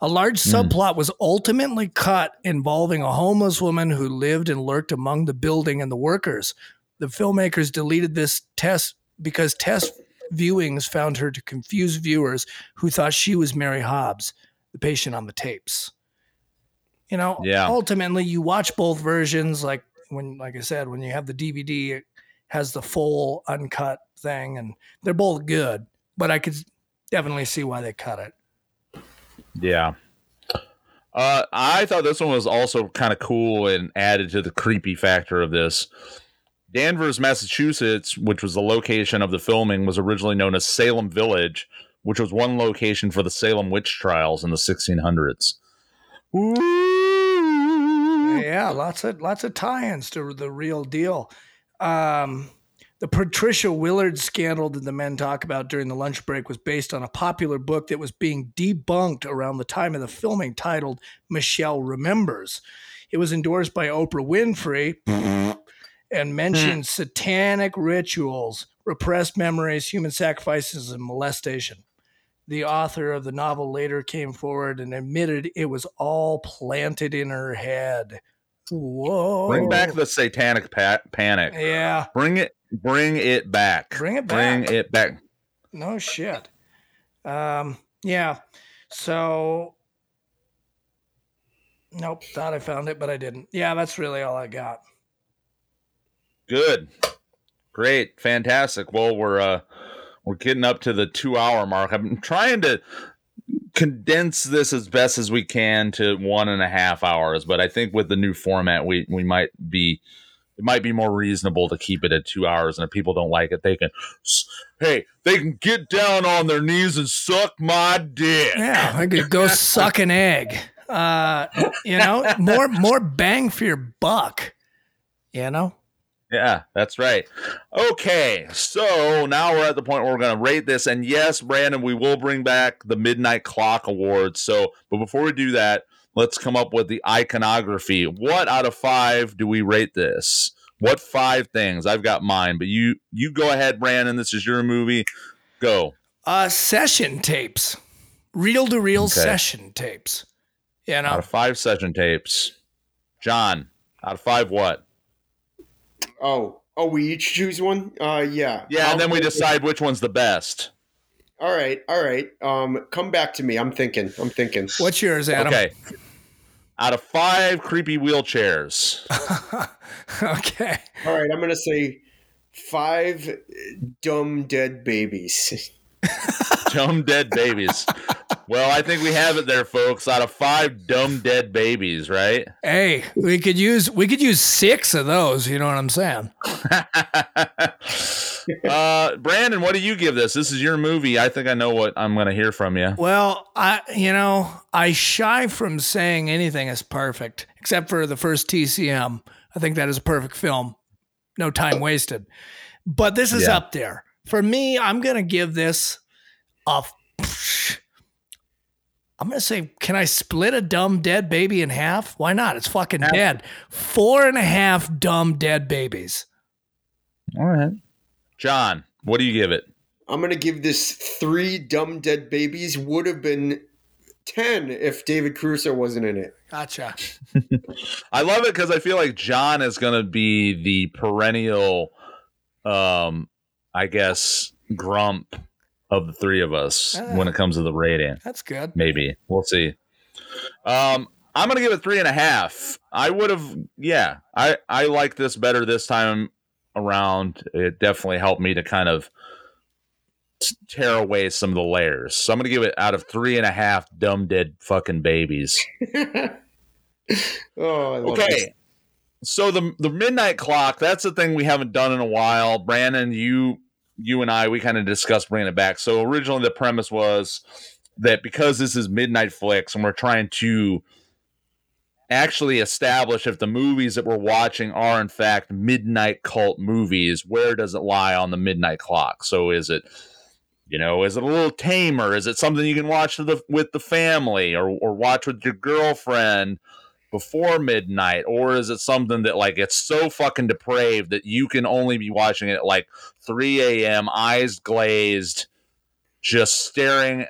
Speaker 10: A large hmm. subplot was ultimately cut involving a homeless woman who lived and lurked among the building and the workers. The filmmakers deleted this test because test viewings found her to confuse viewers who thought she was Mary Hobbs, the patient on the tapes. You know,
Speaker 9: Yeah.
Speaker 10: ultimately you watch both versions like when like I said when you have the DVD it has the full uncut thing and they're both good, but I could definitely see why they cut it.
Speaker 9: Yeah. Uh, I thought this one was also kind of cool and added to the creepy factor of this. Danvers, Massachusetts, which was the location of the filming, was originally known as Salem Village, which was one location for the Salem witch trials in the 1600s.
Speaker 10: Yeah, lots of lots of tie-ins to the real deal. Um, the Patricia Willard scandal that the men talk about during the lunch break was based on a popular book that was being debunked around the time of the filming, titled "Michelle Remembers." It was endorsed by Oprah Winfrey [LAUGHS] and mentioned satanic rituals, repressed memories, human sacrifices, and molestation. The author of the novel later came forward and admitted it was all planted in her head. Whoa.
Speaker 9: Bring back the satanic pa- panic.
Speaker 10: Yeah.
Speaker 9: Bring it bring it back.
Speaker 10: Bring it back.
Speaker 9: Bring it back.
Speaker 10: No shit. Um, yeah. So, nope. Thought I found it, but I didn't. Yeah, that's really all I got.
Speaker 9: Good. Great. Fantastic. Well, we're uh we're getting up to the 2 hour mark. I'm trying to condense this as best as we can to one and a half hours, but I think with the new format we we might be it might be more reasonable to keep it at two hours and if people don't like it they can hey they can get down on their knees and suck my dick
Speaker 10: Yeah, I could go suck an egg. Uh, you know, more more bang for your buck. You know.
Speaker 9: Yeah, that's right. Okay, so now we're at the point where we're going to rate this. And yes, Brandon, we will bring back the Midnight Clock Awards. So, but before we do that, let's come up with the iconography. What out of five do we rate this? What five things? I've got mine, but you you go ahead, Brandon. This is your movie. Go.
Speaker 10: Uh, session tapes, reel to reel session tapes. You know,
Speaker 9: Out of five session tapes, John. Out of five, what?
Speaker 11: Oh, oh, we each choose one. Uh, yeah.
Speaker 9: Yeah, and then we
Speaker 11: I'll-
Speaker 9: decide which one's the best.
Speaker 11: All right, all right. Um, come back to me. I'm thinking. I'm thinking.
Speaker 10: what's yours, Adam?
Speaker 9: Okay. out of five creepy wheelchairs. [LAUGHS]
Speaker 10: okay.
Speaker 11: All right, I'm gonna say five dumb dead babies. [LAUGHS]
Speaker 9: dumb dead babies. Well, I think we have it there, folks. Out of five dumb dead babies, right?
Speaker 10: Hey, we could use we could use six of those. You know what I'm saying? [LAUGHS]
Speaker 9: uh, Brandon, what do you give this? This is your movie. I think I know what I'm going to hear from you.
Speaker 10: Well, I you know I shy from saying anything is perfect except for the first TCM. I think that is a perfect film. No time wasted. But this is
Speaker 9: Yeah.
Speaker 10: up there for me. I'm gonna give this a. I'm gonna say, can I split a dumb dead baby in half? Why not? It's fucking dead. Four and a half dumb dead babies.
Speaker 9: All right. John, what do you give it?
Speaker 11: I'm gonna give this three dumb dead babies. Would have been ten if David Caruso wasn't in it.
Speaker 10: Gotcha. [LAUGHS]
Speaker 9: I love it because I feel like John is going to be the perennial, um, I guess, grump of the three of us
Speaker 10: Ah.
Speaker 9: when it comes to the rating.
Speaker 10: That's good.
Speaker 9: Maybe we'll see. Um, I'm gonna give it three and a half. I would have, yeah. I I like this better this time around. It definitely helped me to kind of tear away some of the layers. So I'm gonna give it out of three and a half dumb dead fucking babies. [LAUGHS]
Speaker 11: Oh, I love
Speaker 9: Okay.
Speaker 11: this.
Speaker 9: So the the midnight clock, that's the thing we haven't done in a while. Brandon, you you and I we kind of discussed bringing it back. So originally the premise was that because this is midnight flicks and we're trying to actually establish if the movies that we're watching are in fact midnight cult movies, where does it lie on the midnight clock? So is it you know, is it a little tamer? Is it something you can watch with the, with the family or, or watch with your girlfriend before midnight? Or is it something that, like, it's so fucking depraved that you can only be watching it at like 3 a.m., eyes glazed, just staring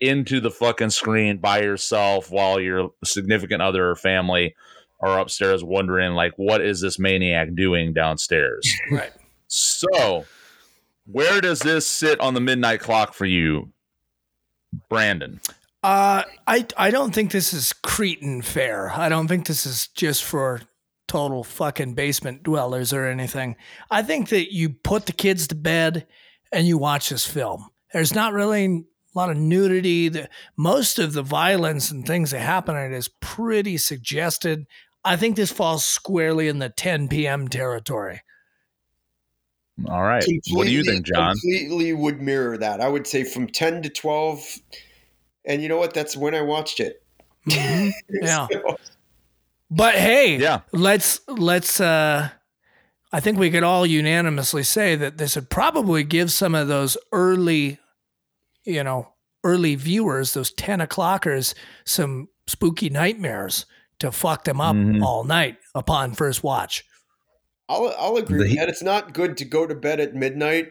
Speaker 9: into the fucking screen by yourself while your significant other or family are upstairs wondering, like, what is this maniac doing downstairs? [LAUGHS]
Speaker 10: Right.
Speaker 9: So, where does this sit on the midnight clock for you, Brandon?
Speaker 10: Uh, I I don't think this is Cretan fare. I don't think this is just for total fucking basement dwellers or anything. I think that you put the kids to bed and you watch this film. There's not really a lot of nudity. The, most of the violence and things that happen in it is pretty suggested. I think this falls squarely in the 10 p.m. territory.
Speaker 9: All right. What do you think, John?
Speaker 11: Completely would mirror that. I would say from ten to twelve, and you know what? That's when I watched it. [LAUGHS]
Speaker 10: Yeah. But hey,
Speaker 9: Yeah.
Speaker 10: let's let's uh I think we could all unanimously say that this would probably give some of those early, you know, early viewers, those 10 o'clockers, some spooky nightmares to fuck them up
Speaker 9: Mhm.
Speaker 10: all night upon first watch.
Speaker 11: I'll I'll agree
Speaker 9: The
Speaker 11: that. It's not good to go to bed at midnight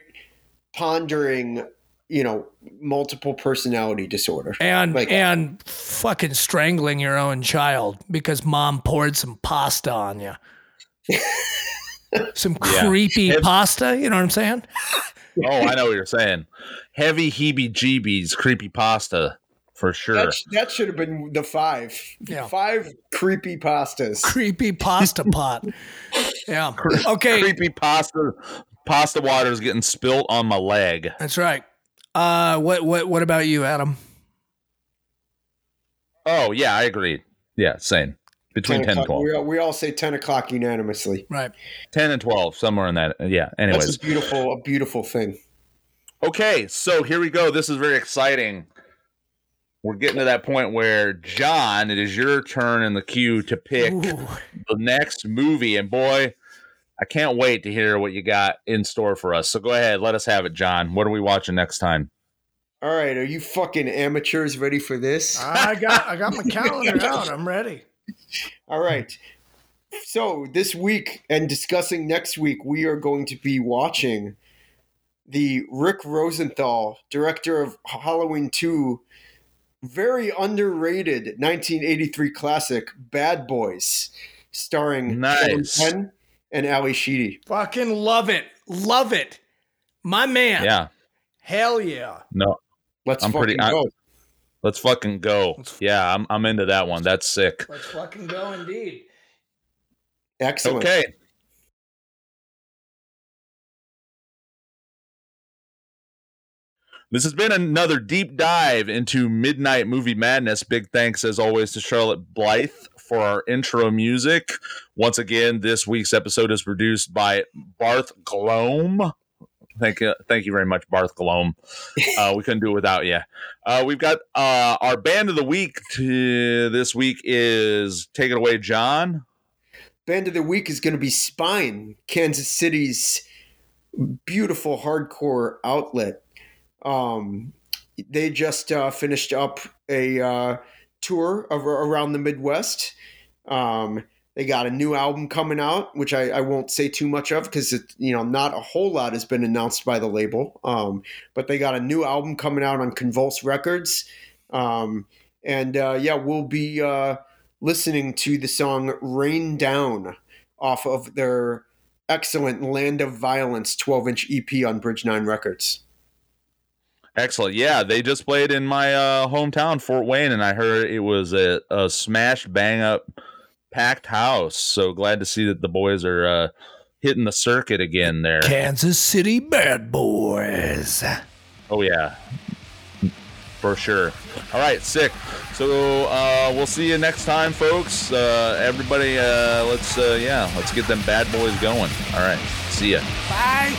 Speaker 11: pondering, you know, multiple personality disorder.
Speaker 10: And
Speaker 11: Like-
Speaker 10: and fucking strangling your own child because mom poured some pasta on you. some [LAUGHS]
Speaker 9: Yeah.
Speaker 10: creepy
Speaker 9: It's-
Speaker 10: pasta, you know what I'm saying? [LAUGHS]
Speaker 9: Oh, I know what you're saying. Heavy heebie jeebies, creepy pasta for sure.
Speaker 11: That, sh- that should have been the five.
Speaker 10: Yeah.
Speaker 11: Five creepy pastas.
Speaker 10: creepy pasta [LAUGHS] pot. Yeah. Okay.
Speaker 9: Creepy pasta pasta water is getting spilt on my leg.
Speaker 10: That's right. Uh, what what what about you, Adam?
Speaker 9: Oh, yeah, I agree. Yeah, same. Between 10 and
Speaker 11: o'clock.
Speaker 9: 12.
Speaker 11: We all, we all say ten o'clock unanimously.
Speaker 10: Right.
Speaker 9: 10 and 12, somewhere in that. Yeah,
Speaker 11: That's
Speaker 9: anyways.
Speaker 11: a beautiful, a beautiful thing.
Speaker 9: Okay, so here we go. This is very exciting. We're getting to that point where, John, it is your turn in the queue to pick
Speaker 10: Ooh.
Speaker 9: the next movie. And boy, I can't wait to hear what you got in store for us. So go ahead, let us have it, John. What are we watching next time?
Speaker 11: All right, are you fucking amateurs ready for this?
Speaker 10: I got I got my [LAUGHS] calendar out. I'm ready.
Speaker 11: All right. So this week and discussing next week, we are going to be watching the Rick Rosenthal, director of Halloween 2, very underrated 1983 classic Bad Boys, starring
Speaker 9: Nice.
Speaker 11: Sean Penn and Ally Sheedy.
Speaker 10: Fucking love it. Love it. My man.
Speaker 9: Yeah,
Speaker 10: Hell yeah.
Speaker 9: no,
Speaker 11: Let's
Speaker 9: I'm
Speaker 11: fucking
Speaker 9: pretty- I-
Speaker 11: go.
Speaker 9: Let's fucking go. Yeah, I'm I'm into that one. That's sick.
Speaker 10: Let's fucking go indeed.
Speaker 11: Excellent.
Speaker 9: Okay. This has been another deep dive into Midnight Movie Madness. Big thanks, as always, to Charlotte Blythe for our intro music. Once again, this week's episode is produced by Barth Glome. Thank you, thank you very much, Barth Glome. Uh, we couldn't do it without you. Uh, we've got uh, our band of the week to, this week is Take It Away, John.
Speaker 11: Band of the week is going to be Spine, Kansas City's beautiful hardcore outlet. Um, they just uh, finished up a uh, tour of, around the Midwest. Um, they got a new album coming out, which I, I won't say too much of because you know not a whole lot has been announced by the label. Um, but they got a new album coming out on Convulse Records, um, and uh, yeah, we'll be uh, listening to the song "Rain Down" off of their excellent "Land of Violence" 12-inch EP on Bridge Nine Records.
Speaker 9: Excellent. Yeah, they just played in my uh, hometown, Fort Wayne, and I heard it was a, a smash bang up packed house. So glad to see that the boys are uh, hitting the circuit again there.
Speaker 10: Kansas City Bad Boys.
Speaker 9: Oh, yeah. For sure. All right, sick. So uh, we'll see you next time, folks. Uh, everybody, uh, let's uh, yeah, let's get them bad boys going. All right, see ya.
Speaker 10: Bye.